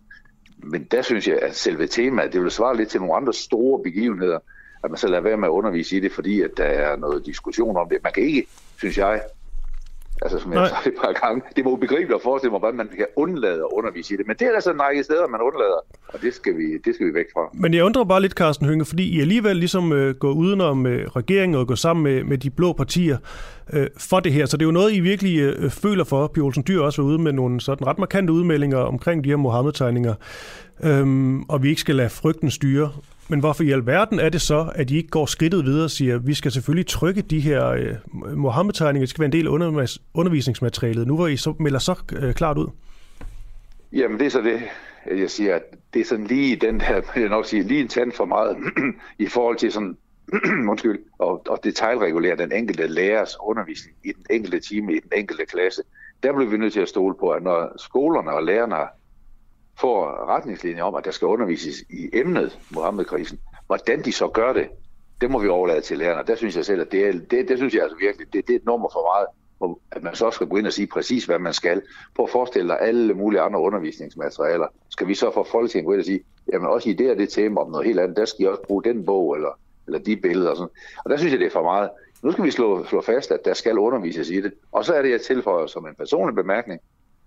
Speaker 6: Men der synes jeg, at selve temaet, det vil svare lidt til nogle andre store begivenheder, at man så lader være med at undervise i det, fordi at der er noget diskussion om det. Man kan ikke, synes jeg, Altså, som jeg sagt et par gange. Det var ubegribeligt at forestille mig, hvordan man kan undlade at undervise i det. Men det er altså en række steder, man undlader, og det skal vi, det skal vi væk fra.
Speaker 1: Men jeg undrer bare lidt, Carsten Hynge, fordi I alligevel ligesom øh, går udenom øh, regeringen og går sammen med, med de blå partier øh, for det her. Så det er jo noget, I virkelig øh, føler for. Pia Olsen Dyr også var ude med nogle sådan ret markante udmeldinger omkring de her Mohammed-tegninger. Øhm, og vi ikke skal lade frygten styre. Men hvorfor i alverden er det så, at I ikke går skridtet videre og siger, at vi skal selvfølgelig trykke de her øh, Mohammed-tegninger, det skal være en del af under, undervisningsmaterialet, nu hvor I så melder så øh, klart ud?
Speaker 6: Jamen det er så det, jeg siger, at det er sådan lige den her, jeg nok sige, lige en tand for meget i forhold til sådan, undskyld, og, og detaljregulere den enkelte lærers undervisning i den enkelte time, i den enkelte klasse. Der bliver vi nødt til at stole på, at når skolerne og lærerne får retningslinjer om, at der skal undervises i emnet Mohammed-krisen. Hvordan de så gør det, det må vi overlade til lærerne. Der synes jeg selv, at det, er, det, det synes jeg altså virkelig, det, det er et nummer for meget, at man så skal gå ind og sige præcis, hvad man skal. På at forestille dig alle mulige andre undervisningsmaterialer. Skal vi så få Folketinget gå ind og sige, jamen også i det og det tema om noget helt andet, der skal I også bruge den bog eller, eller de billeder og sådan. Og der synes jeg, det er for meget. Nu skal vi slå, slå fast, at der skal undervises i det. Og så er det, jeg tilføjer som en personlig bemærkning,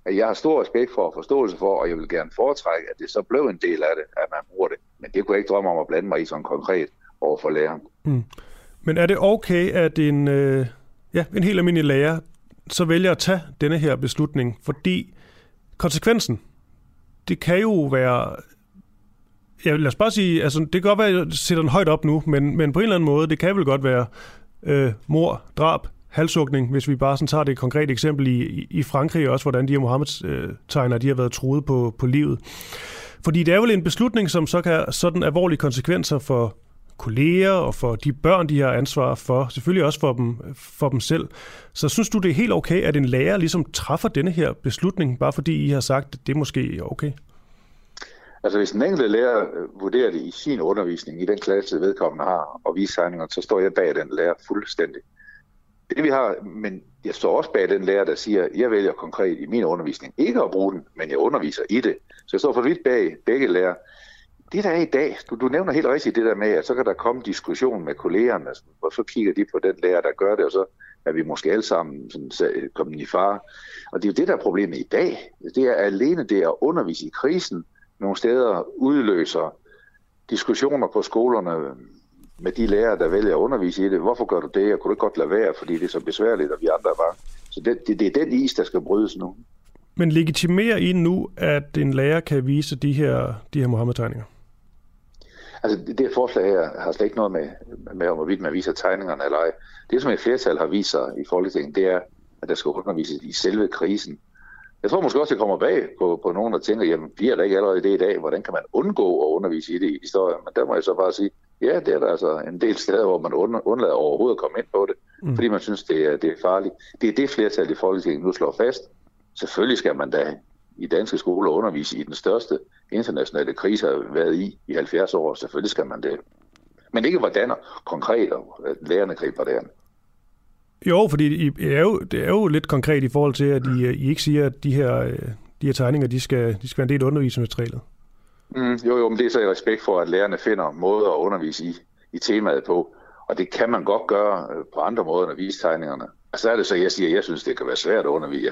Speaker 6: at jeg har stor respekt for og forståelse for, og jeg vil gerne foretrække, at det så blev en del af det, at man bruger det. Men det kunne jeg ikke drømme om at blande mig i sådan konkret over for læreren. Mm.
Speaker 1: Men er det okay, at en, øh, ja, en helt almindelig lærer så vælger at tage denne her beslutning? Fordi konsekvensen, det kan jo være ja, lad os bare sige, altså det kan godt være, at jeg sætter den højt op nu, men, men på en eller anden måde, det kan vel godt være øh, mor, drab, halsukning, hvis vi bare sådan tager det konkrete eksempel i, i Frankrig også, hvordan de her Mohammed-tegner, de har været truet på, på livet. Fordi det er vel en beslutning, som så kan have sådan alvorlige konsekvenser for kolleger og for de børn, de har ansvar for, selvfølgelig også for dem, for dem selv. Så synes du, det er helt okay, at en lærer ligesom træffer denne her beslutning, bare fordi I har sagt, at det er måske okay?
Speaker 6: Altså hvis den enkelte lærer øh, vurderer det i sin undervisning, i den klasse vedkommende har, og viser tegninger, så står jeg bag den lærer fuldstændig det vi har, men jeg står også bag den lærer, der siger, jeg vælger konkret i min undervisning ikke at bruge den, men jeg underviser i det. Så jeg står for vidt bag begge lærer. Det der er i dag, du, du nævner helt rigtigt det der med, at så kan der komme diskussion med kollegerne, og hvorfor kigger de på den lærer, der gør det, og så er vi måske alle sammen sådan, øh, kommet i fare. Og det er jo det, der er problemet i dag. Det er alene det at undervise i krisen. Nogle steder udløser diskussioner på skolerne med de lærere, der vælger at undervise i det. Hvorfor gør du det? Og kunne du godt lade være, fordi det er så besværligt, og vi andre er bare. Så det, det, det er den is, der skal brydes nu.
Speaker 1: Men legitimerer I nu, at en lærer kan vise de her, de her Mohammed-tegninger?
Speaker 6: Altså, det, det forslag her har slet ikke noget med, med om hvorvidt man viser tegningerne eller ej. Det, som et flertal har vist sig i Folketinget, det er, at der skal undervises i selve krisen. Jeg tror måske også, det kommer bag på, på nogen, der tænker, jamen, bliver der ikke allerede det i dag? Hvordan kan man undgå at undervise i det i historien? Men der må jeg så bare sige, Ja, det er der altså en del steder, hvor man undlader overhovedet at komme ind på det, mm. fordi man synes, det er, det er farligt. Det er det flertal i Folketinget nu slår fast. Selvfølgelig skal man da i danske skoler undervise i den største internationale krise, har været i i 70 år. Selvfølgelig skal man det. Men ikke hvordan konkret lærerne griber det
Speaker 1: Jo, fordi I er jo, det er jo lidt konkret i forhold til, at I, I ikke siger, at de her, øh, de her tegninger de skal, de skal være en del af undervisningsmaterialet.
Speaker 6: Mm, jo, jo, men det er så i respekt for, at lærerne finder måder at undervise i, i temaet på. Og det kan man godt gøre øh, på andre måder end at vise tegningerne. Altså er det så, jeg siger, at jeg synes, det kan være svært at undervise.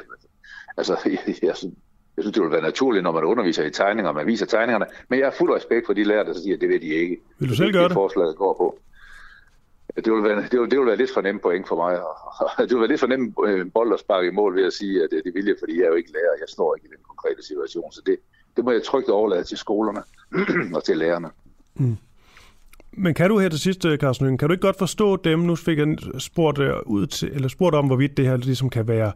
Speaker 6: Altså, jeg, jeg, jeg synes, det vil være naturligt, når man underviser i tegninger, og man viser tegningerne. Men jeg har fuld respekt for de lærere, der siger, at det ved de ikke.
Speaker 1: Vil du selv gøre det? Det
Speaker 6: forslaget går på. Det vil, være, det, vil, det vil være lidt for nemt point for mig. Det vil være lidt for nemt øh, bold at sparke i mål ved at sige, at det vil jeg, fordi jeg er jo ikke lærer. Jeg står ikke i den konkrete situation. Så det, det må jeg trygt overlade til skolerne og til lærerne. Mm.
Speaker 1: Men kan du her til sidst, øh, Carsten kan du ikke godt forstå dem, nu fik jeg spurgt, øh, ud til, eller spurgt om, hvorvidt det her ligesom kan være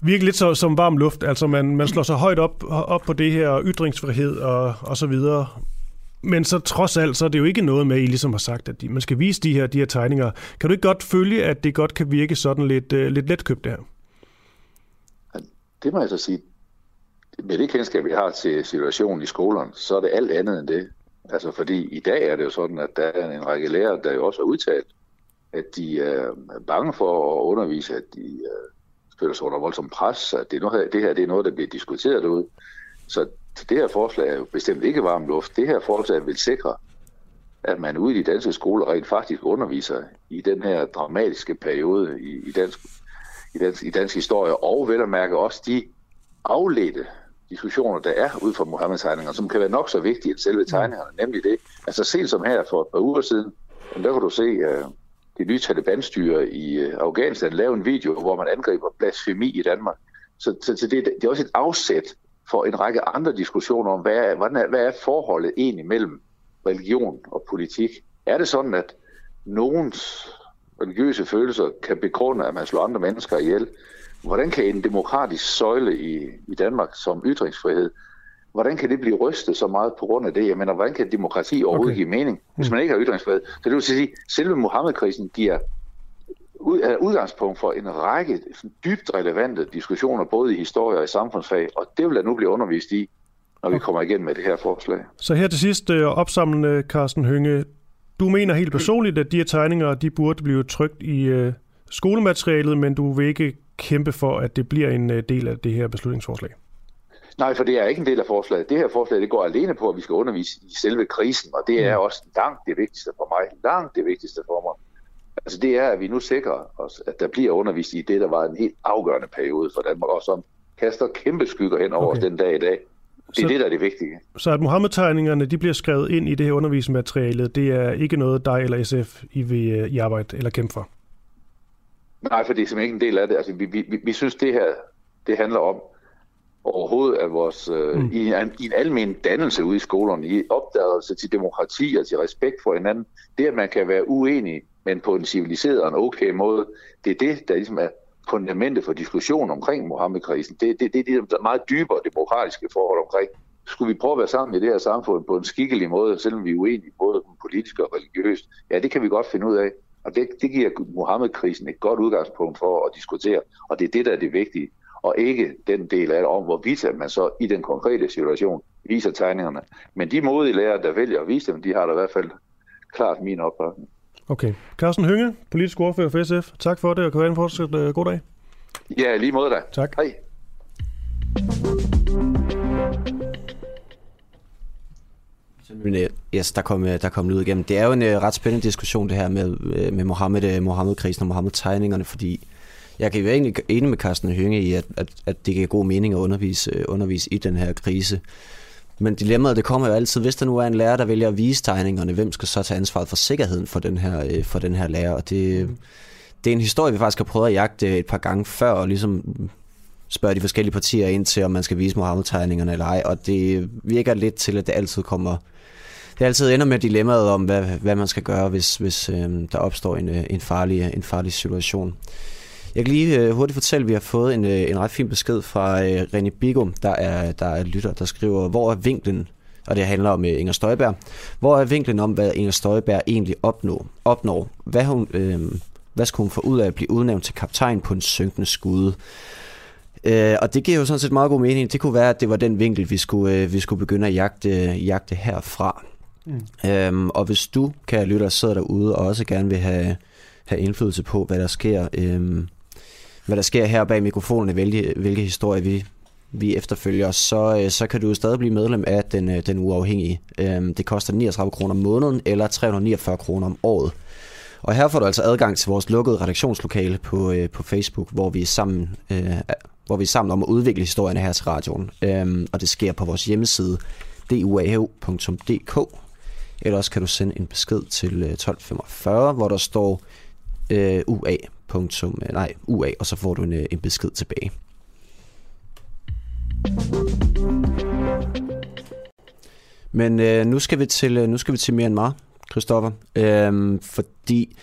Speaker 1: virke lidt så, som varm luft. Altså man, man slår sig højt op, op på det her ytringsfrihed og, og så videre. Men så trods alt, så er det jo ikke noget med, at I ligesom har sagt, at de, man skal vise de her, de her tegninger. Kan du ikke godt følge, at det godt kan virke sådan lidt, uh, lidt letkøbt der?
Speaker 6: Det må jeg så sige. Med det kendskab, vi har til situationen i skolerne, så er det alt andet end det. Altså fordi i dag er det jo sådan, at der er en række lærere, der jo også har udtalt, at de er bange for at undervise, at de øh, føler sig under voldsom pres, at det, noget, det her det er noget, der bliver diskuteret ud. Så det her forslag er jo bestemt ikke varm luft. Det her forslag vil sikre, at man ude i de danske skoler rent faktisk underviser i den her dramatiske periode i, i, dansk, i, dansk, i dansk historie, og vel at mærke også de afledte diskussioner, der er ud fra Mohammed-tegningerne, som kan være nok så vigtige end selve tegningerne, nemlig det. Altså sent som her for et par uger siden, der kan du se uh, det nye Taliban-styre i uh, Afghanistan lave en video, hvor man angriber blasfemi i Danmark. Så, så, så det, det er også et afsæt for en række andre diskussioner om, hvad er, hvordan er, hvad er forholdet egentlig mellem religion og politik. Er det sådan, at nogens religiøse følelser kan begrunde, at man slår andre mennesker ihjel? Hvordan kan en demokratisk søjle i, i Danmark som ytringsfrihed, hvordan kan det blive rystet så meget på grund af det? Jeg mener, hvordan kan demokrati overhovedet okay. give mening, hvis man ikke har ytringsfrihed? Så det vil sige, at selve Mohammed-krisen giver ud, udgangspunkt for en række dybt relevante diskussioner, både i historie og i samfundsfag, og det vil der nu blive undervist i, når vi kommer igen med det her forslag.
Speaker 1: Så her til sidst øh, opsamlende, Carsten Hønge, du mener helt personligt, at de her tegninger, de burde blive trygt i uh, skolematerialet, men du vil ikke kæmpe for, at det bliver en uh, del af det her beslutningsforslag?
Speaker 6: Nej, for det er ikke en del af forslaget. Det her forslag det går alene på, at vi skal undervise i selve krisen, og det er mm. også langt det vigtigste for mig. Langt det vigtigste for mig. Altså det er, at vi nu sikrer os, at der bliver undervist i det, der var en helt afgørende periode for Danmark, og som kaster kæmpe skygger hen over okay. den dag i dag. Det er så, det, der er det vigtige.
Speaker 1: Så at Mohammed-tegningerne de bliver skrevet ind i det her undervisningsmateriale, det er ikke noget, dig eller SF I vil øh, i arbejde eller kæmpe for?
Speaker 6: Nej, for det er simpelthen ikke en del af det. Altså, vi, vi, vi synes, det her det handler om overhovedet at vores, øh, mm. i, en, i en almen dannelse ude i skolerne, i opdagelse til demokrati og til respekt for hinanden. Det, at man kan være uenig men på en civiliseret og en okay måde. Det er det, der ligesom er fundamentet for diskussion omkring Mohammed-krisen. Det, det, det er de meget dybere demokratiske forhold omkring. Skulle vi prøve at være sammen i det her samfund på en skikkelig måde, selvom vi er uenige både politisk og religiøst? Ja, det kan vi godt finde ud af. Og det, det giver Mohammed-krisen et godt udgangspunkt for at diskutere, og det er det, der er det vigtige, og ikke den del af det om, hvorvidt man så i den konkrete situation viser tegningerne. Men de modige lærere, der vælger at vise dem, de har da i hvert fald klart min opbakning.
Speaker 1: Okay. Carsten Hynge, politisk ordfører for SF. Tak for det, og kan være en fortsat uh, god dag.
Speaker 6: Ja, lige måde da.
Speaker 1: Tak.
Speaker 6: Hej.
Speaker 3: Yes, der kom, øh, der kom lyd igennem. Det er jo en uh, ret spændende diskussion, det her med, med Mohammed, Mohammed-krisen og Mohammed-tegningerne, fordi jeg kan jo egentlig enig med Carsten Hynge i, at, at, at det giver god mening at undervise, undervise i den her krise. Men dilemmaet, det kommer jo altid, hvis der nu er en lærer, der vælger at vise tegningerne, hvem skal så tage ansvaret for sikkerheden for den her, øh, for den her lærer? Og det, det er en historie, vi faktisk har prøvet at jagte et par gange før, og ligesom spørge de forskellige partier ind til, om man skal vise Mohammed-tegningerne eller ej, og det virker lidt til, at det altid kommer det altid ender med dilemmaet om, hvad, hvad man skal gøre, hvis, hvis øh, der opstår en, øh, en, farlig, øh, en farlig situation. Jeg kan lige øh, hurtigt fortælle, at vi har fået en, øh, en ret fin besked fra øh, René Bigum, der er, der er lytter, der skriver, hvor er vinklen, og det handler om øh, Inger Støjberg, hvor er vinklen om, hvad Inger Støjberg egentlig opnår? opnår? Hvad, hun, øh, hvad skulle hun få ud af at blive udnævnt til kaptajn på en synkende skude? Øh, og det giver jo sådan set meget god mening. Det kunne være, at det var den vinkel, vi skulle, øh, vi skulle begynde at jagte, jagte herfra. Mm. Øhm, og hvis du, kan lytte og sidder derude og også gerne vil have, have indflydelse på, hvad der sker øhm, hvad der sker her bag mikrofonen, hvilke, hvilke historier vi, vi efterfølger, så, øh, så kan du stadig blive medlem af den, øh, den uafhængige. Øhm, det koster 39 kroner om måneden eller 349 kroner om året. Og her får du altså adgang til vores lukkede redaktionslokale på, øh, på Facebook, hvor vi er sammen øh, hvor vi er sammen om at udvikle historierne her til radioen. Øhm, og det sker på vores hjemmeside duah.dk. Eller også kan du sende en besked til øh, 1245, hvor der står øh, UA punktum, øh, nej, UA, og så får du en, øh, en besked tilbage. Men øh, nu skal vi til nu skal vi til Myanmar, Christoffer, øhm, fordi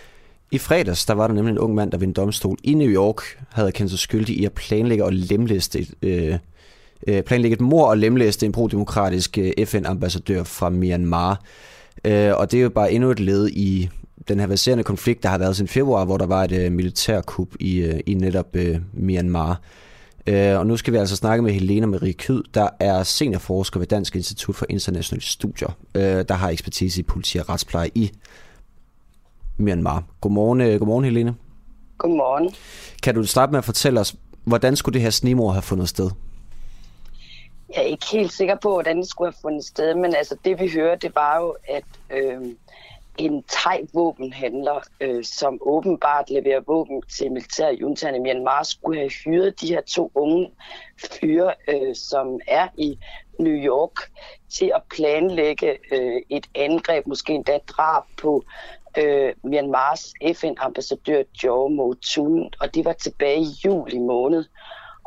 Speaker 3: I fredags der var der nemlig en ung mand, der ved en domstol i New York havde kendt sig skyldig i at planlægge og lemlæste øh, øh, planlægge et mor og lemlæste en pro-demokratisk øh, FN-ambassadør fra Myanmar. Øh, og det er jo bare endnu et led i den her baserende konflikt, der har været siden februar, hvor der var et øh, militærkup i, øh, i netop øh, Myanmar. Øh, og nu skal vi altså snakke med Helena Marie Kyd, der er seniorforsker ved Dansk Institut for Internationale Studier, øh, der har ekspertise i politi og retspleje i Myanmar. Godmorgen, øh, godmorgen Helene.
Speaker 15: Godmorgen.
Speaker 3: Kan du starte med at fortælle os, hvordan skulle det her snimor have fundet sted?
Speaker 15: Jeg er ikke helt sikker på, hvordan det skulle have fundet sted, men altså det vi hører, det var jo, at øh, en thai-våbenhandler, øh, som åbenbart leverer våben til militærjuntaen i Myanmar, skulle have hyret de her to unge fyre, øh, som er i New York, til at planlægge øh, et angreb, måske endda drab på øh, Myanmars FN-ambassadør Joe Motun, og det var tilbage i juli måned.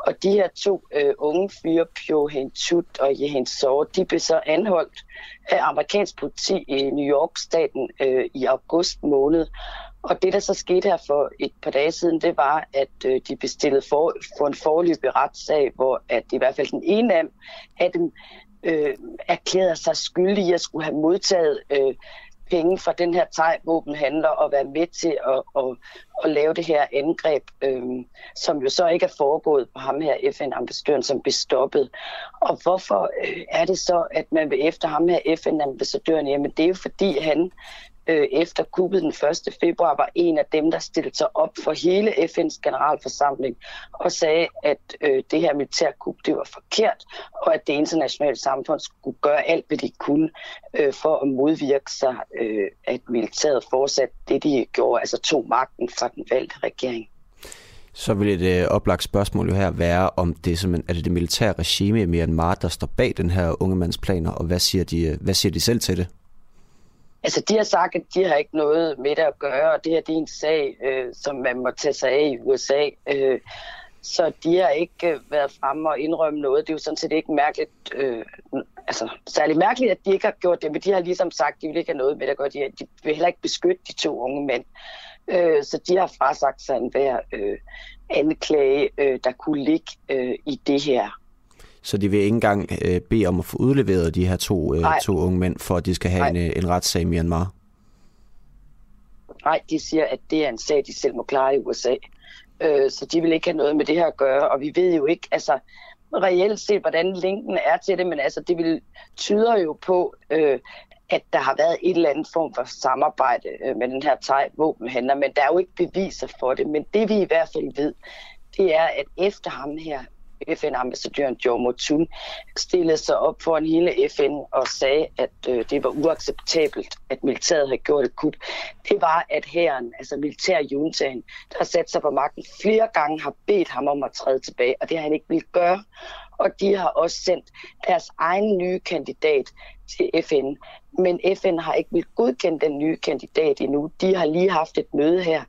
Speaker 15: Og de her to øh, unge fyre, Pyo Hen Tut og Jehen Sore, de blev så anholdt af amerikansk politi i New York-staten øh, i august måned. Og det, der så skete her for et par dage siden, det var, at øh, de bestillede for, for en forløbig retssag, hvor at i hvert fald den ene af, af dem øh, erklærede sig skyldig i at skulle have modtaget øh, penge fra den her thai-våbenhandler og være med til at, at, at lave det her angreb, øhm, som jo så ikke er foregået på ham her FN-ambassadøren, som blev stoppet. Og hvorfor øh, er det så, at man vil efter ham her FN-ambassadøren? Jamen det er jo fordi, han øh, efter kuppet den 1. februar var en af dem, der stillede sig op for hele FN's generalforsamling og sagde, at øh, det her militærkup det var forkert, og at det internationale samfund skulle gøre alt, hvad de kunne øh, for at modvirke sig, øh, at militæret fortsat det, de gjorde, altså tog magten fra den valgte regering.
Speaker 3: Så vil et øh, oplagt spørgsmål jo her være, om det er, er det det militære regime i Myanmar, der står bag den her unge mands planer, og hvad siger de, øh, hvad siger de selv til det?
Speaker 15: Altså, de har sagt, at de har ikke noget med det at gøre, og det her det er en sag, øh, som man må tage sig af i USA. Øh, så de har ikke øh, været fremme og indrømme noget. Det er jo sådan set ikke mærkeligt, øh, altså særlig mærkeligt, at de ikke har gjort det, men de har ligesom sagt, at de vil ikke have noget med det at gøre. De, de vil heller ikke beskytte de to unge mænd. Øh, så de har frasagt sig en hver øh, anklage, øh, der kunne ligge øh, i det her
Speaker 3: så de vil ikke engang øh, bede om at få udleveret de her to, øh, to unge mænd, for at de skal have en, øh, en retssag i Myanmar?
Speaker 15: Nej, de siger, at det er en sag, de selv må klare i USA. Øh, så de vil ikke have noget med det her at gøre, og vi ved jo ikke, altså reelt set, hvordan linken er til det, men altså det vil, tyder jo på, øh, at der har været et eller andet form for samarbejde øh, med den her thai-våbenhandler, men der er jo ikke beviser for det. Men det vi i hvert fald ved, det er, at efter ham her, FN-ambassadøren Joe Motun stillede sig op foran hele FN og sagde, at øh, det var uacceptabelt, at militæret havde gjort et kup. Det var, at hæren, altså militærjuntagen, der har sat sig på magten flere gange, har bedt ham om at træde tilbage, og det har han ikke ville gøre. Og de har også sendt deres egen nye kandidat til FN. Men FN har ikke vil godkende den nye kandidat endnu. De har lige haft et møde her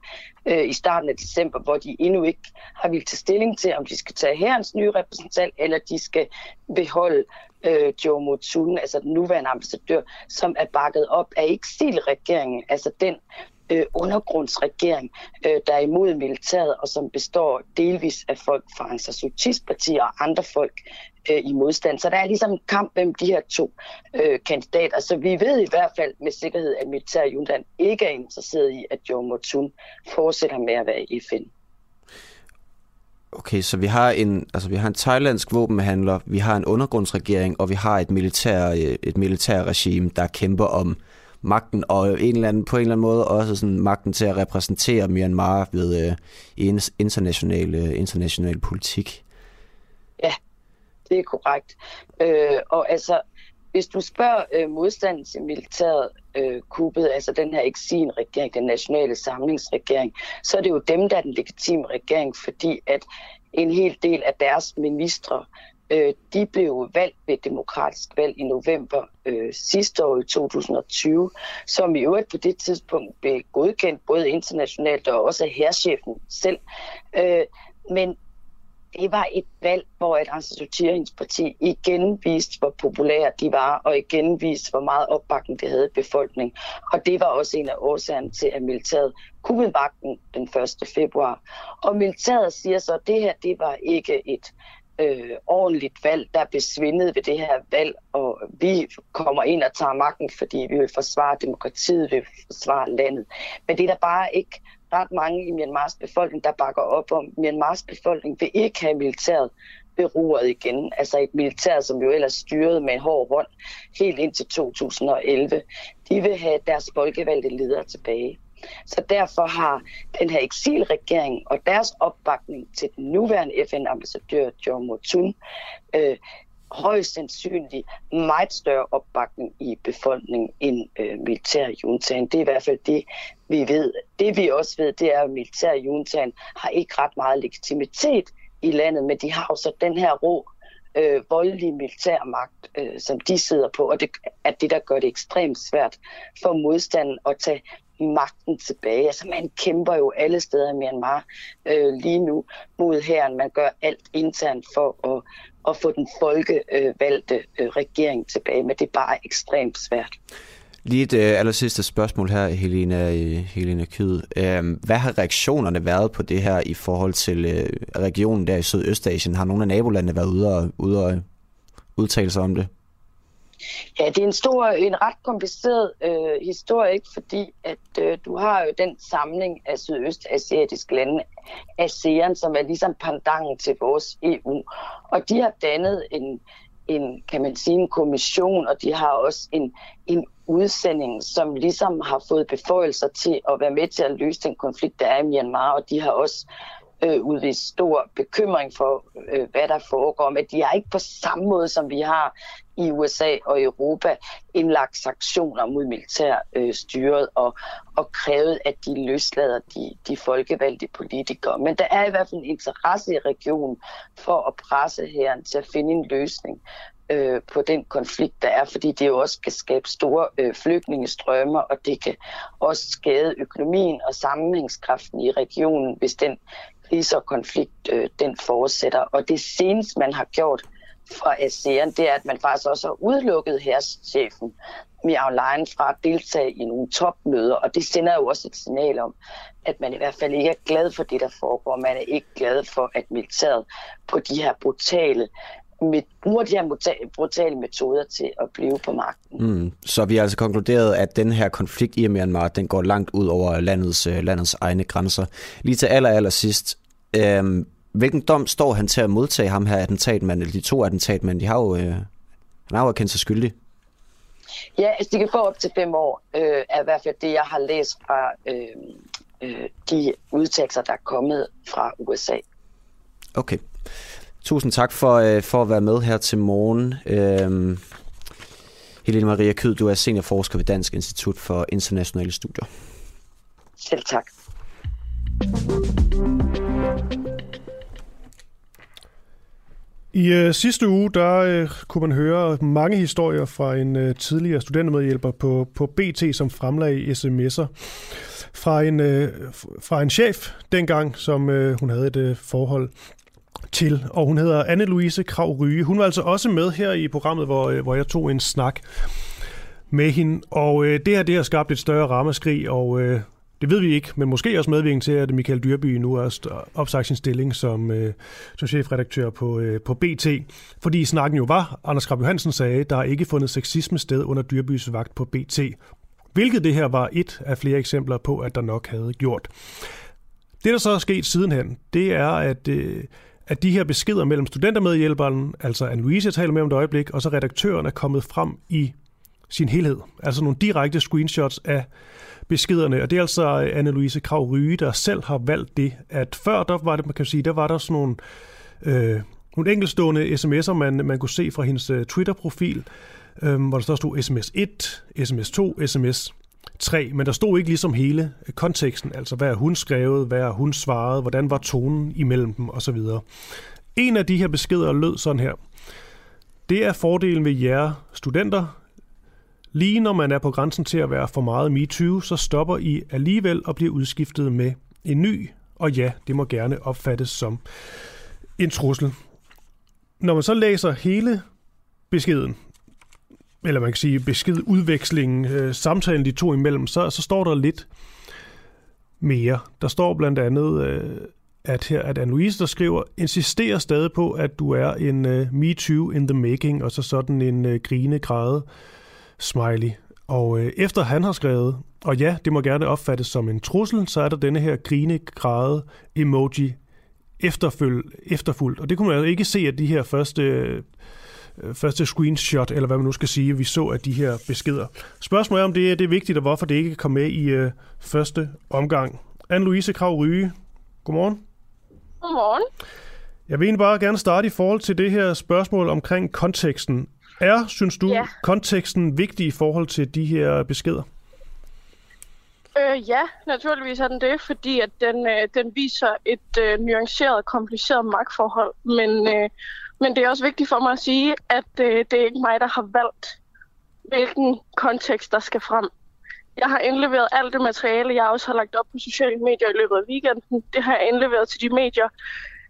Speaker 15: øh, i starten af december, hvor de endnu ikke har ville tage stilling til, om de skal tage herrens nye repræsentant, eller de skal beholde øh, Joe Motun, altså den nuværende ambassadør, som er bakket op af eksilregeringen, altså den øh, undergrundsregering, øh, der er imod militæret, og som består delvis af folk fra Ansasutist-partier og andre folk øh, i modstand. Så der er ligesom kamp mellem de her to øh, kandidater. Så vi ved i hvert fald med sikkerhed, at militærjuntan ikke er interesseret i, at Joe Motun fortsætter med at være i FN.
Speaker 3: Okay, så vi har en, altså vi har en thailandsk våbenhandler, vi har en undergrundsregering, og vi har et militær, øh, et militær regime, der kæmper om magten, og en eller anden, på en eller anden måde også sådan magten til at repræsentere Myanmar ved øh, international, øh, international politik.
Speaker 15: Ja, det er korrekt. Øh, og altså, hvis du spørger øh, modstanden til militæret, øh, kuppet, altså den her eksilregering, den nationale samlingsregering, så er det jo dem, der er den legitime regering, fordi at en hel del af deres ministre, øh, de blev valgt ved et demokratisk valg i november øh, sidste år i 2020, som i øvrigt på det tidspunkt blev godkendt både internationalt og også af herrchefen selv. Øh, men det var et valg, hvor et parti igen viste, hvor populære de var, og igen viste, hvor meget opbakning det havde i befolkningen. Og det var også en af årsagerne til, at militæret kunne magten den 1. februar. Og militæret siger så, at det her det var ikke et øh, ordentligt valg, der blev svindet ved det her valg, og vi kommer ind og tager magten, fordi vi vil forsvare demokratiet, vi vil forsvare landet. Men det er der bare ikke ret mange i Myanmars befolkning, der bakker op om. Myanmars befolkning vil ikke have militæret beruret igen. Altså et militær, som jo ellers styrede med en hård hånd helt indtil 2011. De vil have deres folkevalgte ledere tilbage. Så derfor har den her eksilregering og deres opbakning til den nuværende FN-ambassadør, John Motun, øh, højst sandsynligt meget større opbakning i befolkningen end øh, militærjuntagen. Det er i hvert fald det, vi ved. Det vi også ved, det er, at militærjuntagen har ikke ret meget legitimitet i landet, men de har jo så den her rå øh, voldelige militærmagt, øh, som de sidder på, og det er det, der gør det ekstremt svært for modstanden at tage magten tilbage. Altså man kæmper jo alle steder i Myanmar øh, lige nu mod herren. Man gør alt internt for at, at få den folkevalgte øh, regering tilbage, men det er bare ekstremt svært.
Speaker 3: Lige et øh, aller sidste spørgsmål her, Helena, øh, Helena Kyd. Øhm, hvad har reaktionerne været på det her i forhold til øh, regionen der i Sydøstasien? Har nogle af nabolandene været ude og, ude og udtale sig om det?
Speaker 15: Ja, det er en stor, en ret kompliceret øh, historie, ikke? fordi at øh, du har jo den samling af sydøstasiatiske lande, ASEAN, som er ligesom pandangen til vores EU. Og de har dannet en, en, kan man sige, en kommission, og de har også en, en udsending, som ligesom har fået beføjelser til at være med til at løse den konflikt, der er i Myanmar, og de har også øh, udvist stor bekymring for, øh, hvad der foregår, men de har ikke på samme måde, som vi har i USA og Europa, indlagt sanktioner mod militærstyret øh, og, og krævet, at de løslader de, de folkevalgte politikere. Men der er i hvert fald en interesse i regionen for at presse herren til at finde en løsning øh, på den konflikt, der er, fordi det jo også kan skabe store øh, flygtningestrømmer, og det kan også skade økonomien og sammenhængskraften i regionen, hvis den krise og konflikt øh, den fortsætter. Og det seneste, man har gjort fra ASEAN, det er, at man faktisk også har udelukket herreschefen Miao Lein fra at deltage i nogle topmøder, og det sender jo også et signal om, at man i hvert fald ikke er glad for det, der foregår. Man er ikke glad for, at militæret på de her brutale med, bruger de her brutale metoder til at blive på magten.
Speaker 3: Mm. Så vi har altså konkluderet, at den her konflikt i Myanmar, den går langt ud over landets, øh, landets egne grænser. Lige til aller, aller sidst, øhm, hvilken dom står han til at modtage ham her attentatmand, eller de to attentatmænd? De har jo, øh, han har jo kendt sig skyldig.
Speaker 15: Ja, altså de kan få op til fem år, øh, er i hvert fald det, jeg har læst fra øh, øh, de udtalelser, der er kommet fra USA.
Speaker 3: Okay. Tusind tak for, øh, for at være med her til morgen. Øh, Helene Maria Kød, du er seniorforsker ved Dansk Institut for Internationale Studier.
Speaker 15: Selv tak.
Speaker 1: I øh, sidste uge, der øh, kunne man høre mange historier fra en øh, tidligere studentermedhjælper på, på BT, som fremlagde sms'er fra en, øh, fra en chef dengang, som øh, hun havde et øh, forhold til, og hun hedder Anne-Louise Krav Ryge. Hun var altså også med her i programmet, hvor, øh, hvor jeg tog en snak med hende, og øh, det her det har skabt et større rammeskrig, og øh, det ved vi ikke, men måske også medvirkning til, at Michael Dyrby nu har opsagt sin stilling som, øh, som chefredaktør på, øh, på BT. Fordi snakken jo var, Anders Krab Johansen sagde, der er ikke fundet sexisme sted under Dyrbys vagt på BT. Hvilket det her var et af flere eksempler på, at der nok havde gjort. Det, der så er sket sidenhen, det er, at, øh, at de her beskeder mellem studentermedhjælperen, altså Anne-Louise, jeg taler med om et øjeblik, og så redaktøren er kommet frem i sin helhed. Altså nogle direkte screenshots af beskederne, og det er altså øh, Anne-Louise Krav Ryge, der selv har valgt det, at før der var det, man kan sige, der var der sådan nogle, øh, nogle enkelstående sms'er, man, man kunne se fra hendes øh, Twitter-profil, øh, hvor der stod sms 1, sms 2, sms 3, men der stod ikke ligesom hele øh, konteksten, altså hvad hun skrevet, hvad hun svaret, hvordan var tonen imellem dem osv. En af de her beskeder lød sådan her. Det er fordelen ved jer studenter, Lige når man er på grænsen til at være for meget MeToo, så stopper I alligevel og bliver udskiftet med en ny, og ja, det må gerne opfattes som en trussel. Når man så læser hele beskeden, eller man kan sige beskedudvekslingen, øh, samtalen de to imellem, så, så står der lidt mere. Der står blandt andet, øh, at her at Anne-Louise, der skriver, insisterer stadig på, at du er en øh, uh, me too in the making, og så sådan en øh, uh, grine græde smiley. Og uh, efter han har skrevet, og ja, det må gerne opfattes som en trussel, så er der denne her grine græde emoji efterføl, efterfuldt. Og det kunne man altså ikke se af de her første, uh, første screenshot, eller hvad man nu skal sige, vi så af de her beskeder. Spørgsmålet er, om det, det er vigtigt, og hvorfor det ikke komme med i uh, første omgang. Anne-Louise Krav Ryge, godmorgen.
Speaker 16: Godmorgen.
Speaker 1: Jeg vil egentlig bare gerne starte i forhold til det her spørgsmål omkring konteksten. Er, synes du, ja. konteksten vigtig i forhold til de her beskeder?
Speaker 16: Øh, ja, naturligvis er den det, fordi at den, øh, den viser et øh, nuanceret, kompliceret magtforhold. Men, øh, men det er også vigtigt for mig at sige, at øh, det er ikke mig, der har valgt, hvilken kontekst, der skal frem. Jeg har indleveret alt det materiale, jeg også har lagt op på sociale medier i løbet af weekenden. Det har jeg indleveret til de medier,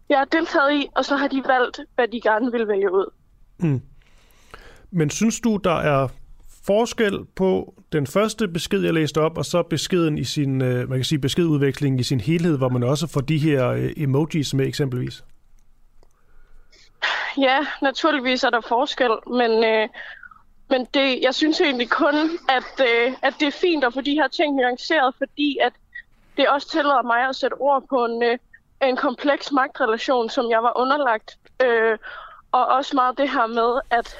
Speaker 16: jeg har deltaget i, og så har de valgt, hvad de gerne vil vælge ud.
Speaker 1: Mm. Men synes du, der er forskel på den første besked, jeg læste op, og så beskeden i sin, øh, man kan sige beskedudveksling i sin helhed, hvor man også får de her øh, emojis med eksempelvis?
Speaker 16: Ja, naturligvis er der forskel, men øh, men det, jeg synes egentlig kun, at, øh, at det er fint at få de her ting nuanceret, fordi at det også tillader mig at sætte ord på en, øh, en kompleks magtrelation, som jeg var underlagt. Øh, og også meget det her med, at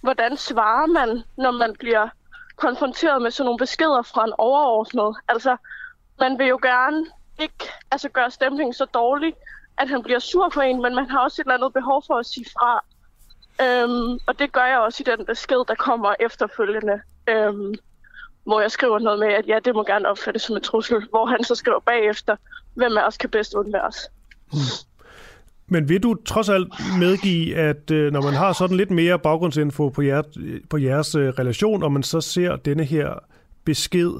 Speaker 16: hvordan svarer man, når man bliver konfronteret med sådan nogle beskeder fra en overordnet. Altså, man vil jo gerne ikke altså, gøre stemningen så dårlig, at han bliver sur på en, men man har også et eller andet behov for at sige fra. Øhm, og det gør jeg også i den besked, der kommer efterfølgende. Øhm, hvor jeg skriver noget med, at ja, det må gerne opfattes som en trussel. Hvor han så skriver bagefter, hvem af os kan bedst undværes. Hmm.
Speaker 1: Men vil du trods alt medgive, at øh, når man har sådan lidt mere baggrundsinfo på, jer, på jeres øh, relation, og man så ser denne her besked,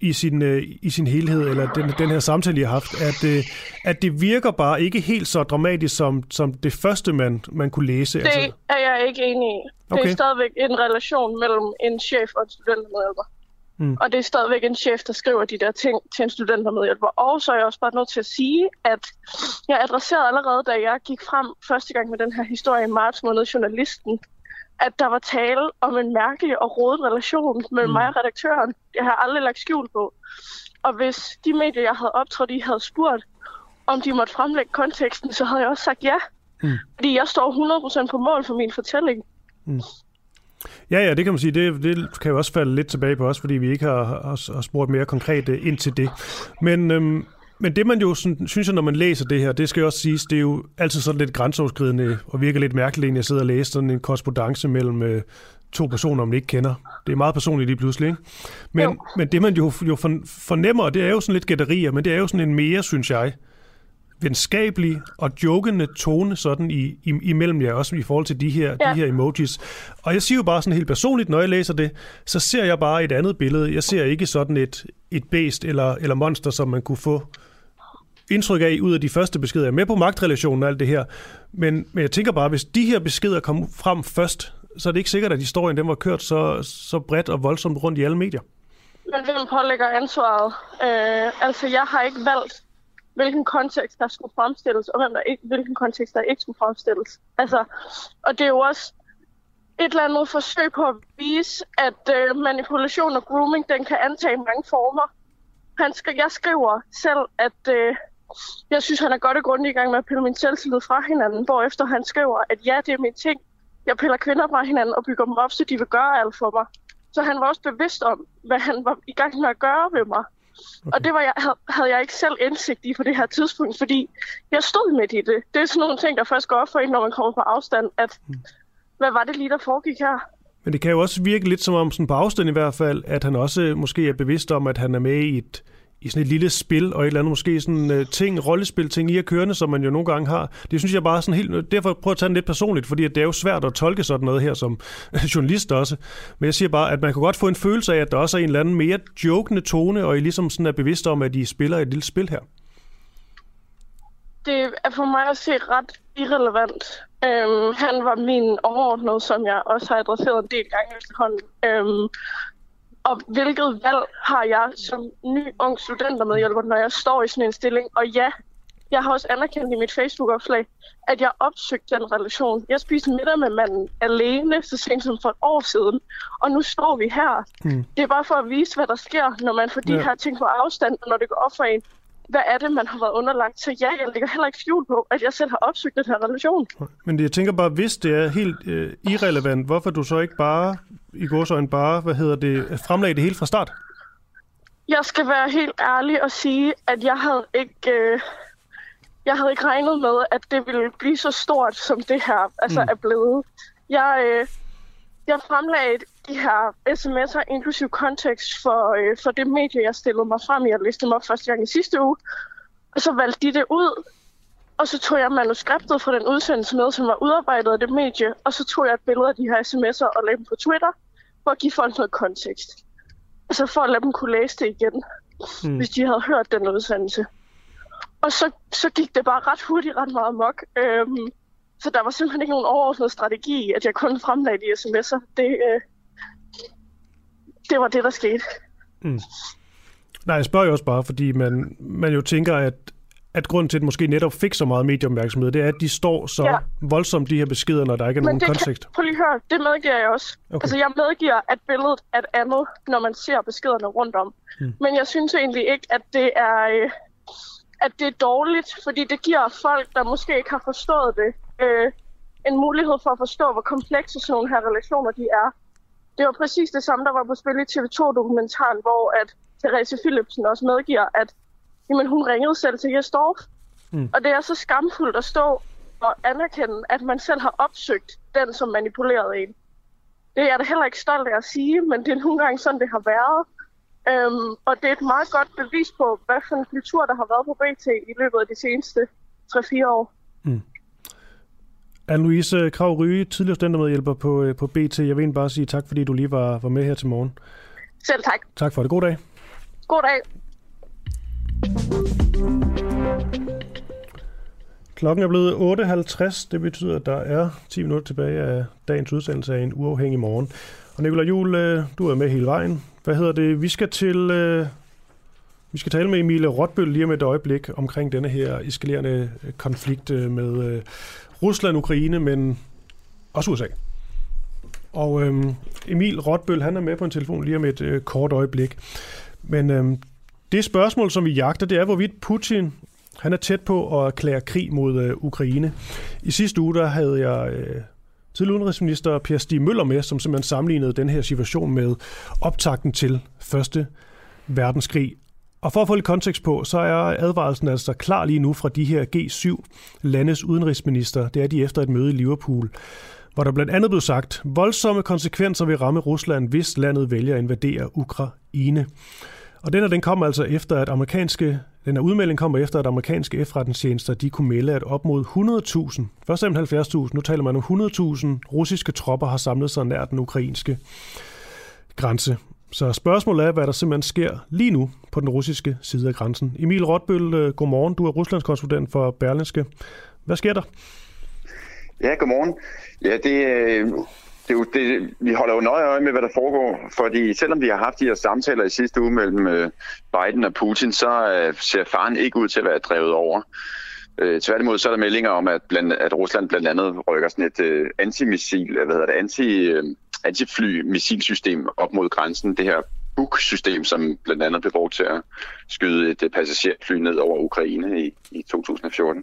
Speaker 1: i sin, øh, i sin helhed, eller den, den her samtale, I har haft, at, øh, at det virker bare ikke helt så dramatisk som, som det første, man, man kunne læse.
Speaker 16: Det altså. er jeg ikke enig i. Okay. Det er stadigvæk en relation mellem en chef og en studentermedhjælper. Mm. Og det er stadigvæk en chef, der skriver de der ting til en studentermedhjælper. Og så er jeg også bare nødt til at sige, at jeg adresserede allerede, da jeg gik frem første gang med den her historie i marts måned, journalisten, at der var tale om en mærkelig og rodet relation mellem mm. mig og redaktøren. Det har jeg aldrig lagt skjul på. Og hvis de medier, jeg havde optrådt i, havde spurgt, om de måtte fremlægge konteksten, så havde jeg også sagt ja. Mm. Fordi jeg står 100% på mål for min fortælling. Mm.
Speaker 1: Ja, ja, det kan man sige. Det, det kan jo også falde lidt tilbage på os, fordi vi ikke har, har, har spurgt mere konkret øh, ind til det. Men øhm, men det man jo sådan, synes, jeg, når man læser det her, det skal jo også siges, det er jo altid sådan lidt grænseoverskridende og virker lidt mærkeligt, når jeg sidder og læser sådan en korrespondence mellem øh, to personer, man ikke kender. Det er meget personligt lige pludselig, ikke? Men, men det man jo, jo fornemmer, det er jo sådan lidt gætterier, men det er jo sådan en mere, synes jeg, venskabelig og jokende tone sådan i, i, imellem jer, også i forhold til de her, ja. de her emojis. Og jeg siger jo bare sådan helt personligt, når jeg læser det, så ser jeg bare et andet billede. Jeg ser ikke sådan et, et bæst eller, eller monster, som man kunne få indtryk af ud af de første beskeder. Jeg er med på magtrelationen og alt det her, men, men jeg tænker bare, hvis de her beskeder kom frem først, så er det ikke sikkert, at historien den var kørt så, så bredt og voldsomt rundt i alle medier.
Speaker 16: Men hvem pålægger ansvaret? Øh, altså, jeg har ikke valgt, hvilken kontekst der skulle fremstilles, og hvem der ikke, hvilken kontekst der ikke skulle fremstilles. Altså, og det er jo også et eller andet forsøg på at vise, at øh, manipulation og grooming, den kan antage mange former. Han sk- jeg skriver selv, at øh, jeg synes, han er godt og grundigt i gang med at pille min selvtillid fra hinanden, hvor efter han skriver, at ja, det er min ting. Jeg piller kvinder fra hinanden og bygger dem op, så de vil gøre alt for mig. Så han var også bevidst om, hvad han var i gang med at gøre ved mig. Okay. Og det var jeg, havde jeg ikke selv indsigt i på det her tidspunkt, fordi jeg stod midt i det. Det er sådan nogle ting, der først går op for en, når man kommer på afstand, at hmm. hvad var det lige, der foregik her?
Speaker 1: Men det kan jo også virke lidt som om, sådan på afstand i hvert fald, at han også måske er bevidst om, at han er med i et, i sådan et lille spil, og et eller andet måske sådan uh, ting, rollespil, ting i at kørende, som man jo nogle gange har. Det synes jeg bare sådan helt, derfor prøver at tage den lidt personligt, fordi det er jo svært at tolke sådan noget her som journalist også. Men jeg siger bare, at man kan godt få en følelse af, at der også er en eller anden mere jokende tone, og I ligesom sådan er bevidste om, at I spiller et lille spil her.
Speaker 16: det er for mig at se ret irrelevant. Øhm, han var min overordnede, som jeg også har adresseret en del gange efterhånden. Øhm, og hvilket valg har jeg som ny ung studentermedhjælper, når jeg står i sådan en stilling? Og ja, jeg har også anerkendt i mit Facebook-opslag, at jeg opsøgte den relation. Jeg spiste middag med manden alene, så sent som for et år siden. Og nu står vi her. Mm. Det er bare for at vise, hvad der sker, når man får de ja. her ting på afstand, og når det går op for en. Hvad er det, man har været underlagt til? Ja, jeg lægger heller ikke fjul på, at jeg selv har opsøgt den her relation.
Speaker 1: Men jeg tænker bare, hvis det er helt øh, irrelevant, hvorfor du så ikke bare, i godsøjne bare, hvad hedder det, fremlagde det helt fra start?
Speaker 16: Jeg skal være helt ærlig og sige, at jeg havde ikke... Øh, jeg havde ikke regnet med, at det ville blive så stort, som det her altså, mm. er blevet. Jeg, øh, jeg fremlagde de her sms'er, inklusiv kontekst, for, øh, for det medie, jeg stillede mig frem i. Jeg læste dem op første gang i sidste uge. Og så valgte de det ud. Og så tog jeg manuskriptet fra den udsendelse med, som var udarbejdet af det medie. Og så tog jeg et billede af de her sms'er og lagde dem på Twitter, for at give folk noget kontekst. Altså for at lade dem kunne læse det igen, mm. hvis de havde hørt den udsendelse. Og så, så gik det bare ret hurtigt, ret meget mok. Øhm, så der var simpelthen ikke nogen overordnet strategi, at jeg kun fremlagde de sms'er. Det, øh, det var det, der skete. Mm.
Speaker 1: Nej, jeg spørger jo også bare, fordi man, man jo tænker, at, at grunden til, at det måske netop fik så meget medieopmærksomhed, det er, at de står så ja. voldsomt, de her beskeder, når der ikke er
Speaker 16: Men
Speaker 1: nogen
Speaker 16: det
Speaker 1: kontekst.
Speaker 16: Kan, prøv lige høre, det medgiver jeg også. Okay. Altså, jeg medgiver, at billedet er et andet, når man ser beskederne rundt om. Mm. Men jeg synes egentlig ikke, at det er... Øh, at det er dårligt, fordi det giver folk, der måske ikke har forstået det, øh, en mulighed for at forstå, hvor komplekse sådan nogle her relationer de er. Det var præcis det samme, der var på spil i TV2-dokumentaren, hvor at Therese Philipsen også medgiver, at jamen, hun ringede selv til Jesdorf. Mm. Og det er så skamfuldt at stå og anerkende, at man selv har opsøgt den, som manipulerede en. Det er jeg da heller ikke stolt af at sige, men det er nogle gange sådan, det har været. Øhm, og det er et meget godt bevis på, hvad for en kultur, der har været på BT i løbet af de seneste 3-4 år. Mm.
Speaker 1: Anne-Louise Krav Ryge, tidligere studentermedhjælper på, øh, på BT. Jeg vil bare sige tak, fordi du lige var, var med her til morgen.
Speaker 16: Selv tak.
Speaker 1: Tak for det. God dag.
Speaker 16: God dag.
Speaker 1: Klokken er blevet 8.50. Det betyder, at der er 10 minutter tilbage af dagens udsendelse af en uafhængig morgen. Og Nicolai Juhl, øh, du er med hele vejen. Hvad hedder det? Vi skal til... Øh, vi skal tale med Emilie Rotbøl lige om et øjeblik omkring denne her eskalerende konflikt med Rusland, Ukraine, men også USA. Og øhm, Emil Rotbøl, han er med på en telefon lige om et øh, kort øjeblik. Men øhm, det spørgsmål, som vi jagter, det er, hvorvidt Putin han er tæt på at erklære krig mod øh, Ukraine. I sidste uge, der havde jeg øh, tidligere udenrigsminister Per Stig Møller med, som simpelthen sammenlignede den her situation med optakten til Første Verdenskrig. Og for at få lidt kontekst på, så er advarelsen altså klar lige nu fra de her G7 landes udenrigsminister. Det er de efter et møde i Liverpool, hvor der blandt andet blev sagt, voldsomme konsekvenser vil ramme Rusland, hvis landet vælger at invadere Ukraine. Og den, den kommer altså efter, at amerikanske den her udmelding kommer efter, at amerikanske efterretningstjenester de kunne melde, at op mod 100.000, først 70.000, nu taler man om 100.000 russiske tropper har samlet sig nær den ukrainske grænse. Så spørgsmålet er, hvad der simpelthen sker lige nu på den russiske side af grænsen. Emil Rotbøl, øh, godmorgen. Du er Ruslands konsulent for Berlinske. Hvad sker der?
Speaker 17: Ja, godmorgen. Ja, det, øh, det, jo, det, vi holder jo nøje øje med, hvad der foregår, fordi selvom vi har haft de her samtaler i sidste uge mellem øh, Biden og Putin, så ser faren ikke ud til at være drevet over. Øh, tværtimod så er der meldinger om, at, blandt, at Rusland blandt andet rykker sådan et øh, antimissil, hvad hedder det, anti, øh, antifly-missilsystem op mod grænsen. Det her Buk-system, som blandt andet blev brugt til at skyde et passagerfly ned over Ukraine i, i 2014.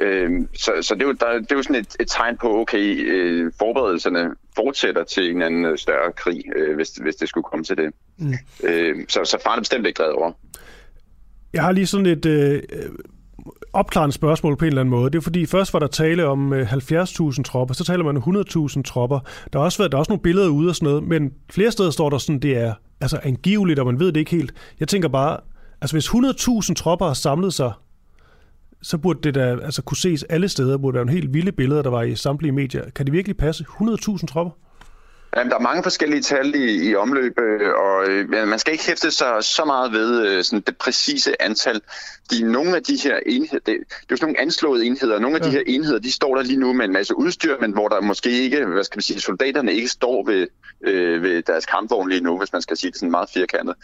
Speaker 17: Øh, så så det, er jo, der, det er jo sådan et, et tegn på, okay, øh, forberedelserne fortsætter til en anden øh, større krig, øh, hvis, hvis det skulle komme til det. Mm. Øh, så, så faren er bestemt ikke drevet over.
Speaker 1: Jeg har lige sådan et øh, opklarende spørgsmål på en eller anden måde. Det er fordi, først var der tale om øh, 70.000 tropper, så taler man om 100.000 tropper. Der har, også været, der er også nogle billeder ude og sådan noget, men flere steder står der sådan, det er altså angiveligt, og man ved det ikke helt. Jeg tænker bare, altså hvis 100.000 tropper har samlet sig så burde det da altså, kunne ses alle steder. Det burde være en helt vilde billeder, der var i samtlige medier. Kan det virkelig passe? 100.000 tropper?
Speaker 17: Jamen, der er mange forskellige tal i, i omløb, øh, og øh, man skal ikke hæfte sig så meget ved øh, sådan det præcise antal. De, nogle af de her enheder, det, det er jo sådan nogle anslåede enheder, nogle af ja. de her enheder, de står der lige nu med en masse udstyr, men hvor der måske ikke, hvad skal man sige, soldaterne ikke står ved, øh, ved deres kampvogn lige nu, hvis man skal sige det sådan meget firkantet.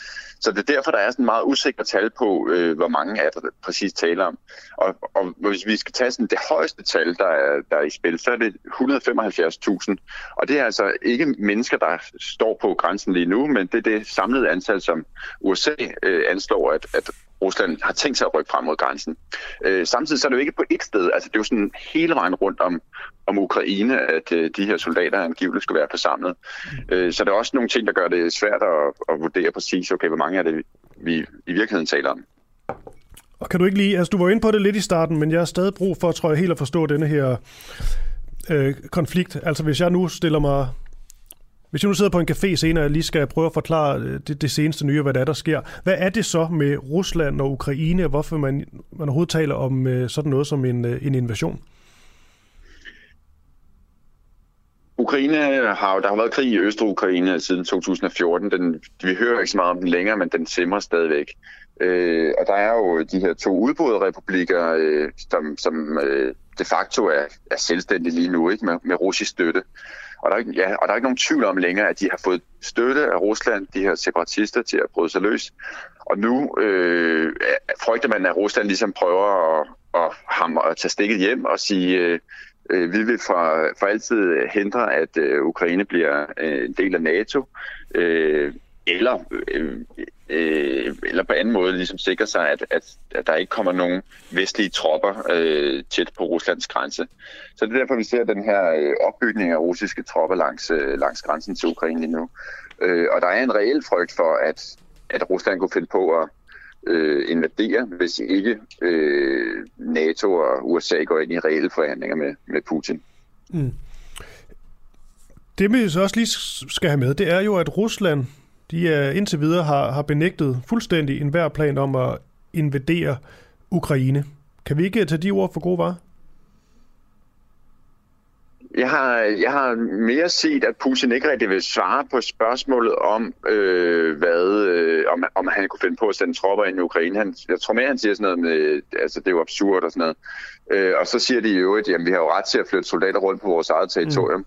Speaker 17: Så det er derfor, der er sådan meget usikre tal på, øh, hvor mange af der præcis taler om. Og, og hvis vi skal tage sådan det højeste tal, der er, der er i spil, så er det 175.000. Og det er altså ikke mennesker, der står på grænsen lige nu, men det er det samlede antal, som USA øh, anslår, at, at Rusland har tænkt sig at rykke frem mod grænsen. Øh, samtidig så er det jo ikke på ét sted, altså det er jo sådan hele vejen rundt om, om Ukraine, at øh, de her soldater angiveligt skulle være forsamlet. Øh, så der er også nogle ting, der gør det svært at, at vurdere præcis, okay, hvor mange af det vi i virkeligheden taler om.
Speaker 1: Og kan du ikke lige, altså du var inde på det lidt i starten, men jeg har stadig brug for, tror jeg, helt at forstå denne her øh, konflikt. Altså hvis jeg nu stiller mig hvis jeg nu sidder på en café senere, og lige skal prøve at forklare øh, det, det seneste nye, hvad der, er, der sker. Hvad er det så med Rusland og Ukraine, og hvorfor man, man overhovedet taler om øh, sådan noget som en, øh, en invasion?
Speaker 17: Ukraine har der har været krig i Øst-Ukraine siden 2014. Den, vi hører ikke så meget om den længere, men den simmer stadigvæk. Øh, og der er jo de her to udbryderrepublikker, øh, som, som øh, de facto er, er selvstændige lige nu ikke med, med russisk støtte. Og der, er, ja, og der er ikke nogen tvivl om længere, at de har fået støtte af Rusland, de her separatister, til at bryde sig løs. Og nu øh, frygter man, at Rusland ligesom prøver at, at, hamre, at tage stikket hjem og sige, øh, øh, vi vil for, for altid hindre, at øh, Ukraine bliver øh, en del af NATO. Øh, eller, øh, øh, eller på anden måde ligesom sikre sig, at, at, at der ikke kommer nogen vestlige tropper øh, tæt på Ruslands grænse. Så det er derfor, vi ser den her øh, opbygning af russiske tropper langs, øh, langs grænsen til Ukraine lige nu. Øh, og der er en reel frygt for, at, at Rusland kunne finde på at øh, invadere, hvis ikke øh, NATO og USA går ind i reelle forhandlinger med, med Putin. Mm.
Speaker 1: Det vi så også lige skal have med, det er jo, at Rusland de er indtil videre har, har benægtet fuldstændig enhver plan om at invadere Ukraine. Kan vi ikke tage de ord for gode varer?
Speaker 17: Jeg har, jeg har mere set, at Putin ikke rigtig vil svare på spørgsmålet om, øh, hvad, øh, om, om han kunne finde på at sende tropper ind i Ukraine. Han, jeg tror mere, han siger sådan noget med, altså det er jo absurd og sådan noget. Øh, og så siger de jo, at jamen, vi har jo ret til at flytte soldater rundt på vores eget territorium. Mm.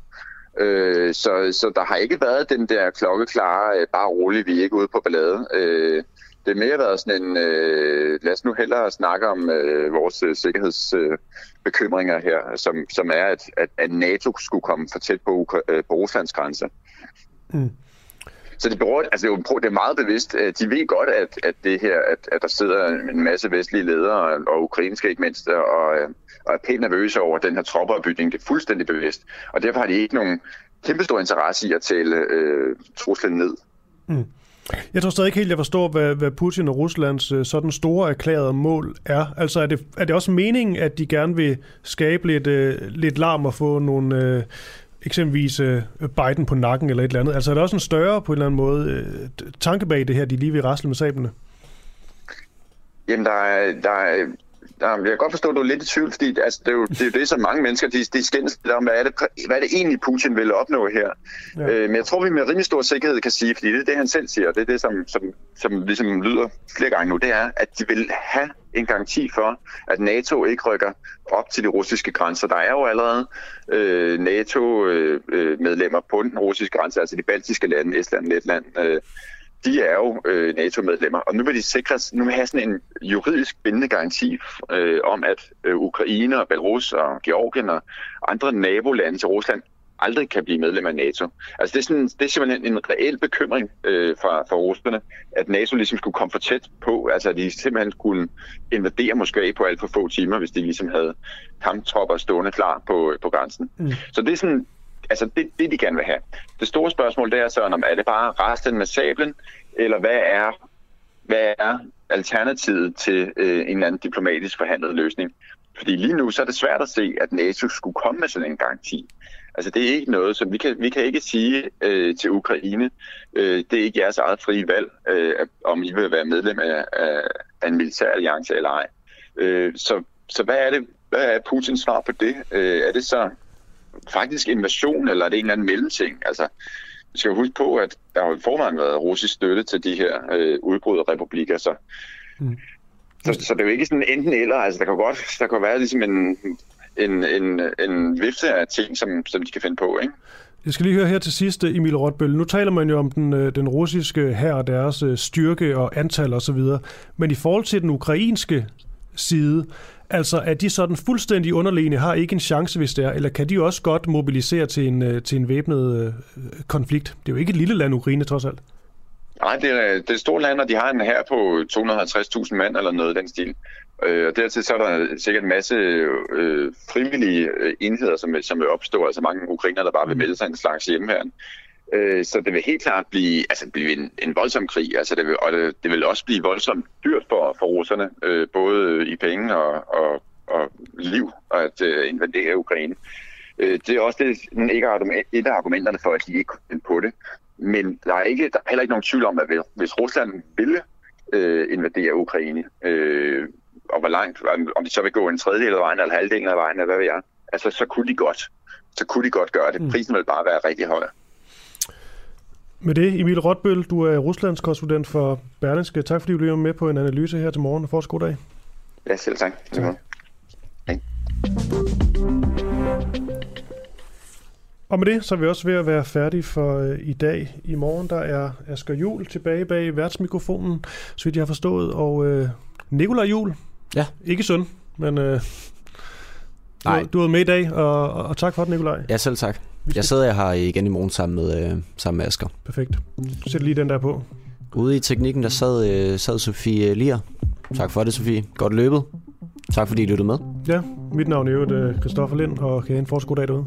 Speaker 17: Øh, så, så der har ikke været den der klokkeklare, øh, bare roligt, vi er ikke ude på ballade. Øh, det er mere været sådan en, øh, lad os nu hellere snakke om øh, vores øh, sikkerhedsbekymringer øh, her, som, som er, at, at, at NATO skulle komme for tæt på, øh, på Ruslands grænse. Mm. Så det, beror, altså det, er jo, det er meget bevidst. Øh, de ved godt, at, at det her, at, at der sidder en masse vestlige ledere, og ukrainske ikke mindst, og, og er pænt nervøse over den her troppeopbygning. Det er fuldstændig bevidst. Og derfor har de ikke nogen kæmpestor interesse i at tale øh, truslen ned. Mm.
Speaker 1: Jeg tror stadig ikke helt, jeg forstår, hvad, hvad Putin og Ruslands øh, sådan store erklærede mål er. Altså er det, er det også meningen, at de gerne vil skabe lidt, øh, lidt larm og få nogle, øh, eksempelvis øh, Biden på nakken eller et eller andet? Altså er der også en større på en eller anden måde øh, tanke bag det her, de lige vil rasle med sablerne?
Speaker 17: Jamen der er, der er jeg kan godt forstå, at du er lidt i tvivl, fordi altså, det, er jo, det er jo det, som mange mennesker de, de skændes om, hvad er, det, hvad er det egentlig, Putin vil opnå her. Ja. Øh, men jeg tror, vi med rimelig stor sikkerhed kan sige, fordi det er det, han selv siger, og det er det, som, som, som ligesom lyder flere gange nu, det er, at de vil have en garanti for, at NATO ikke rykker op til de russiske grænser. Der er jo allerede øh, NATO-medlemmer øh, på den russiske grænse, altså de baltiske lande, Estland, Letland, øh, de er jo øh, NATO-medlemmer, og nu vil de sikres, nu vil have sådan en juridisk bindende garanti øh, om, at øh, Ukraine og Belarus og Georgien og andre nabolande til Rusland aldrig kan blive medlem af NATO. Altså det er, sådan, det er simpelthen en reel bekymring øh, fra, fra russerne, at NATO ligesom skulle komme for tæt på, altså at de simpelthen skulle invadere Moskva på alt for få timer, hvis de ligesom havde kamptropper stående klar på, på grænsen. Mm. Så det er sådan altså det, det, de gerne vil have. Det store spørgsmål, det er så, om er det bare resten med sablen, eller hvad er, hvad er alternativet til øh, en eller anden diplomatisk forhandlet løsning? Fordi lige nu så er det svært at se, at NATO skulle komme med sådan en garanti. Altså det er ikke noget, som vi kan, vi kan ikke sige øh, til Ukraine, øh, det er ikke jeres eget frie valg, øh, om I vil være medlem af, af, af en militær alliance eller ej. Øh, så, så hvad er det, hvad er Putins svar på det? Øh, er det så faktisk invasion, eller er det en eller anden mellemting? Altså, vi skal huske på, at der har jo forvejen været russisk støtte til de her øh, udbrudderrepublikker, så, mm. så, så det er jo ikke sådan enten eller, altså der kan godt, der kan være ligesom en, en, en, en vifte af ting, som, som de kan finde på, ikke?
Speaker 1: Jeg skal lige høre her til sidst, Emil Rotbøl. Nu taler man jo om den, øh, den russiske her og deres øh, styrke og antal osv., men i forhold til den ukrainske side, altså er de sådan fuldstændig underliggende, har ikke en chance, hvis det er, eller kan de også godt mobilisere til en, øh, til en væbnet øh, konflikt? Det er jo ikke et lille land, Ukraine trods alt.
Speaker 17: Nej, det er, det er et stort land, og de har en her på 250.000 mand eller noget af den stil. Øh, og dertil så er der sikkert en masse øh, frivillige øh, enheder, som, som vil opstå, altså mange ukrainer, der bare vil melde sig en slags hjemme. Øh, så det vil helt klart blive, altså blive en, en voldsom krig, altså det vil, og det, det vil også blive voldsomt dyrt for, for russerne, øh, både i penge og, og, og liv, at øh, invadere Ukraine. Øh, det er også det, ikke et af argumenterne for, at de ikke kunne på det. Men der er, ikke, der er heller ikke nogen tvivl om, at hvis Rusland ville øh, invadere Ukraine, øh, og hvor langt, om de så vil gå en tredjedel af vejen, eller halvdelen af vejen, eller hvad ved jeg, altså så kunne de godt. Så kunne de godt gøre det. Mm. Prisen vil bare være rigtig høj.
Speaker 1: Med det, Emil Rotbøl, du er Ruslands korrespondent for Berlingske. Tak fordi du blev med på en analyse her til morgen, og fortsat god dag.
Speaker 17: Ja, selv tak. Ja. Hej.
Speaker 1: Og med det, så er vi også ved at være færdige for øh, i dag. I morgen, der er Asger Jul tilbage bag værtsmikrofonen, så vidt jeg har forstået, og øh, Nikolaj Jul.
Speaker 3: Ja.
Speaker 1: Ikke søn, men øh, Nej. Du, du er med i dag, og, og tak for det, Nikolaj.
Speaker 3: Ja, selv tak. Jeg sidder her igen i morgen sammen med, øh, sammen med Asger.
Speaker 1: Perfekt. Sæt lige den der på.
Speaker 3: Ude i teknikken, der sad, øh, sad Sofie Lier. Tak for det, Sofie. Godt løbet. Tak fordi I lyttede med.
Speaker 1: Ja, mit navn er jo Christoffer Lind, og kan I have en fortsat god dag derude.